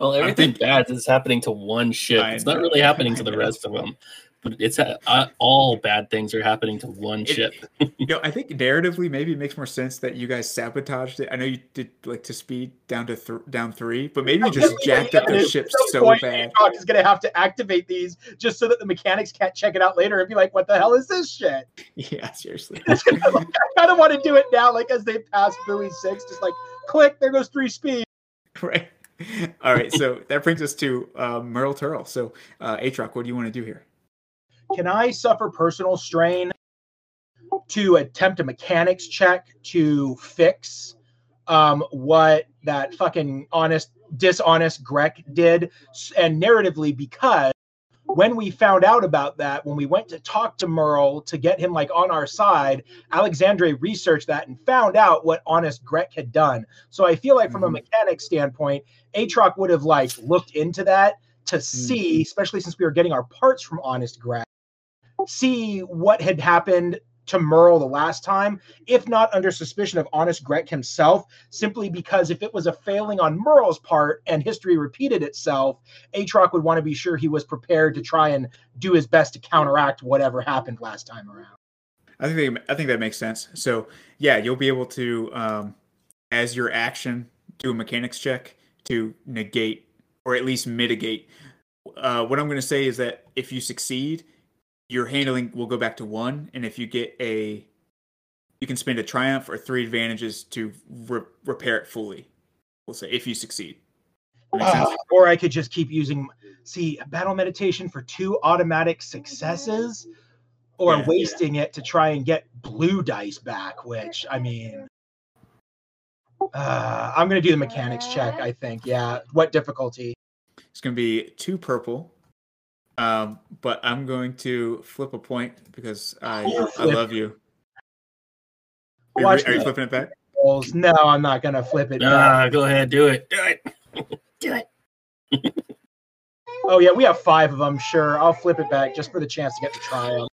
Well, everything think- bad is happening to one ship. I It's not really happening I to the know. rest of them. But it's uh, all bad things are happening to one It- ship. You know, I think narratively, maybe it makes more sense that you guys sabotaged it. I know you did like to speed down to th- down three, but maybe you just jacked up their At ship so point, bad. Hancock is gonna have to activate these just so that the mechanics can't check it out later and be like, "What the hell is this shit?" Yeah, seriously. I kind of want to do it now, like as they pass buoy six, just like click, there goes three speed. right. All right, so that brings us to uh, Merle Turl. So, uh, Atrox, what do you want to do here? Can I suffer personal strain to attempt a mechanics check to fix um, what that fucking honest, dishonest Grek did? And narratively, because when we found out about that, when we went to talk to Merle to get him like on our side, Alexandre researched that and found out what honest Grek had done. So I feel like from a Mhm. mechanics standpoint, Atrox would have like looked into that to see, especially since we were getting our parts from honest Grek see what had happened to Merle the last time, if not under suspicion of honest Greg himself, simply because if it was a failing on Merle's part and history repeated itself, Atrox would want to be sure he was prepared to try and do his best to counteract whatever happened last time around. I think they, I think that makes sense. So, yeah, you'll be able to, um, as your action, do a mechanics check to negate or at least mitigate. Uh, what I'm going to say is that if you succeed, your handling will go back to one, and if you get a, you can spend a triumph or three advantages to re- repair it fully. We'll say if you succeed. That makes sense? Ah, or I could just keep using, see, battle meditation for two automatic successes, or Yeah. wasting it to try and get blue dice back, which, I mean, uh, I'm going to do the mechanics check, I think. Yeah. What difficulty? It's going to be two purple. Um, but I'm going to flip a point because I You I love you. Are you, are you flipping it back? No, I'm not going to flip it. back. Ah, go ahead, do it. Do it. do it. Oh, yeah. We have five of them. Sure. I'll flip it back just for the chance to get the triumph.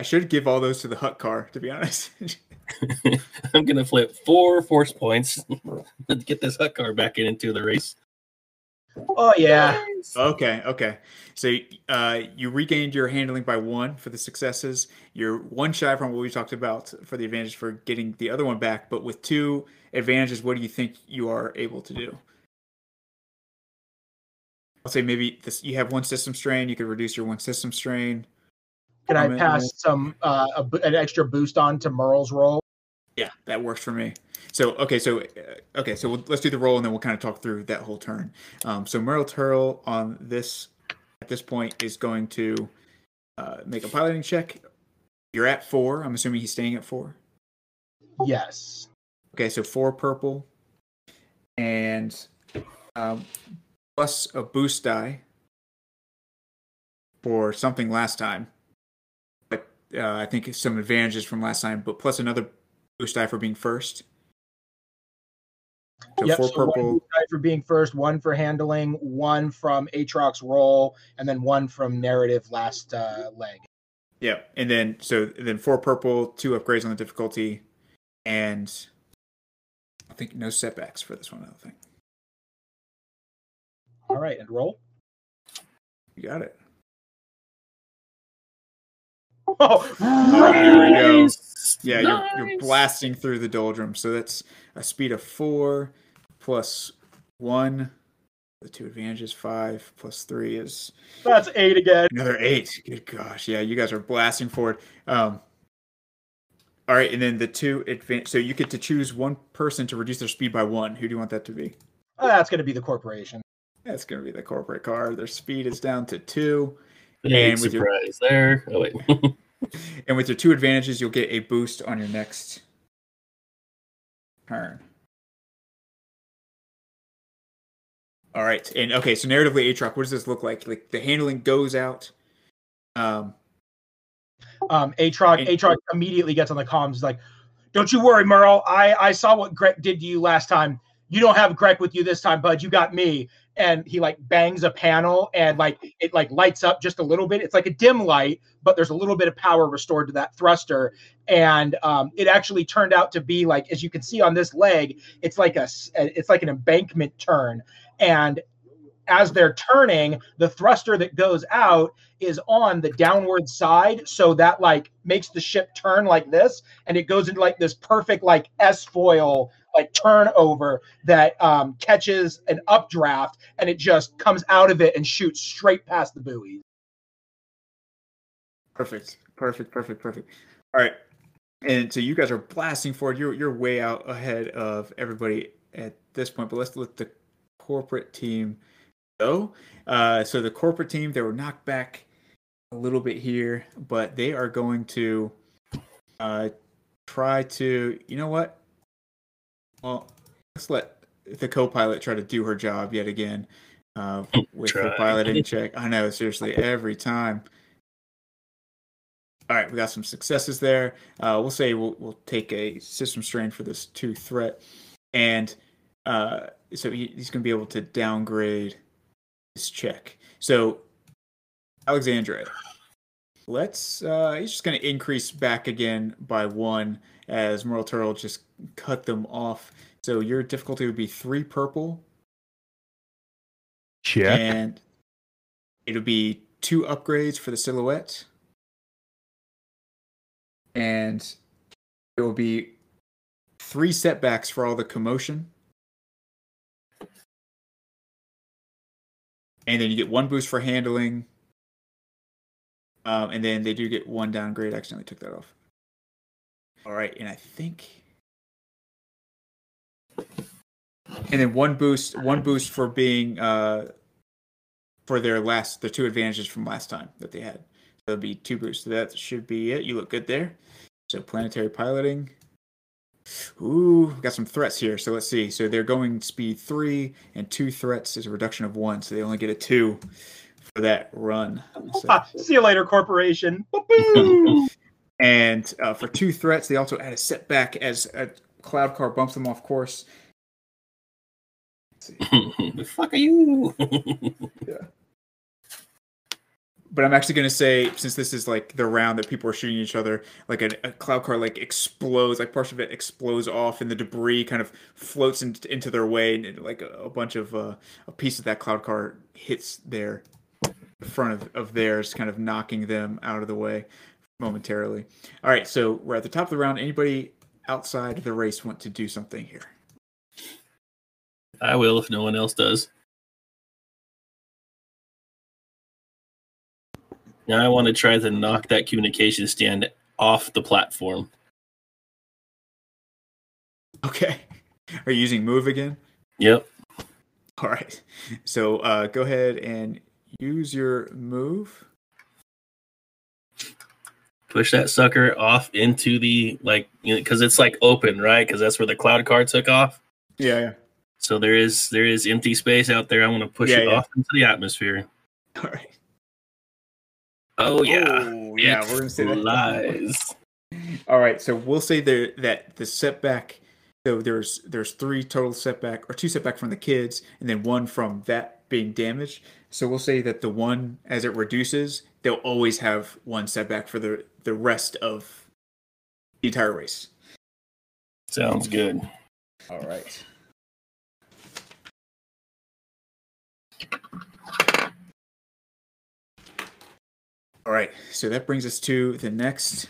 I should give all those to the Hutt car, to be honest. I'm gonna flip four force points to get this Hutt car back in into the race. Oh, yeah. okay, okay. So uh, you regained your handling by one for the successes. You're one shy from what we talked about for the advantage for getting the other one back. But with two advantages, what do you think you are able to do? I'll say maybe this, you have one system strain. You could reduce your one system strain. Can I pass some, uh, a an extra boost on to Merle's roll? Yeah, that works for me. So okay, so uh, okay, so we'll, let's do the roll and then we'll kind of talk through that whole turn. Um, so Merle Turl on this at this point is going to uh, make a piloting check. You're at four. I'm assuming he's staying at four. Yes. Okay, so four purple, and um, plus a boost die for something last time. But uh, I think some advantages from last time, but plus another boost die for being first. So yep. four so purple. boost for being first, one for handling, one from Atrox's roll, and then one from narrative last uh, leg. Yeah, and then so then four purple, two upgrades on the difficulty, and I think no setbacks for this one. I don't think All right, and roll. you got it. Oh, Oh, here we go. Nice. Yeah, you're, you're blasting through the doldrum. So that's a speed of four plus one. The two advantages, five plus three is that's eight again. another eight. Good gosh, yeah, you guys are blasting forward. Um, All right, and then the two advance. So you get to choose one person to reduce their speed by one. Who do you want that to be? Uh, that's going to be the corporation. That's going to be the corporate car. Their speed is down to two, Big And with your- surprise there. Oh wait. and with your two advantages, you'll get a boost on your next turn. All right, and okay, so narratively, Atrox, what does this look like? Like the handling goes out. Um, Um, Atrox, And- Atrox immediately gets on the comms like, "Don't you worry, Merle. I I saw what Greg did to you last time. You don't have Greg with you this time, bud. You got me." And he like bangs a panel and like it like lights up just a little bit. It's like a dim light, but there's a little bit of power restored to that thruster. And um, it actually turned out to be like, as you can see on this leg, it's like a it's like an embankment turn. And as they're turning, the thruster that goes out is on the downward side so that like makes the ship turn like this and it goes into like this perfect like s foil like turnover that um, catches an updraft and it just comes out of it and shoots straight past the buoys Perfect. Perfect. Perfect. Perfect. All right. And so you guys are blasting forward. You're you're way out ahead of everybody at this point. But let's let the corporate team go. Uh, so the corporate team they were knocked back a little bit here, but they are going to uh, try to. You know what? Well, let's let the co-pilot try to do her job yet again uh, with the pilot in check. I know, seriously, every time. All right, we got some successes there. Uh, we'll say we'll we'll take a system strain for this two threat, and uh, so he, he's going to be able to downgrade his check. So, Alexandre, let's. Uh, he's just going to increase back again by one as Merle Turl just cut them off. So your difficulty would be three purple, Check. and it'll be two upgrades for the silhouette. And it will be three setbacks for all the commotion. And then you get one boost for handling. Um, and then they do get one downgrade. I accidentally took that off all right and i think and then one boost one boost for being uh for their last the two advantages from last time that they had. So it'll be two boosts. So that should be it. You look good there. So planetary piloting. Ooh, got some threats here. So let's see. So they're going speed three, and two threats is a reduction of one. So they only get a two for that run. So- see you later corporation. and uh, for two threats, they also add a setback as a cloud car bumps them off course. Let's see. the fuck are you? but I'm actually gonna say since this is like the round that people are shooting each other, like a, a cloud car like explodes, like part of it explodes off, and the debris kind of floats in, into their way, and like a, a bunch of uh, a piece of that cloud car hits their front of, of theirs, kind of knocking them out of the way momentarily. All right, so we're at the top of the round. Anybody outside the race want to do something here? I will if no one else does. Now I want to try to knock that communication stand off the platform. Okay, are you using move again? Yep. All right. So uh, go ahead and use your move. Push that sucker off into the like you know because it's like open, right? Because that's where the cloud car took off. Yeah, yeah. So there is there is empty space out there. I want to push Yeah, it yeah. off into the atmosphere. All right. Oh yeah. Oh, yeah. We're gonna say that. flies. All right. So we'll say there that the setback. So there's there's three total setback or two setback from the kids, and then one from that being damaged. So we'll say that the one as it reduces, they'll always have one setback for the the rest of the entire race. Sounds good. All right. All right, so that brings us to the next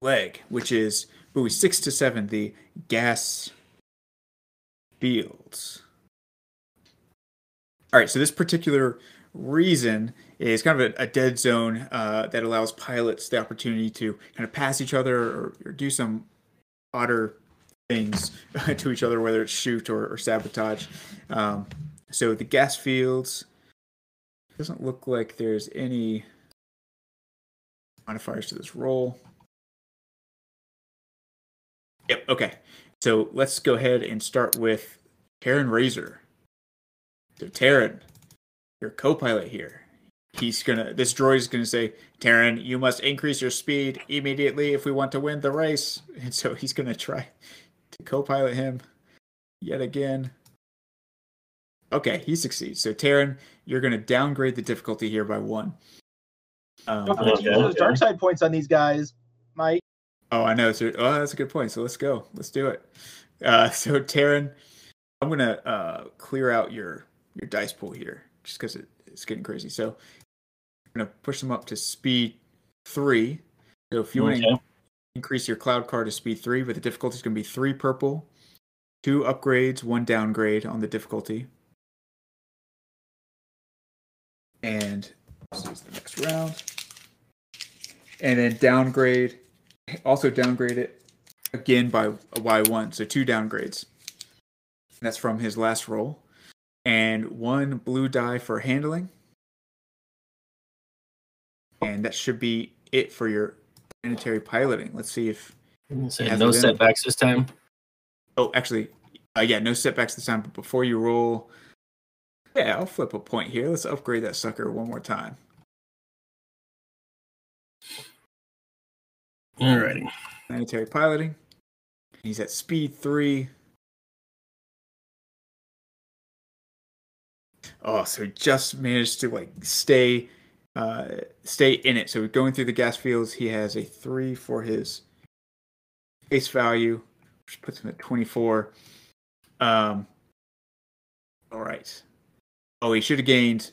leg, which is buoy six to seven, the gas fields. All right, so this particular reason is kind of a, a dead zone uh, that allows pilots the opportunity to kind of pass each other or, or do some odder things to each other, whether it's shoot or, or sabotage. Um, so the gas fields doesn't look like there's any modifiers to this roll. Yep. Okay. So let's go ahead and start with Terran Razor. So Terran, your co-pilot here. He's gonna. This droid is gonna say, Terran, you must increase your speed immediately if we want to win the race. And so he's gonna try to co-pilot him yet again. Okay, he succeeds. So Terran, you're gonna downgrade the difficulty here by one. Um, Don't forget to use those dark side points on these guys, Mike. Oh, I know. So, oh, that's a good point. So let's go. Let's do it. Uh, so Taryn, I'm gonna uh, clear out your your dice pool here, just because it, it's getting crazy. So I'm gonna push them up to speed three. So if you want to increase your cloud car to speed three, but the difficulty is gonna be three purple, two upgrades, one downgrade on the difficulty, and this is the next round, and then downgrade also downgrade it again by a Y1, so two downgrades. That's from his last roll. And one blue die for handling. And that should be it for your planetary piloting. Let's see if. No setbacks this time. Oh, actually, uh, yeah, no setbacks this time. But before you roll, yeah, I'll flip a point here. Let's upgrade that sucker one more time. Alrighty. planetary piloting. He's at speed three. Oh, so he just managed to like stay, uh, stay in it. So going through the gas fields, he has a three for his base value, which puts him at twenty-four. Um. All right. Oh, he should have gained.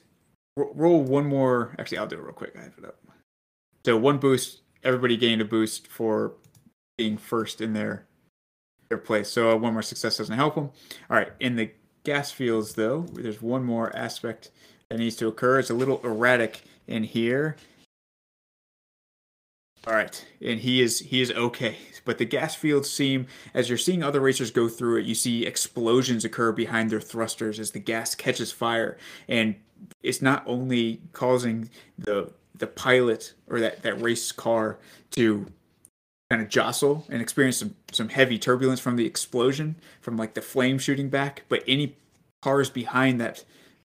ro- Roll one more. Actually, I'll do it real quick. I have it up. So one boost. Everybody gained a boost for being first in their their place. So one more success doesn't help them. All right, in the gas fields though, there's one more aspect that needs to occur. It's a little erratic in here. All right, and he is he is okay. But the gas fields seem, as you're seeing other racers go through it, you see explosions occur behind their thrusters as the gas catches fire, and it's not only causing the the pilot or that that race car to kind of jostle and experience some some heavy turbulence from the explosion from like the flame shooting back but any cars behind that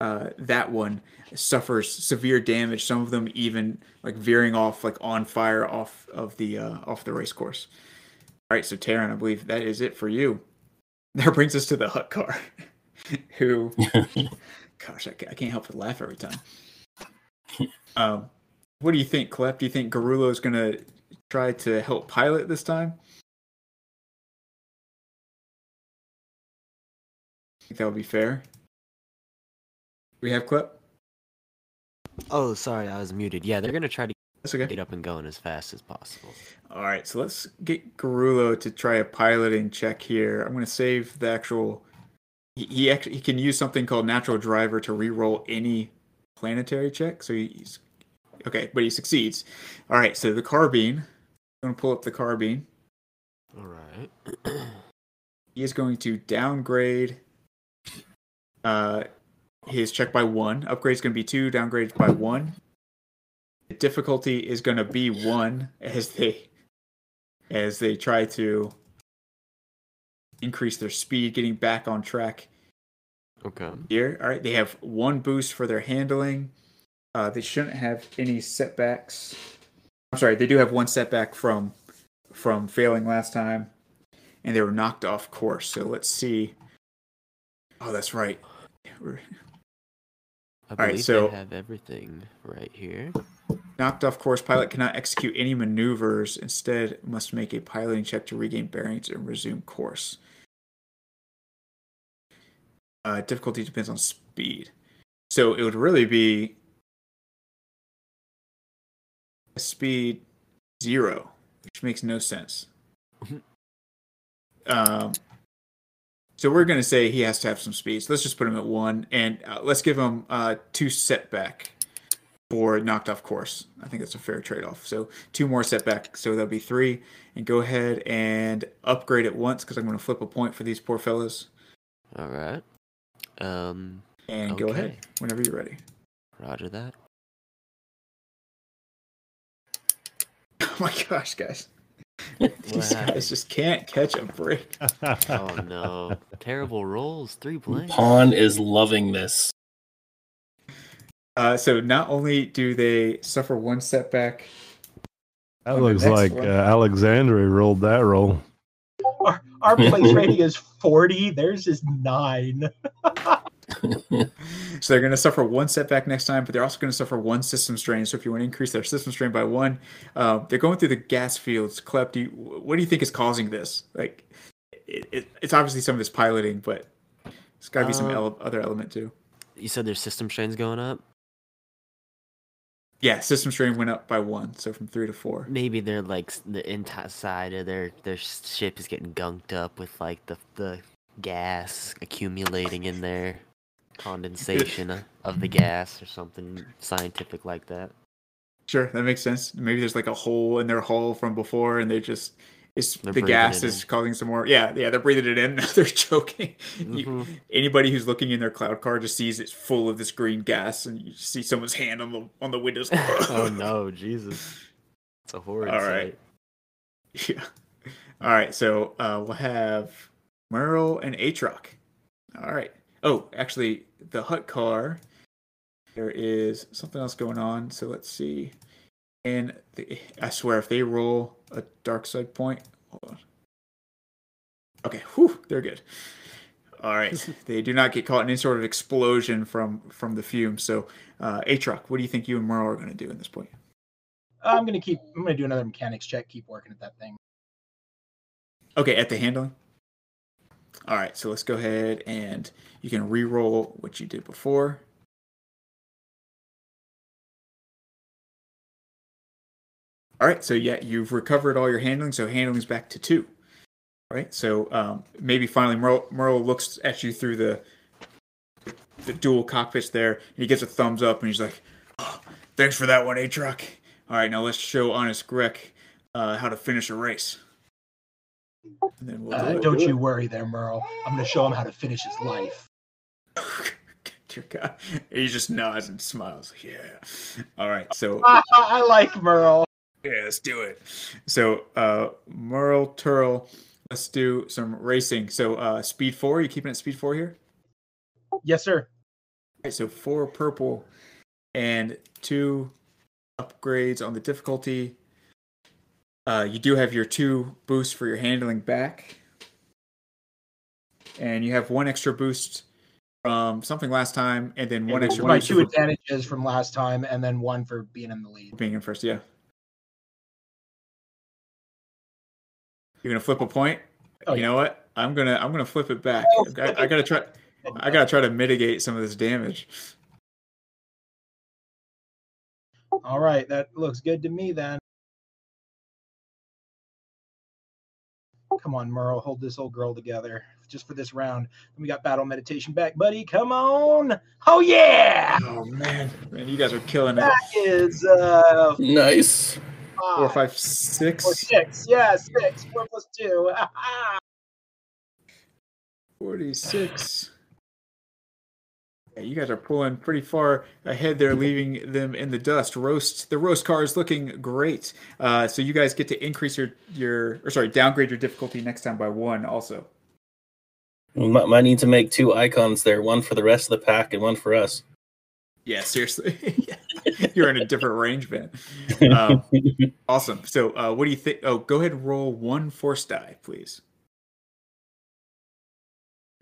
uh that one suffers severe damage some of them even like veering off like on fire off of the uh off the race course all right so Taryn I believe that is it for you that brings us to the Hutt car who gosh I I can't help but laugh every time um what do you think Klep do you think Garulo is gonna try to help pilot this time. I think that would be fair. We have clip. Oh, sorry, I was muted. Yeah, they're gonna try to That's okay. get up and going as fast as possible. All right, so let's get Garulo to try a piloting check here. I'm going to save the actual. He, he actually he can use something called natural driver to re-roll any planetary check. So he's okay, but he succeeds. All right, so the carbine. I'm going to pull up the carbine. All right. He is going to downgrade uh, his check by one. Upgrade is going to be two. Downgrade by one. The difficulty is going to be one as they as they try to increase their speed, getting back on track okay. here. All right, they have one boost for their handling. Uh, they shouldn't have any setbacks. I'm sorry, they do have one setback from from failing last time, and they were knocked off course. So let's see. Oh, that's right. We're I right, believe so- they have everything right here. knocked off course. Pilot cannot execute any maneuvers. Instead, must make a piloting check to regain bearings and resume course. Uh, difficulty depends on speed. So it would really be a speed zero, which makes no sense. um, so we're going to say he has to have some speed. So let's just put him at one, and uh, let's give him uh, two setback for knocked off course. I think that's a fair trade off. So two more setback, so that'll be three. And go ahead and upgrade it once because I'm going to flip a point for these poor fellas. All right. Um, And go ahead whenever you're ready. Roger that. Oh my gosh, guys. These happened? guys just can't catch a break. Oh no! Terrible rolls. Three blanks. Pon is loving this. Uh, so not only do they suffer one setback, That looks like one. uh, Alexandria rolled that roll. Our, our place rating is 40. Theirs is nine. so they're going to suffer one setback next time, but they're also going to suffer one system strain. So if you want to increase their system strain by one, uh, they're going through the gas fields. Klep, do you, what do you think is causing this? Like, it, it, it's obviously some of this piloting, but it's got to be some Um, ele- other element too. You said their system strain's going up. Yeah, system strain went up by one, so from three to four. Maybe they're like the inside of their their ship is getting gunked up with like the the gas accumulating in there, condensation of- the gas or something scientific like that. Sure, that makes sense. Maybe there's like a hole in their hull from before, and they just it's They're the gas is in. causing some more. Yeah, yeah, they're breathing it in. Now they're choking. You- Mhm. anybody who's looking in their cloud car just sees it's full of this green gas, and you see someone's hand on the on the windows. oh no, Jesus! It's a horror. All right. sight. Yeah. All right, so uh, we'll have Merle and Atrox. All right. Oh, actually, the Hutt car. There is something else going on. So let's see. And the, I swear, if they roll a dark side point, hold on. Okay, whew, they're good. All right, they do not get caught in any sort of explosion from from the fumes. So, uh, Atrox, what do you think you and Merle are going to do in this point? I'm gonna keep. I'm gonna do another mechanics check. Keep working at that thing. Okay, at the handling. All right, so let's go ahead and you can re-roll what you did before. All right, so yeah, you've recovered all your handling, so handling's back to two. All right, so um, maybe finally Merle, Merle looks at you through the the dual cockpits there, and he gives a thumbs up, and he's like, oh, "Thanks for that one, A-Truck. All right, now let's show Honest Greg uh, how to finish a race." And then we'll Uh, do don't you worry there, Merle. I'm gonna show him how to finish his life. Dear God. He just nods and smiles. Yeah. All right. So I like Merle. yeah, let's do it. So uh Merle Turl, let's do some racing. So uh speed four, you keeping it speed four here? Yes, sir. Okay, so four purple and two upgrades on the difficulty. Uh, you do have your two boosts for your handling back. And you have one extra boost from something last time, and then one extra My boost two advantages from last time, and then one for being in the lead. being in first. Yeah. You're gonna flip a point. Oh, you yeah. know what? I'm gonna I'm gonna flip it back. Oh, I, I gotta try. I gotta try to mitigate some of this damage. All right, that looks good to me then. Come on, Merle, hold this old girl together just for this round. And we got battle meditation back, buddy. Come on. Oh yeah. Oh man, man, you guys are killing it. That is uh Nice. Four, five, five, six. or six. Yeah, six. Four plus two. 46. You guys are pulling pretty far ahead there, leaving them in the dust. Roast the roast car is looking great. Uh, so you guys get to increase your your or sorry, downgrade your difficulty next time by one. Also, We might, might need to make two icons there, one for the rest of the pack and one for us. yeah, seriously, Yeah. you're in a different range, man. Um, awesome. So, uh, what do you think? Oh, go ahead roll one force die, please.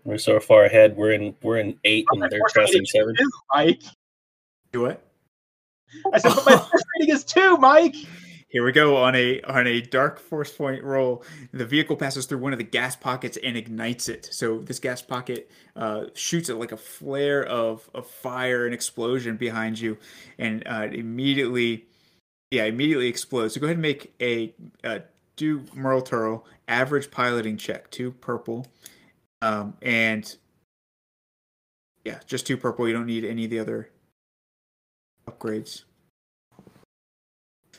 We're so far ahead. We're in we're in eight and they're force trusting rating seven. two, Mike. Do what? I said, but my force rating is two, Mike. Here we go on a on a dark force point roll. The vehicle passes through one of the gas pockets and ignites it. So this gas pocket uh, shoots it like a flare of, of fire and explosion behind you, and uh, it immediately, yeah, immediately explodes. So go ahead and make a uh, do Merle Turl average piloting check. Two purple, um, and yeah, just two purple. You don't need any of the other upgrades.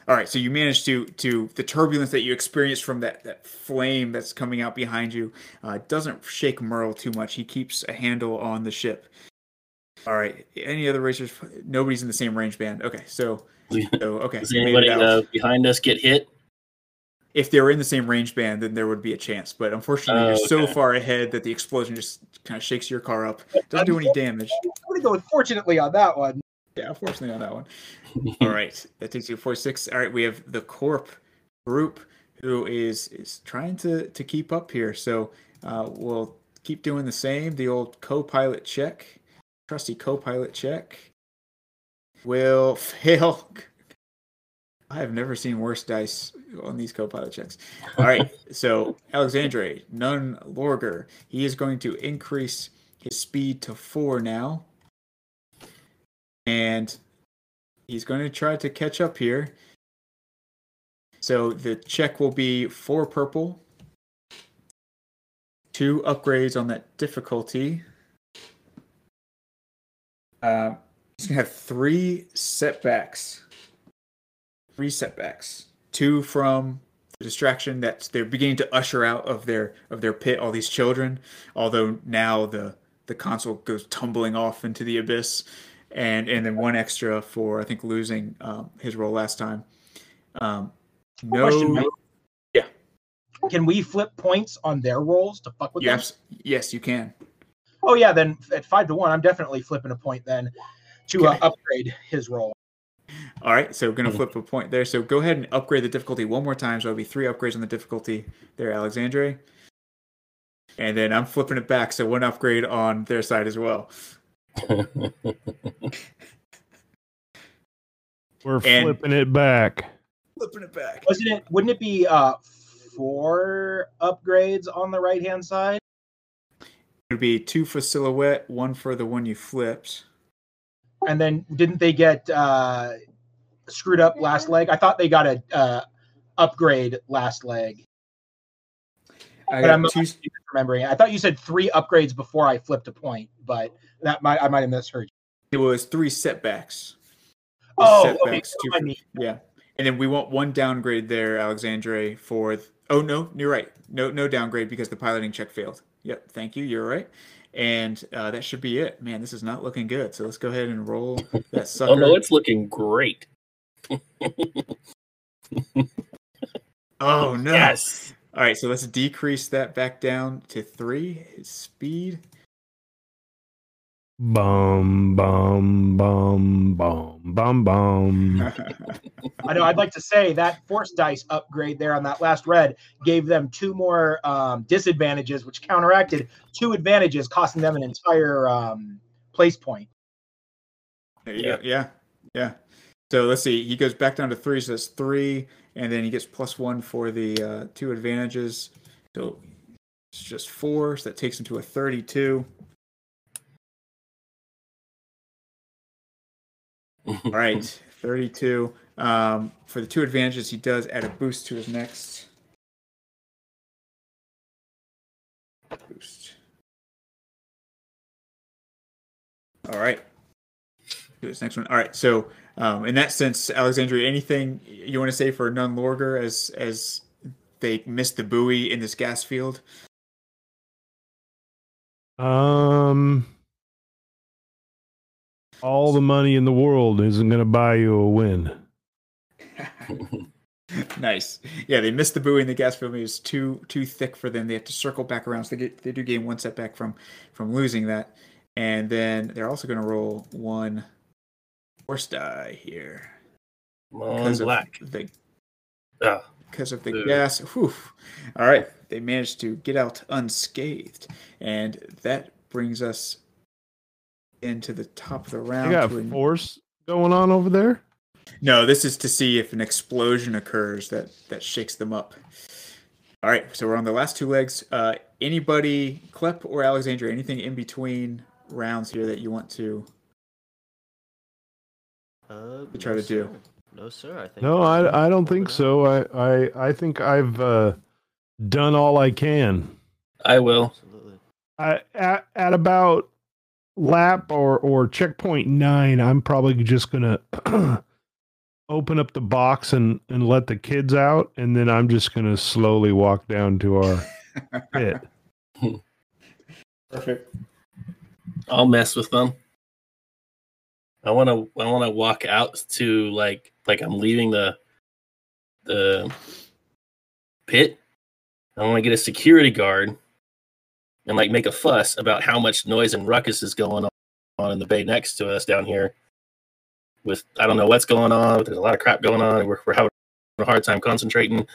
All right, so you managed to to the turbulence that you experienced from that that flame that's coming out behind you uh, doesn't shake Merle too much. He keeps a handle on the ship. All right, any other racers? Nobody's in the same range band. Okay, so so okay. Does anybody uh, behind us get hit? If they were in the same range band, then there would be a chance. But unfortunately, Oh, you're so far ahead that the explosion just kind of shakes your car up. Doesn't do any damage. I'm gonna go unfortunately on that one. Yeah, unfortunately on that one. All right, that takes you to 46. All right, we have the Corp group who is is trying to to keep up here. So uh, we'll keep doing the same. The old co-pilot check, trusty co-pilot check. Will fail. I have never seen worse dice on these co-pilot checks. All right, so Alexandre, Nun Largo. He is going to increase his speed to four now and he's going to try to catch up here. So the check will be four purple, two upgrades on that difficulty. Uh, he's going to have three setbacks. Three setbacks. Two from the distraction that they're beginning to usher out of their of their pit. All these children, although now the the console goes tumbling off into the abyss and and then one extra for I think losing um, his role last time. Um, no, Question, Yeah. Can we flip points on their roles to fuck with them? yes, yes, you can. Oh yeah, then at five to one, I'm definitely flipping a point then to uh, upgrade his roll. All right, so we're gonna Mhm. flip a point there. So go ahead and upgrade the difficulty one more time. So it'll be three upgrades on the difficulty there, Alexandre. And then I'm flipping it back, so one upgrade on their side as well. We're And- flipping it back. Flipping it back. Wasn't it? Wouldn't it be uh four upgrades on the right hand side? It'd be two for silhouette, one for the one you flipped. And then didn't they get uh screwed up last leg? I thought they got a uh, upgrade last leg. I But I'm got not two. remembering. I thought you said three upgrades before I flipped a point, but that might I might have misheard. It was three setbacks. Oh, okay. setbacks, two I mean, Yeah, and then we want one downgrade there, Alexandre. For th- oh no, you're right. No, no downgrade because the piloting check failed. Yep, thank you. You're right, and uh, that should be it. Man, this is not looking good. So let's go ahead and roll that sucker. oh no, it's looking great. oh no. Yes. All right, so let's decrease that back down to three. His speed. Bum bum bum bum bum bum. I know. I'd like to say that force dice upgrade there on that last red gave them two more um, disadvantages, which counteracted two advantages, costing them an entire um, place point. There you Yeah. go. Yeah, yeah. So let's see. He goes back down to three, so that's three, and then he gets plus one for the uh, two advantages. So it's just four, so that takes him to a thirty-two. All right, thirty-two. Um, for the two advantages, he does add a boost to his next boost. All right. Do this next one. All right. So, um, in that sense, Alexandria, anything you want to say for Nun Largo as as they missed the buoy in this gas field? Um, all the money in the world isn't going to buy you a win. nice. Yeah, they missed the buoy in the gas field. It was too too thick for them. They have to circle back around. So they get they do gain one setback from from losing that, and then they're also going to roll one force die here On because black. of the Ah, because of the Boo. gas. Whew. All right, they managed to get out unscathed, and that brings us into the top of the You round. got to an- force going on over there. No, this is to see if an explosion occurs that that shakes them up. All right, so we're on the last two legs. Uh, anybody, Klep or Alexandria, anything in between rounds here that you want to? Uh, To try no, to do. No, sir. I think. No, I I don't think so. I I I think I've uh, done all I can. I will. Absolutely. I, at, at about lap or or checkpoint nine, I'm probably just gonna open up the box and and let the kids out, and then I'm just gonna slowly walk down to our pit. Perfect. I'll mess with them. I want to. I want to walk out to like like I'm leaving the the pit. I want to get a security guard and like make a fuss about how much noise and ruckus is going on in the bay next to us down here. With I don't know what's going on. There's a lot of crap going on. We're we're having a hard time concentrating.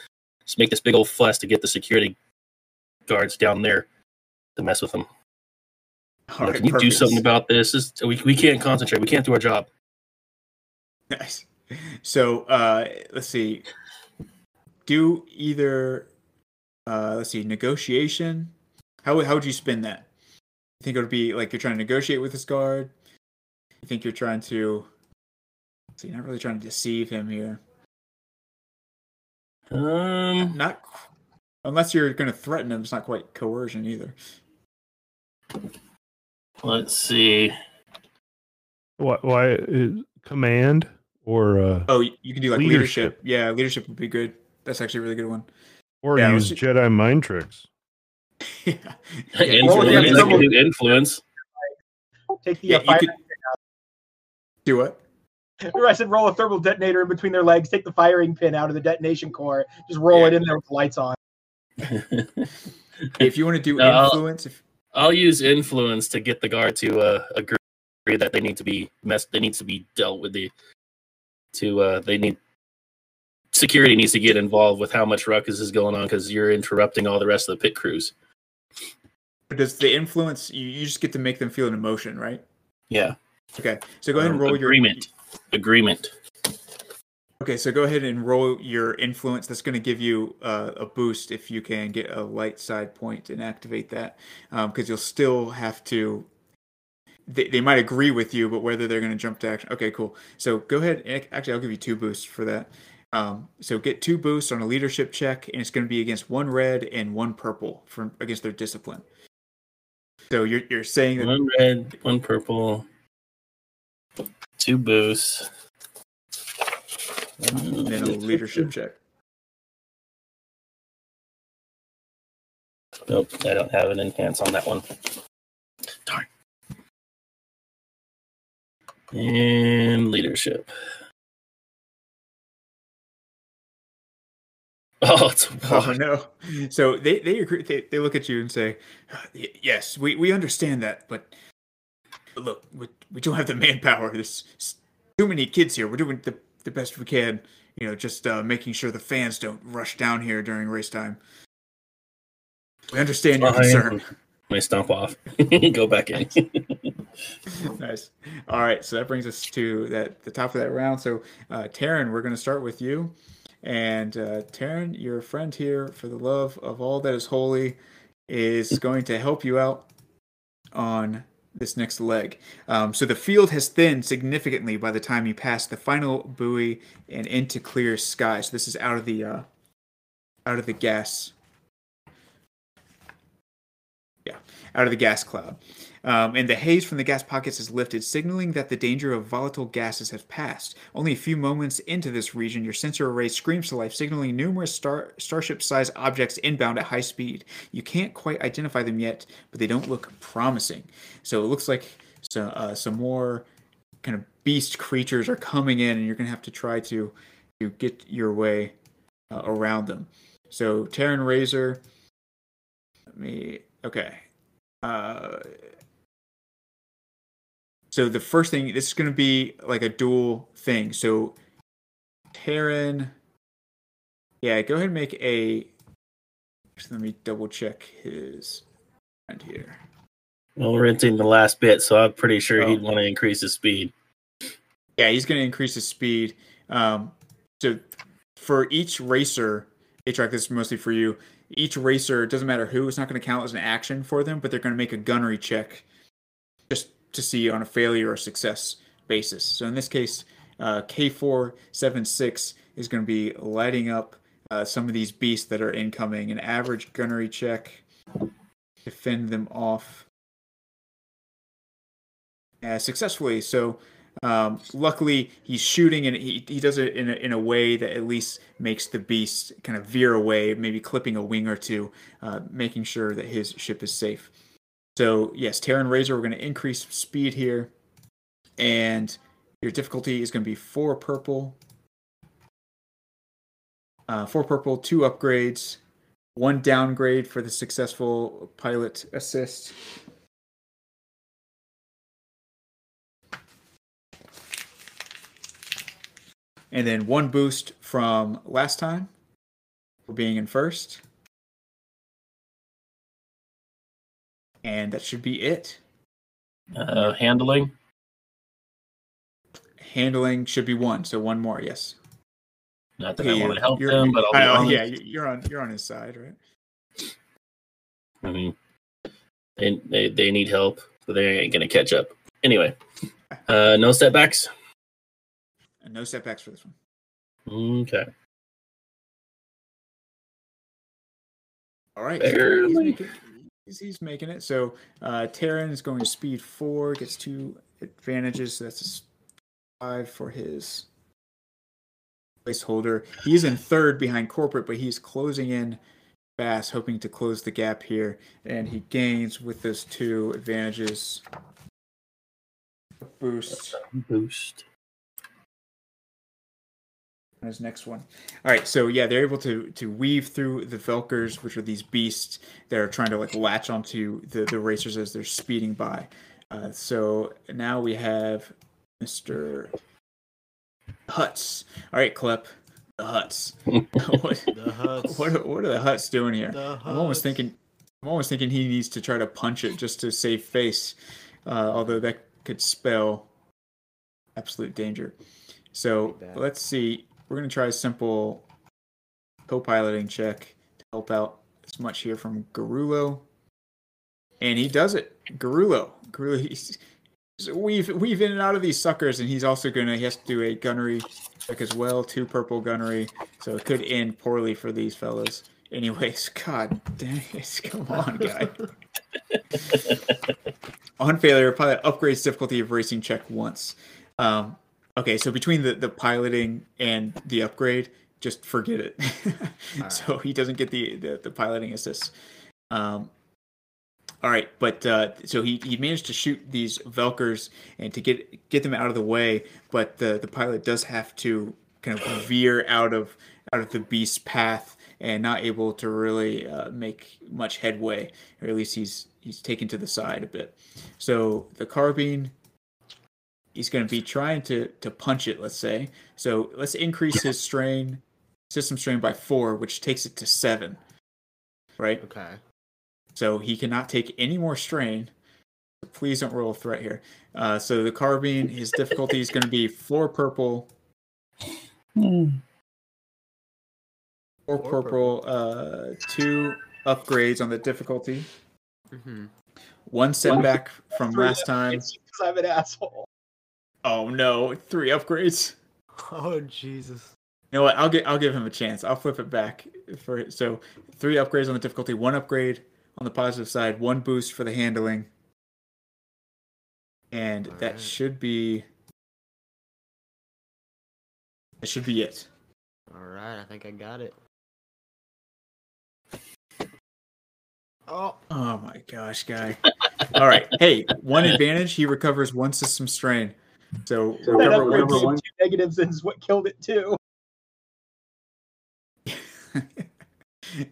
Just make this big old fuss to get the security guards down there to mess with them. All right, Can you do something about this? this we, we can't concentrate. We can't do our job. Nice. So uh, let's see. Do either uh, let's see negotiation. How would- how would you spin that? You think it would be like you're trying to negotiate with this guard? You think you're trying to? So you're not really trying to deceive him here. Um, Not unless you're going to threaten him. It's not quite coercion either. Let's see. What? Why? Uh, command or uh, Oh, you you can do like Leadership. leadership. Yeah, leadership would be good. That's actually a really good one. or Yeah, use Jedi mind tricks? yeah. influence. yeah, I can influence. Take the Yeah, uh, you fire. could do what? I said roll a thermal detonator in between their legs. Take the firing pin out of the detonation core. Just roll it in there with lights on. If you want to do No, influence, if I'll use influence to get the guard to uh, agree that they need to be messed. They need to be dealt with. The to uh, they need security needs to get involved with how much ruckus is going on because you're interrupting all the rest of the pit crews. But does the influence you, you just get to make them feel an emotion, right? Yeah. Okay, so go ahead and Um, your agreement. Agreement. Okay. So go ahead and roll your influence. That's going to give you uh, a boost if you can get a light side point and activate that, because you'll still have to. They, they might agree with you, but whether they're going to jump to action. Okay, cool. So go ahead. and- Actually, I'll give you two boosts for that. Um, so get two boosts on a leadership check, and it's going to be against one red and one purple from against their discipline. So you're you're saying that One red, one purple, two boosts. And a leadership check. Nope, I don't have an enhance on that one. Darn. And leadership. Oh, Oh no! So they they agree. They, they look at you and say, "Yes, we, we understand that, but but look, we, we don't have the manpower. There's too many kids here. We're doing the the best we can. You know, just uh, making sure the fans don't rush down here during race time. We understand your concern. I stomp off. Go back in. nice. All right, so that brings us to that the top of that round. So, uh, Taryn, we're going to start with you, and uh, Taryn, your friend here, for the love of all that is holy, is going to help you out on this next leg. Um, so the field has thinned significantly by the time you pass the final buoy and into clear sky. So this is out of the uh, out of the gas. Yeah, out of the gas cloud. Um, and the haze from the gas pockets is lifted, signaling that the danger of volatile gases has passed. Only a few moments into this region, your sensor array screams to life, signaling numerous star- starship-sized objects inbound at high speed. You can't quite identify them yet, but they don't look promising. So it looks like so, uh, some more kind of beast creatures are coming in, and you're going to have to try to to get your way uh, around them. So Terran Razor. Let me. Okay. Uh, so the first thing, this is going to be like a dual thing. So Terran, yeah, go ahead and make a. Let me double check his friend here. well, we're entering the last bit, so I'm pretty sure Oh. he'd want to increase his speed. Yeah, he's going to increase his speed. Um, so for each racer, Atrox, this is mostly for you. Each racer, it doesn't matter who, it's not going to count as an action for them, but they're going to make a gunnery check just to see on a failure or success basis. So in this case, uh, K476 is going to be lighting up uh, some of these beasts that are incoming. An average gunnery check to fend them off uh, successfully. So Um, luckily, he's shooting and he, he does it in a, in a way that at least makes the beast kind of veer away, maybe clipping a wing or two, uh, making sure that his ship is safe. So, yes, Terran Razor, we're going to increase speed here. And your difficulty is going to be four purple, uh, four purple, two upgrades, one downgrade for the successful pilot assist. And then one boost from last time for being in first. And that should be it. Uh, handling. Handling should be one, so one more, yes. Not that I want to help them, but I'll be I yeah, you're on you're on his side, right? I mean, they, they they need help, but they ain't gonna catch up. Anyway, uh, no setbacks. And no setbacks for this one. Okay. All right. Barely. He's, he's making it. So uh, Terran is going to speed four, gets two advantages. So that's five for his placeholder. He's in third behind corporate, but he's closing in fast, hoping to close the gap here. And he gains with those two advantages. Boost. Boost. On his next one. All right, so yeah, they're able to to weave through the Velkers, which are these beasts that are trying to like latch onto the the racers as they're speeding by. Uh, so now we have Mister Hutts. All right, Klep, the Hutts. what, The Hutts. what are- what are the Hutts doing here? The I'm almost thinking. I'm almost thinking he needs to try to punch it just to save face, uh, although that could spell absolute danger. So let's see. We're gonna try a simple co-piloting check to help out as much here from Garulo, and he does it. Garulo, Garulo, he's he's weave weave in and out of these suckers, and he's also gonna he has to do a gunnery check as well, two purple gunnery, so it could end poorly for these fellas. Anyways, god dang it, come on, guy. On failure, pilot upgrades difficulty of racing check once. Um, okay, so between the, the piloting and the upgrade, just forget it. so he doesn't get the, the, the piloting assist. Um, all right, but uh, so he, he managed to shoot these Velkers and to get get them out of the way, but the, the pilot does have to kind of veer out of out of the beast's path and not able to really uh, make much headway, or at least he's he's taken to the side a bit. So the carbine, he's going to be trying to to punch it. Let's say. So let's increase his strain, system strain by four, which takes it to seven. Right. Okay. So he cannot take any more strain. Please don't roll a threat here. Uh, so the carbine, his difficulty is going to be four purple, four Four purple, uh, two upgrades on the difficulty, Mm-hmm. one setback from last time. It's because I'm an asshole. Oh no, three upgrades. Oh Jesus. You know what? I'll get I'll give him a chance. I'll flip it back for so three upgrades on the difficulty, one upgrade on the positive side, one boost for the handling, and that Alright. should be that should be it. All right, I think I got it. Oh, Oh my gosh, guy! All right, hey, one advantage. He recovers one system strain. So upgrade whatever one. two negatives is what killed it too.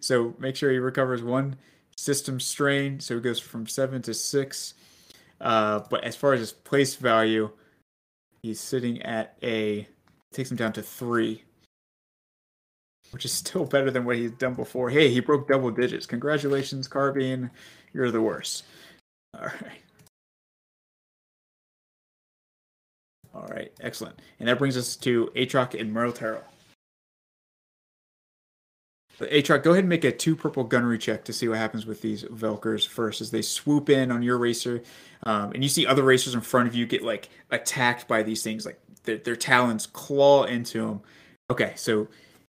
so make sure he recovers one system strain. So he goes from seven to six. Uh, but as far as his place value, he's sitting at a takes him down to three, which is still better than what he's done before. Hey, he broke double digits. Congratulations, Carbine. You're the worst. All right. All right, excellent. And that brings us to Atrox and Merle Turl. Atrox, go ahead and make a two purple gunnery check to see what happens with these Velkers first as they swoop in on your racer. Um, and you see other racers in front of you get like attacked by these things, like their, their talons claw into them. Okay, so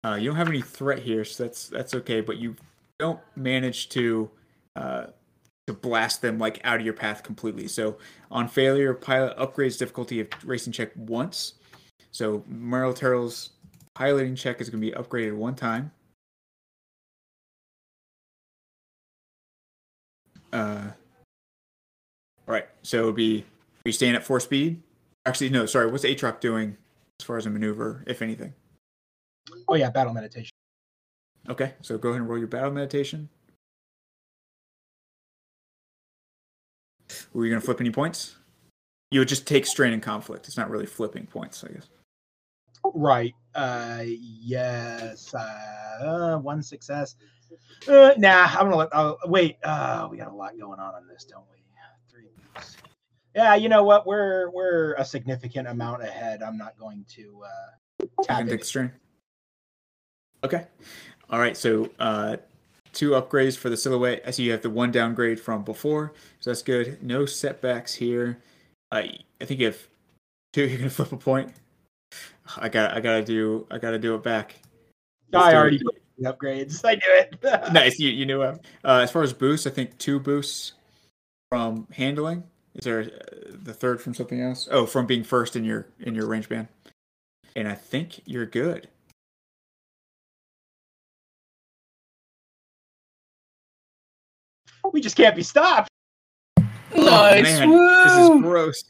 uh, you don't have any threat here, so that's that's okay. But you don't manage to uh, to blast them like out of your path completely. So on failure, pilot upgrades difficulty of racing check once. So Merle Turl's piloting check is going to be upgraded one time. Uh, all right, so it would be are you staying at four speed? Actually, no, sorry. What's Atrox doing as far as a maneuver, if anything? Oh yeah, battle meditation. Okay, so go ahead and roll your battle meditation. Were you going to flip any points? You would just take strain and conflict. It's not really flipping points, I guess. Right. Uh, yes. Uh, one success. Uh, nah, I'm gonna let. Uh, wait. Uh, we got a lot going on on this, don't we? Three. weeks. Yeah. You know what? We're we're a significant amount ahead. I'm not going to uh, it. take strain. Okay. All right. So uh, two upgrades for the silhouette. I see you have the one downgrade from before, so that's good. No setbacks here. Uh, I think you have two. You're gonna flip a point. I got. I gotta do. I gotta do it back. I already did the upgrades. I knew it. nice. You you knew him. Uh, as far as boosts, I think two boosts from handling. Is there uh, the third from something else? Oh, from being first in your in your range band. And I think you're good. We just can't be stopped. Nice. Man, this is gross.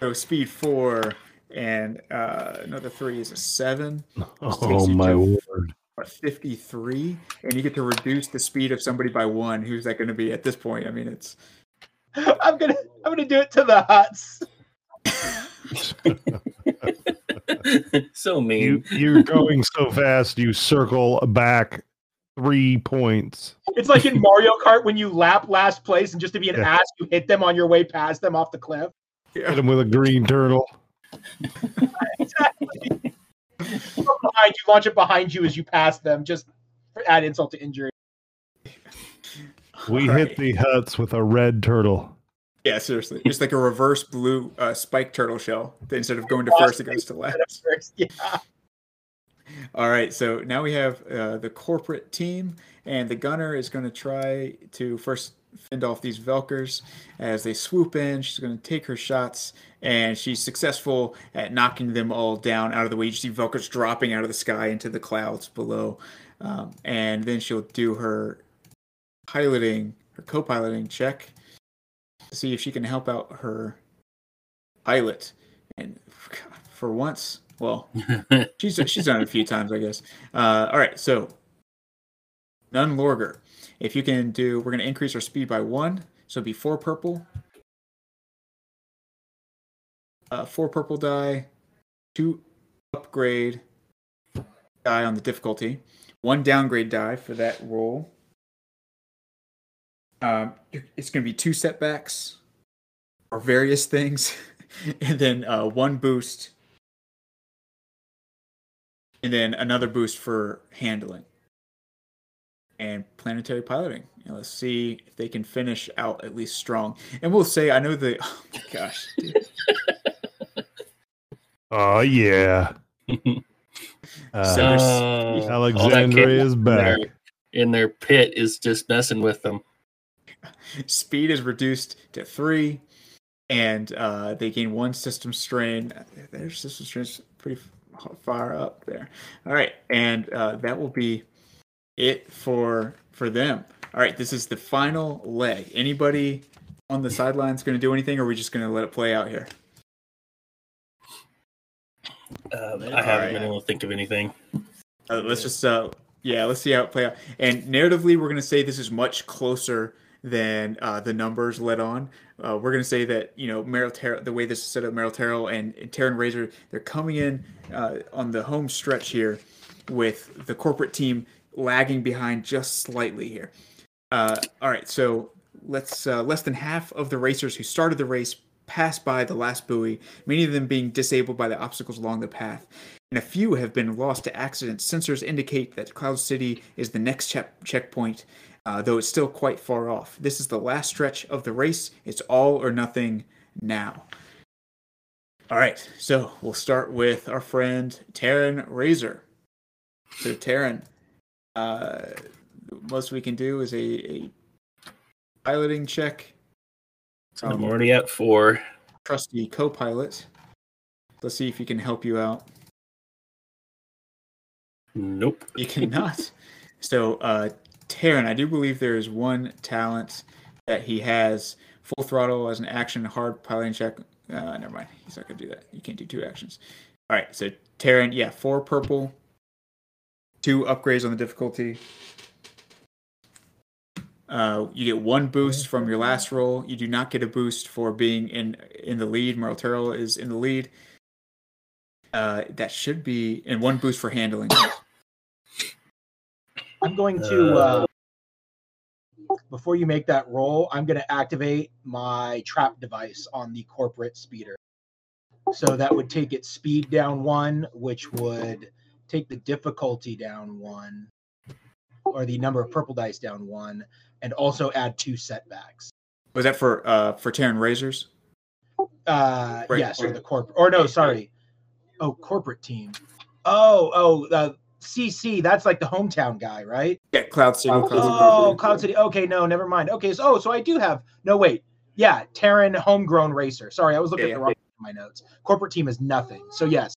So speed four and uh, another three is a seven. Oh my to- word! Or 53 and you get to reduce the speed of somebody by one who's that going to be at this point i mean it's I'm gonna I'm gonna do it to the Hutts. so mean. You you're going so fast. You circle back three points. It's like in Mario Kart when you lap last place and just to be an Yeah. ass, you hit them on your way past them off the cliff. Hit him with a green turtle. Exactly. Behind you, launch it behind you as you pass them, just for add insult to injury. We All hit the Hutts with a red turtle. yeah seriously just like a reverse blue uh, spike turtle shell instead of going to first it goes to last Yeah. All right so now we have uh, the corporate team and the gunner is going to try to first fend off these velkers as they swoop in. She's going to take her shots and she's successful at knocking them all down out of the way. You see velkers dropping out of the sky into the clouds below um, and then she'll do her piloting her co-piloting check to see if she can help out her pilot. And for once well she's she's done it a few times i guess. Uh, all right so Nun Largo if you can do we're going to increase our speed by one so it'd be four purple. Uh, four purple die two upgrade die on the difficulty one downgrade die for that roll. Um, it's going to be two setbacks or various things, and then uh, one boost, and then another boost for handling and planetary piloting. You know, let's see if they can finish out at least strong. And we'll say, I know the. Oh my gosh, dude. Oh yeah. Uh, So- Uh, Alexandria is in their, back. in their pit is just messing with them. speed is reduced to three, and uh, they gain one system strain. Their system strain is pretty f- far up there. All right, and uh, that will be it for for them. All right, this is the final leg. Anybody on the sidelines going to do anything, or are we just going to let it play out here? Um, I haven't been able to think of anything. Uh, let's just uh, yeah, let's see how it play out. And narratively, we're going to say this is much closer than uh, the numbers let on. Uh, we're going to say that you know Merle Ter- the way this is set up, Merle Turl and, and Taryn Razor, they're coming in uh, on the home stretch here with the corporate team lagging behind just slightly here. Uh, all right, so let's uh, less than half of the racers who started the race passed by the last buoy, many of them being disabled by the obstacles along the path and a few have been lost to accidents. Sensors indicate that Cloud City is the next check- checkpoint, uh, though it's still quite far off. This is the last stretch of the race. It's all or nothing now. All right, so we'll start with our friend Taryn Razor. So, Taryn, uh, most we can do is a, a piloting check. So I'm Um, already at four. trusty co-pilot. Let's see if he can help you out. Nope. You cannot. so, uh, Taryn, I do believe there is one talent that he has full throttle as an action, hard piloting check. Uh, never mind. He's not going to do that. You can't do two actions. All right. So, Taryn, yeah, four purple, two upgrades on the difficulty. Uh, you get one boost from your last roll. You do not get a boost for being in in the lead. Merle Turl is in the lead. Uh, that should be and one boost for handling. I'm going to uh, Uh, before you make that roll, I'm going to activate my trap device on the corporate speeder. So that would take its speed down one, which would take the difficulty down one, or the number of purple dice down one, and also add two setbacks. Was that for uh for Terran Razors? Uh, Right, yes, or the corporate, or no, sorry, oh, corporate team. Oh, oh, uh, CC. That's like the hometown guy, right? Yeah, Cloud City. Cloud City. Oh, Cloud City. Okay, no, never mind. Okay, so oh, so I do have no wait. Yeah, Terran homegrown racer. Sorry, I was looking Yeah, at the wrong yeah. wrong my notes. Corporate team is nothing. So yes,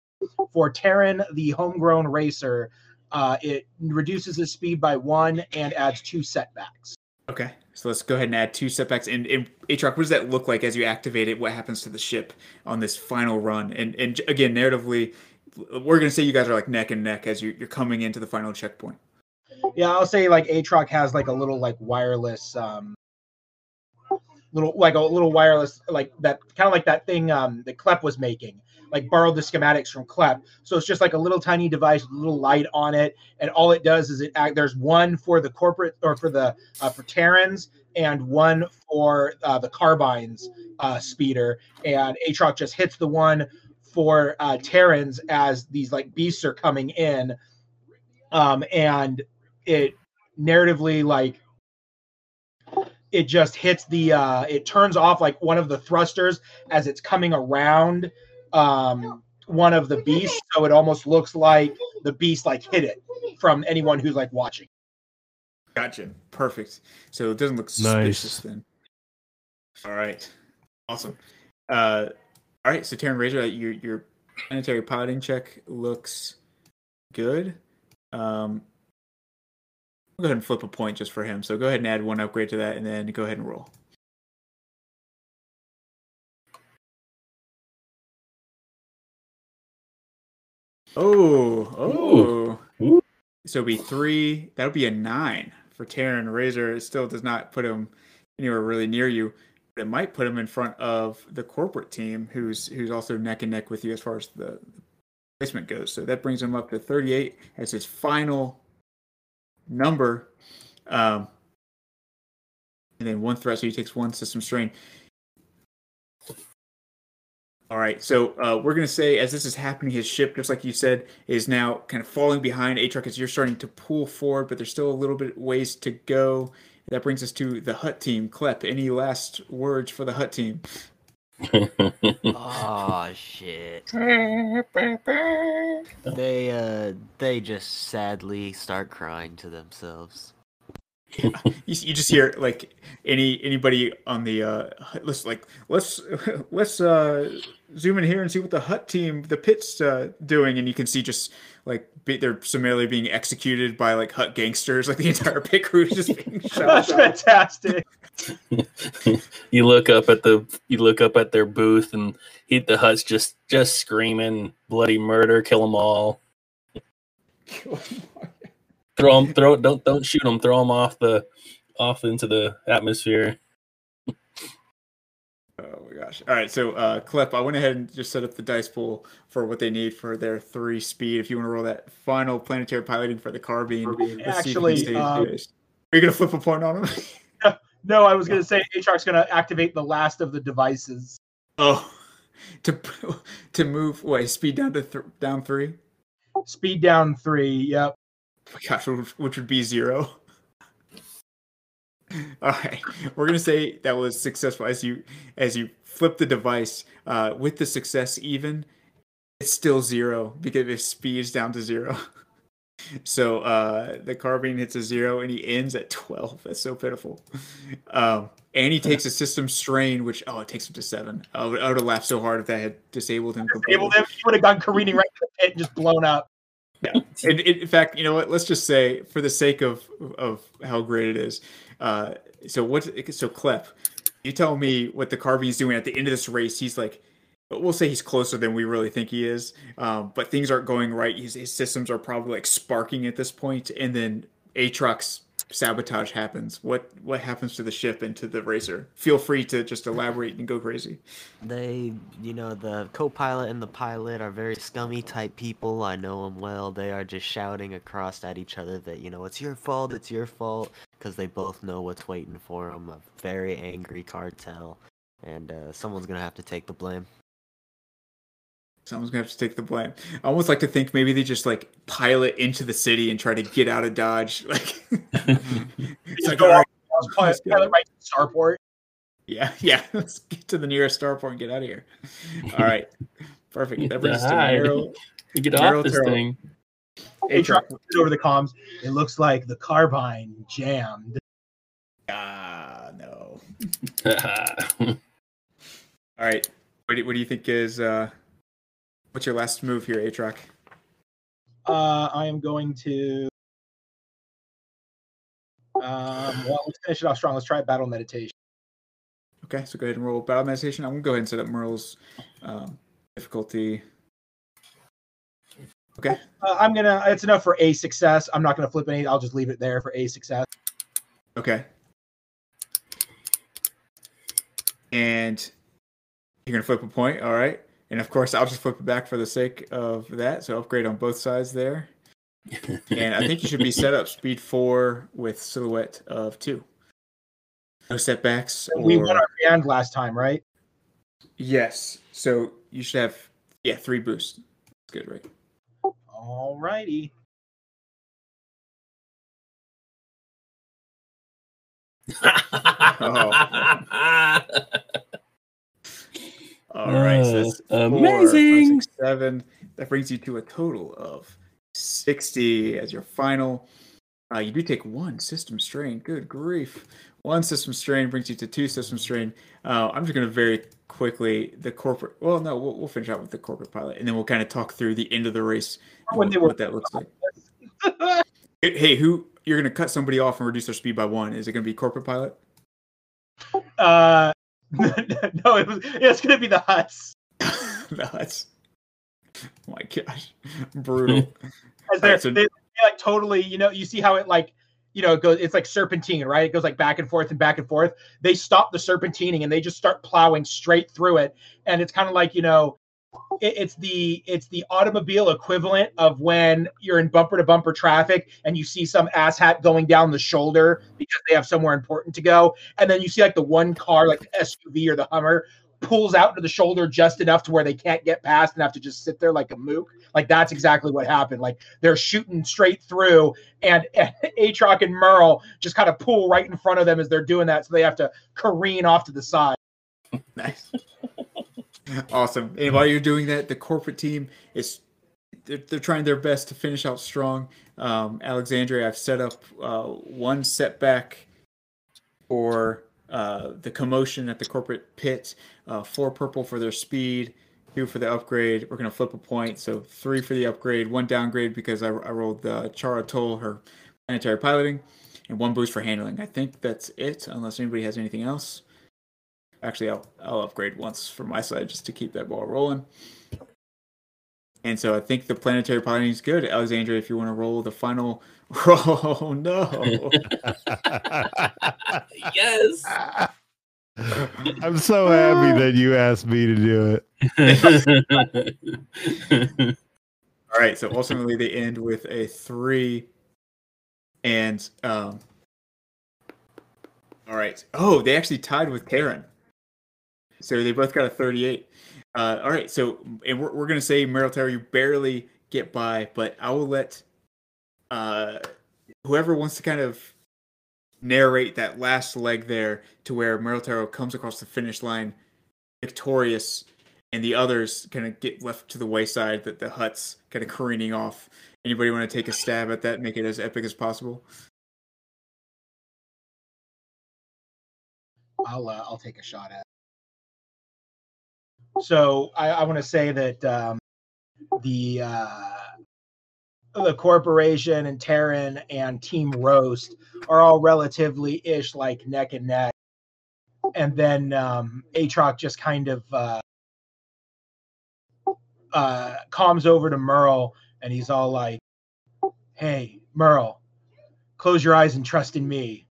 for Terran, the homegrown racer, uh, it reduces his speed by one and adds two setbacks. Okay, so let's go ahead and add two setbacks. And, and Atrox, what does that look like as you activate it? What happens to the ship on this final run? And and again, narratively, we're gonna say you guys are like neck and neck as you're, you're coming into the final checkpoint. Yeah, I'll say like Atrox has like a little like wireless um little like a little wireless like that kind of like that thing um that Klep was making. Like borrowed the schematics from Klep. So it's just like a little tiny device with a little light on it and all it does is it act there's one for the corporate or for the uh, for Terrans and one for uh, the carbines uh, speeder and Atrox just hits the one for uh, Terrans as these like beasts are coming in um and it narratively like it just hits the uh it turns off like one of the thrusters as it's coming around um one of the beasts so it almost looks like the beast like hit it from anyone who's like watching Gotcha. Perfect. So it doesn't look suspicious then. All right. Awesome. Uh, all right. So Terran Razor, uh, your your planetary piloting check looks good. Um, I'll go ahead and flip a point just for him. So go ahead and add one upgrade to that, and then go ahead and roll. Oh, oh. Ooh. So it'd be three. That would be a nine for Terran Razor. It still does not put him anywhere really near you. It might put him in front of the corporate team, who's who's also neck and neck with you as far as the placement goes. So that brings him up to 38 as his final number. Um, and then one threat, so he takes one system strain. All right, so uh, we're gonna say as this is happening, his ship, just like you said, is now kind of falling behind Atrox as you're starting to pull forward, but there's still a little bit ways to go. That brings us to the Hutt team. Klep, any last words for the Hutt team? Oh shit. They uh they just sadly start crying to themselves. You, you just hear like any anybody on the uh let's like let's let's uh zoom in here and see what the Hutt team the pit's uh doing. And you can see just like be, they're summarily being executed by like Hutt gangsters. Like the entire pit crew is just being shot that's fantastic. You look up at the you look up at their booth and he, the Hutt's just just screaming bloody murder, kill them all. Throw them, throw don't don't shoot them, throw them off the off into the atmosphere. oh my gosh. All right so uh Klep, i went ahead and just set up the dice pool for what they need for their three speed. If you want to roll that final planetary piloting for the carbine let's see if you can Actually, um, are you gonna flip a point on them no i was going to say atrox's going to activate the last of the devices. Oh, to to move what speed down to th- down three? speed down three yep my gosh, which, would be zero. All right, we're gonna say that was successful as you as you flip the device uh, with the success even. It's still zero because it speeds down to zero. So uh, the carbine hits a zero and he ends at 12. That's so pitiful. Um, and he takes a system strain, which, oh, it takes him to seven. I would, I would have laughed so hard if that had disabled him completely. Able to, he would have gone careening right to the pit and just blown up. Yeah. And, in fact, you know what? Let's just say, for the sake of of how great it is, uh, so what? So Klep, you tell me what the carbine's doing at the end of this race. He's like, we'll say he's closer than we really think he is, um, but things aren't going right. His, his systems are probably like sparking at this point, and then Atrox sabotage happens. What what happens to the ship and to the racer? Feel free to just elaborate and go crazy. They, you know, the co-pilot and the pilot are very scummy type people. I know them well. They are just shouting across at each other that you know it's your fault, it's your fault, because they both know what's waiting for them. A very angry cartel, and uh, someone's gonna have to take the blame. Someone's gonna have to take the blame. I almost like to think maybe they just like pilot into the city and try to get out of Dodge. Like, it's like, go all right, off, pilot, pilot right to Starport. yeah, yeah. Let's get to the nearest starport and get out of here. All right, perfect. That brings us to Hide. Merle. Get Merle off this Turl. thing. Atrox looks over the comms. It looks like the carbine jammed. Ah, no. All right. What do, what do you think is uh, what's your last move here, Atrox? Uh, I am going to. Um, well, let's finish it off strong. Let's try battle meditation. Okay, so go ahead and roll battle meditation. I'm gonna go ahead and set up Merle's um, difficulty. Okay. Uh, I'm gonna. It's enough for a success. I'm not gonna flip any. I'll just leave it there for a success. Okay. And you're gonna flip a point, all right. And of course, I'll just flip it back for the sake of that. So upgrade on both sides there. And I think you should be set up speed four with silhouette of two. No setbacks. Or... We won our band last time, right? Yes. So you should have yeah three boosts. That's good, right? All righty. Oh. All right. So that's Uh, four, five, amazing. six, seven. That brings you to a total of sixty as your final. Uh, you do take one system strain. Good grief! One system strain brings you to two system strain. Uh, I'm just going to very quickly the corporate. Well, no, we'll, we'll finish out with the corporate pilot, and then we'll kind of talk through the end of the race. and When what, they were- what that looks like. Hey, who you're going to cut somebody off and reduce their speed by one? Is it going to be corporate pilot? Uh, no, it was. It's gonna be the Hutts. no, that's oh my gosh, brutal. As they're, Alright, so- they, they like totally. You know, you see how it like. You know, it goes. It's like serpentine, right? It goes like back and forth and back and forth. They stop the serpentining and they just start plowing straight through it. And it's kind of like you know, it, it's the it's the automobile equivalent of when you're in bumper to bumper traffic and you see some asshat going down the shoulder because they have somewhere important to go, and then you see like the one car, like the SUV or the Hummer, pulls out to the shoulder just enough to where they can't get past and have to just sit there like a mook. Like that's exactly what happened. Like they're shooting straight through, and, Atrox and Merle just kind of pull right in front of them as they're doing that, so they have to careen off to the side. Nice, awesome. And while you're doing that, the corporate team is they're, they're trying their best to finish out strong. Um, Alexandria, I've set up uh, one setback for uh, the commotion at the corporate pit, uh, four purple for their speed, two for the upgrade. We're going to flip a point. So three for the upgrade, one downgrade because I, I rolled uh, Chara Toll, her planetary piloting, and one boost for handling. I think that's it, unless anybody has anything else. Actually, I'll, I'll upgrade once from my side just to keep that ball rolling. And so I think the planetary piloting is good. Alexandria, if you want to roll the final roll, oh, no. yes. I'm so happy that you asked me to do it. All right, so ultimately they end with a three, and um. All right. Oh, they actually tied with Karen. So they both got a thirty-eight. Uh, all right. So and we're we're gonna say Merle Turl, you barely get by, but I will let uh whoever wants to kind of narrate that last leg there to where Merle Turl comes across the finish line victorious and the others kind of get left to the wayside. That the Hutts kind of careening off. Anybody want to take a stab at that? Make it as epic as possible. I'll uh, I'll take a shot at. So I, I want to say that um, the uh, the corporation and Terran and Team Roast are all relatively ish like neck and neck, and then um, Atrox just kind of uh, uh, calms over to Merle and he's all like, "Hey, Merle, close your eyes and trust in me."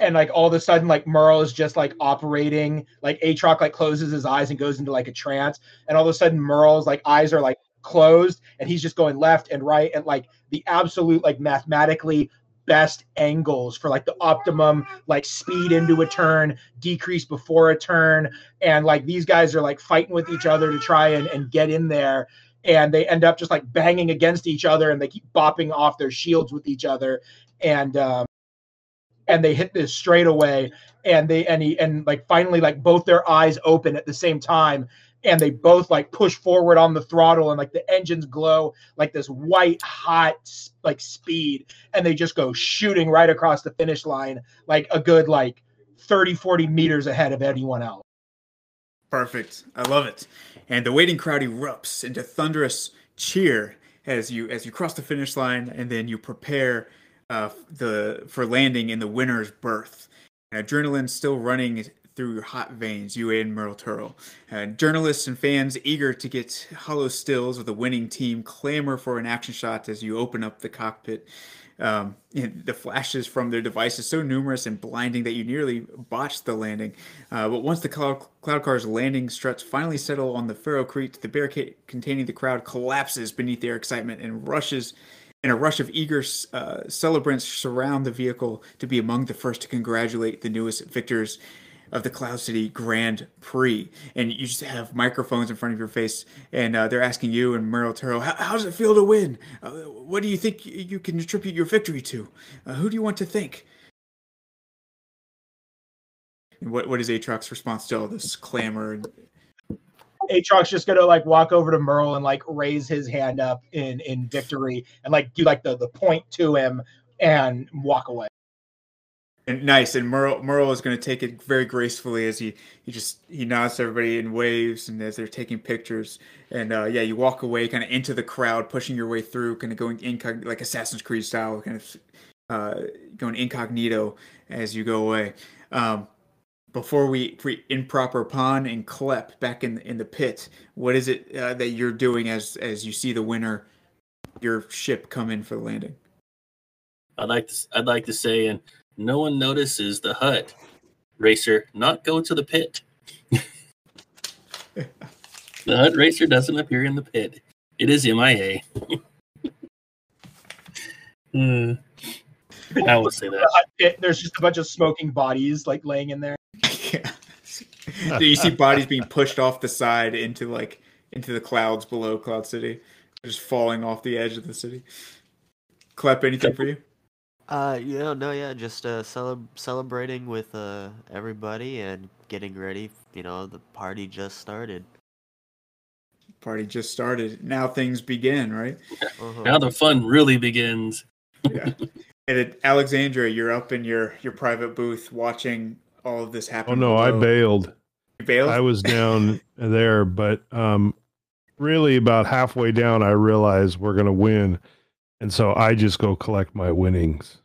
And like all of a sudden like Merle is just like operating like Atrox like closes his eyes and goes into like a trance and all of a sudden Merle's like eyes are like closed and he's just going left and right and like the absolute like mathematically best angles for like the optimum like speed into a turn decrease before a turn and like these guys are like fighting with each other to try and, and get in there and they end up just like banging against each other and they keep bopping off their shields with each other and um and they hit this straight away and they and he and like finally like both their eyes open at the same time and they both like push forward on the throttle and like the engines glow like this white hot like speed and they just go shooting right across the finish line like a good like 30 40 meters ahead of anyone else Perfect. I love it. And the waiting crowd erupts into thunderous cheer as you as you cross the finish line, and then you prepare uh, the for landing in the winner's berth. And adrenaline still running through your hot veins, you and Merle Turl. Journalists and fans eager to get hollow stills of the winning team clamor for an action shot as you open up the cockpit. Um, the flashes from their devices so numerous and blinding that you nearly botched the landing. Uh, but once the cloud, cloud car's landing struts finally settle on the Ferrocrete, the barricade containing the crowd collapses beneath their excitement and rushes. And a rush of eager uh, celebrants surround the vehicle to be among the first to congratulate the newest victors of the Cloud City Grand Prix, and you just have microphones in front of your face, and uh, they're asking you and Merle Turl, how, does it feel to win? Uh, what do you think you can attribute your victory to? Uh, who do you want to thank? What what is Atrox's response to all this clamor? And... Atrox's just gonna like walk over to Merle and like raise his hand up in in victory and like do like the the point to him and walk away. And nice. And Merle, Merle is to take it very gracefully as he, he just he nods to everybody and waves, and as they're taking pictures. And uh, yeah, you walk away, kind of into the crowd, pushing your way through, kind of going incog like Assassin's Creed style, kind of uh, going incognito as you go away. Um, before we, we improper Pon and Klep back in in the pit, what is it uh, that you're doing as as you see the winner, your ship come in for the landing? I'd like to I'd like to say and no one notices the Hutt racer not go to the pit. the Hutt racer doesn't appear in the pit. It is MIA. Hmm. I will say that. There's just a bunch of smoking bodies like laying in there. Yeah. Do you see bodies being pushed off the side into like into the clouds below Cloud City, just falling off the edge of the city? Klep anything for you? Uh, you know, no, yeah, just uh, celeb- celebrating with uh everybody and getting ready. You know, the party just started. Party just started. Now things begin, right? Uh-huh. Now the fun really begins. Yeah. and at Alexandria, you're up in your your private booth watching all of this happened. Oh no, I bailed. You bailed? I was down there, but um, really about halfway down, I realized we're gonna win, and so I just go collect my winnings.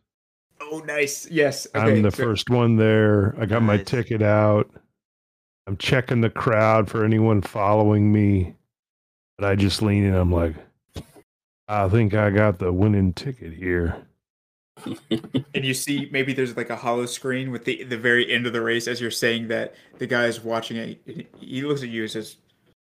Oh, nice. Yes. I'm the so- first one there. I got my ticket out. I'm checking the crowd for anyone following me, but I just lean in. I'm like, I think I got the winning ticket here. And you see maybe there's like a hollow screen with the the very end of the race as you're saying that the guy's watching it. He looks at you and says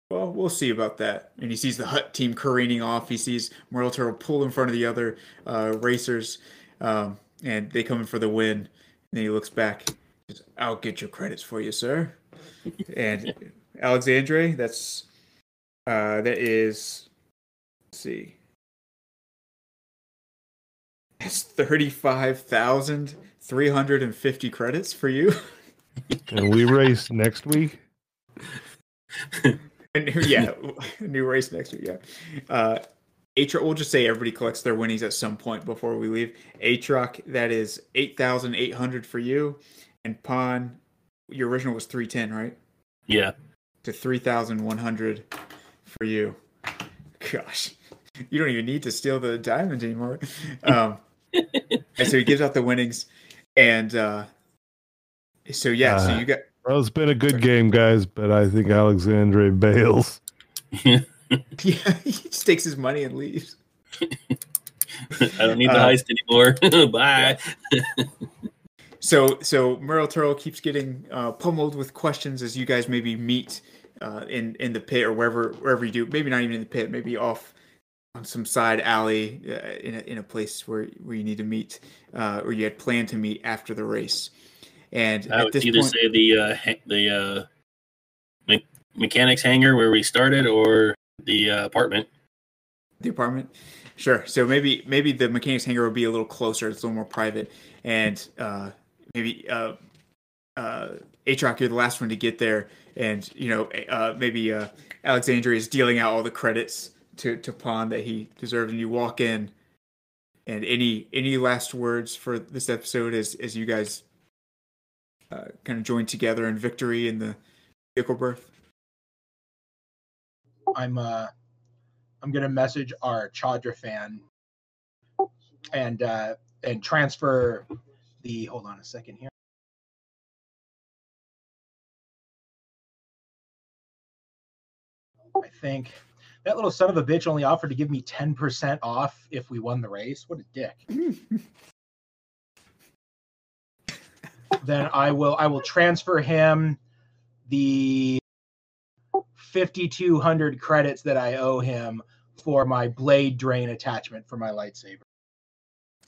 well we'll see about that. And he sees the Hutt team careening off. He sees Merle Turtle pull in front of the other uh, racers um, and they come in for the win. And then he looks back. Says, i'll get your credits for you sir. And alexandre that's uh, that is see that's 35,350 credits for you. And we race next week. And yeah, a new race next week. Yeah. Uh, Atrox, we'll just say everybody collects their winnings at some point before we leave. Atrox, that is 8,800 for you. And Pon, your original was 310, right? Yeah. To 3,100 for you. Gosh, you don't even need to steal the diamond anymore. Um, and so he gives out the winnings. And uh, so, yeah, so Uh, you got. Well, it's been a good game, guys, but I think Alexandre bails. Yeah, he just takes his money and leaves. I don't need the Uh, heist anymore. Bye. So so Merle Turtle keeps getting uh, pummeled with questions as you guys maybe meet uh, in in the pit or wherever wherever you do. Maybe not even in the pit. Maybe off on some side alley uh, in a, in a place where where you need to meet uh, or you had planned to meet after the race. And I at would this either point, say the uh, ha- the uh, me- mechanics hangar where we started, or the uh, apartment. the apartment. Sure. So maybe maybe the mechanics hangar would be a little closer. It's a little more private, and uh, maybe uh, uh, Atrox, you're the last one to get there, and you know uh, maybe uh, Alexandria is dealing out all the credits to to Pon that he deserved, and you walk in. And any any last words for this episode as as you guys uh, kind of join together in victory in the vehicle birth? I'm uh I'm gonna message our Chadra fan and uh and transfer the hold on a second here. I think that little son of a bitch only offered to give me 10% off if we won the race. What a dick. then I will I will transfer him the 5200 credits that I owe him for my blade drain attachment for my lightsaber.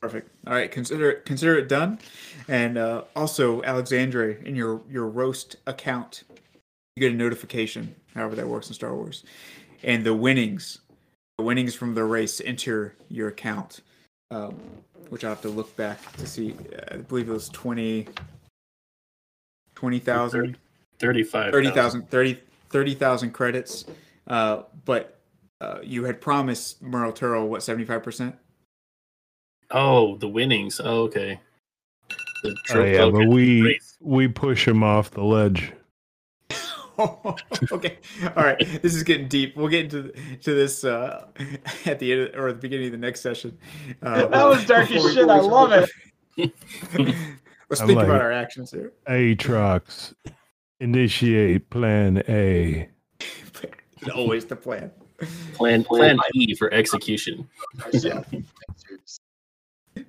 Perfect. All right, consider it consider it done. And uh, also, Alexandre, in your your roast account, you get a notification. However, that works in Star Wars, and the winnings, the winnings from the race enter your account, um, which I have to look back to see. I believe it was 20 20,000. 35. 30,000 30 30,000 credits. Uh, but uh, you had promised Merle Turl what seventy five percent. Oh, the winnings. Oh, okay. The Oh, yeah, but we race. we push him off the ledge. okay. All right. This is getting deep. We'll get into to this uh, at the end of, or at the beginning of the next session. Uh, That was dark as shit. I love it. Let's I'm think like- about our actions here. Atrox, initiate plan A. Always the plan. plan plan E for execution. Yeah. All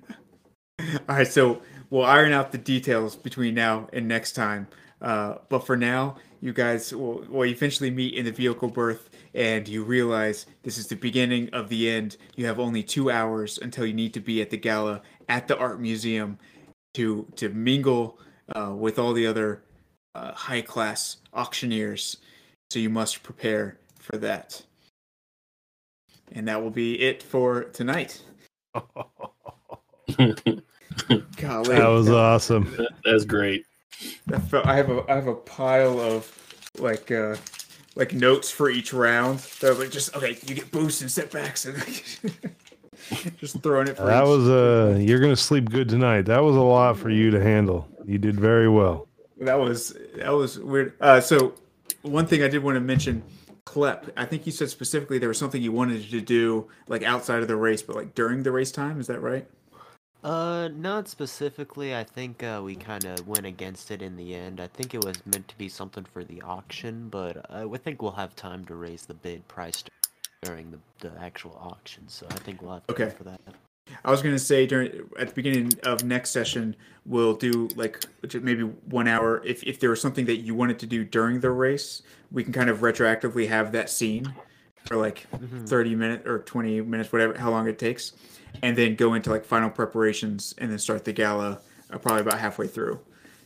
right. So we'll iron out the details between now and next time. Uh, but for now, you guys will well, you eventually meet in the vehicle berth, and you realize this is the beginning of the end. You have only two hours until you need to be at the gala at the art museum to to mingle uh, with all the other uh, high class auctioneers. So you must prepare for that. And that will be it for tonight. Golly, That was awesome. That's great. I have a I have a pile of like uh like notes for each round. They're like just okay, you get boosts and setbacks and just throwing it for That each. was uh you're gonna sleep good tonight. That was a lot for you to handle. You did very well. that was that was weird. Uh so one thing I did want to mention Klep, I think you said specifically there was something you wanted to do like outside of the race, but like during the race time, is that right? Uh, not specifically. I think uh, we kind of went against it in the end. I think it was meant to be something for the auction, but I think we'll have time to raise the bid price during the, the actual auction. So I think we'll have time Okay. for that. I was gonna say during at the beginning of next session we'll do like maybe one hour. If if there was something that you wanted to do during the race, we can kind of retroactively have that scene for like Mhm. thirty minutes or twenty minutes, whatever, how long it takes, and then go into like final preparations and then start the gala uh, probably about halfway through.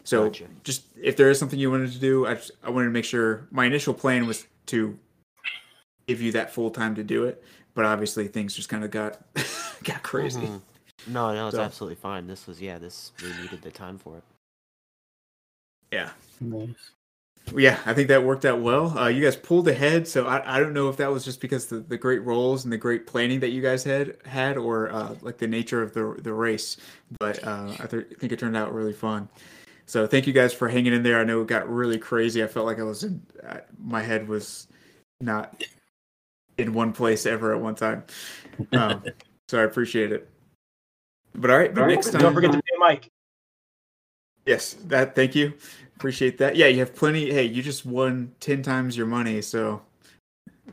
So Gotcha. just if there is something you wanted to do, I just, I wanted to make sure. My initial plan was to give you that full time to do it, but obviously things just kind of got got crazy. Mhm. No, no, it's So- absolutely fine. This was yeah, this we needed the time for it. Yeah. Nice. Yeah, I think that worked out well. Uh, you guys pulled ahead, so I, I don't know if that was just because the, the great roles and the great planning that you guys had had, or uh, like the nature of the the race. But uh, I th- think it turned out really fun. So thank you guys for hanging in there. I know it got really crazy. I felt like I was in uh, my head was not in one place ever at one time. Um, so I appreciate it. But all right, but next time, Don't forget to pay Mike. Yes, that. Thank you. Appreciate that. Yeah, you have plenty. Hey, you just won ten times your money, so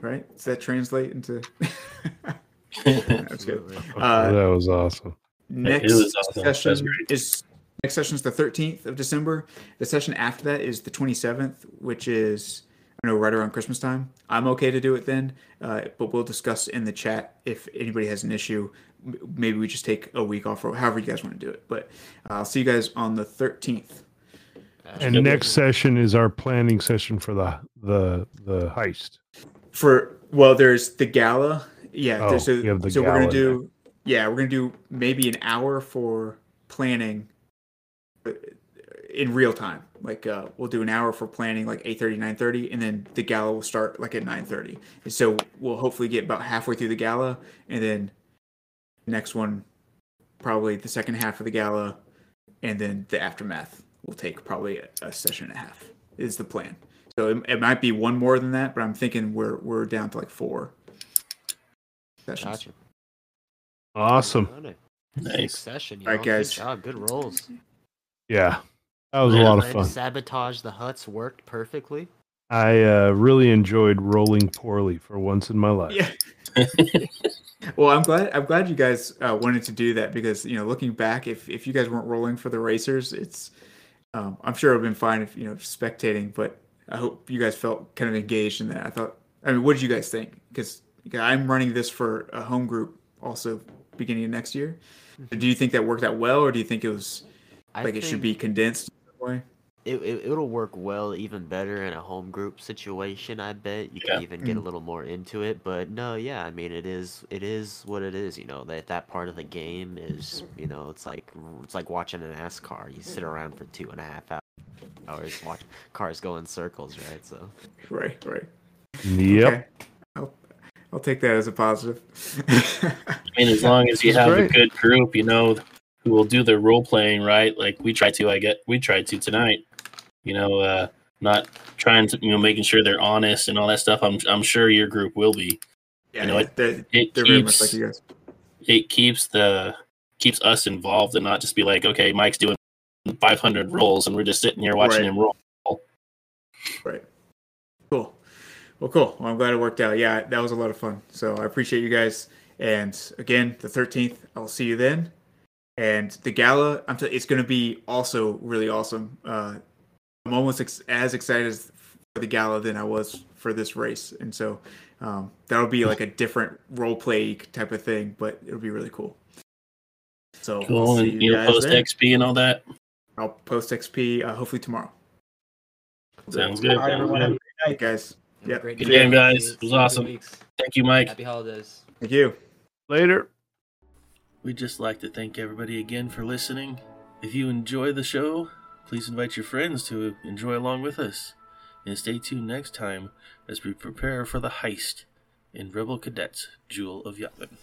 right? Does that translate into? That's good. Uh, that was awesome. Next was awesome. Session is next session is the thirteenth of December. The session after that is the twenty seventh, which is I know right around Christmas time. I'm okay to do it then, uh, but we'll discuss in the chat if anybody has an issue. Maybe we just take a week off or however you guys want to do it. But uh, I'll see you guys on the thirteenth. And next session is our planning session for the the the heist. For well, there's the gala. Yeah, Oh, there's so, you have the so we're gonna gala do. Yeah, we're gonna do maybe an hour for planning uh, in real time. Like uh, we'll do an hour for planning, like 8:30, 9:30, and then the gala will start like at 9:30. And so we'll hopefully get about halfway through the gala, and then next one, probably the second half of the gala, and then the aftermath will take probably a, a session and a half. Is the plan. So it, it might be one more than that, but I'm thinking we're we're down to like four sessions. Gotcha. Awesome. Got. Nice. Succession, you All right, guys. Good job. Good rolls. Yeah, that was a lot of fun. Sabotage the Hutts worked perfectly. I uh, really enjoyed rolling poorly for once in my life. Yeah. well, I'm glad. I'm glad you guys uh, wanted to do that because you know, looking back, if if you guys weren't rolling for the racers, it's um, I'm sure it would have been fine if you know spectating, but I hope you guys felt kind of engaged in that. I thought. I mean, what did you guys think? Because I'm running this for a home group also beginning of next year. Do you think that worked out well, or do you think it was I like it should be condensed? In some way? It, it it'll work well, even better in a home group situation. I bet you Yeah. can even get a Mm. little more into it. But no, yeah, I mean, it is it is what it is. You know that that part of the game is you know it's like it's like watching a NASCAR. You sit around for two and a half hours, hours watch cars go in circles, right? So Right. Right. Yep. Okay. I'll, I'll take that as a positive. I mean, as long as you That's have great. a good group, you know, who will do their role playing right, like we try to. I get we tried to tonight. You know, uh, not trying to, you know, making sure they're honest and all that stuff. I'm I'm sure your group will be. yeah, You know, It very much keeps like you guys. it keeps the keeps us involved and not just be like, okay, Mike's doing 500 rolls and we're just sitting here watching Right. him roll. Right. Cool. Well, cool. Well, I'm glad it worked out. Yeah, that was a lot of fun. So I appreciate you guys. And again, the 13th, I'll see you then. And the gala, I'm t- it's going to be also really awesome. Uh, I'm almost ex- as excited as for the gala than I was for this race. And so um, that'll be like a different role play type of thing, but it'll be really cool. So I'll and you know, post then. XP and all that. I'll post XP uh, hopefully tomorrow. Sounds good. All right, everyone. Have a great night. guys. Have a Yep. great Good game, guys. It was see you in two awesome. Thank you, Mike. Happy holidays. Thank you. Later. We'd just like to thank everybody again for listening. If you enjoy the show, please invite your friends to enjoy along with us. And stay tuned next time as we prepare for the heist in Rebel Cadets Jewel of Yavin.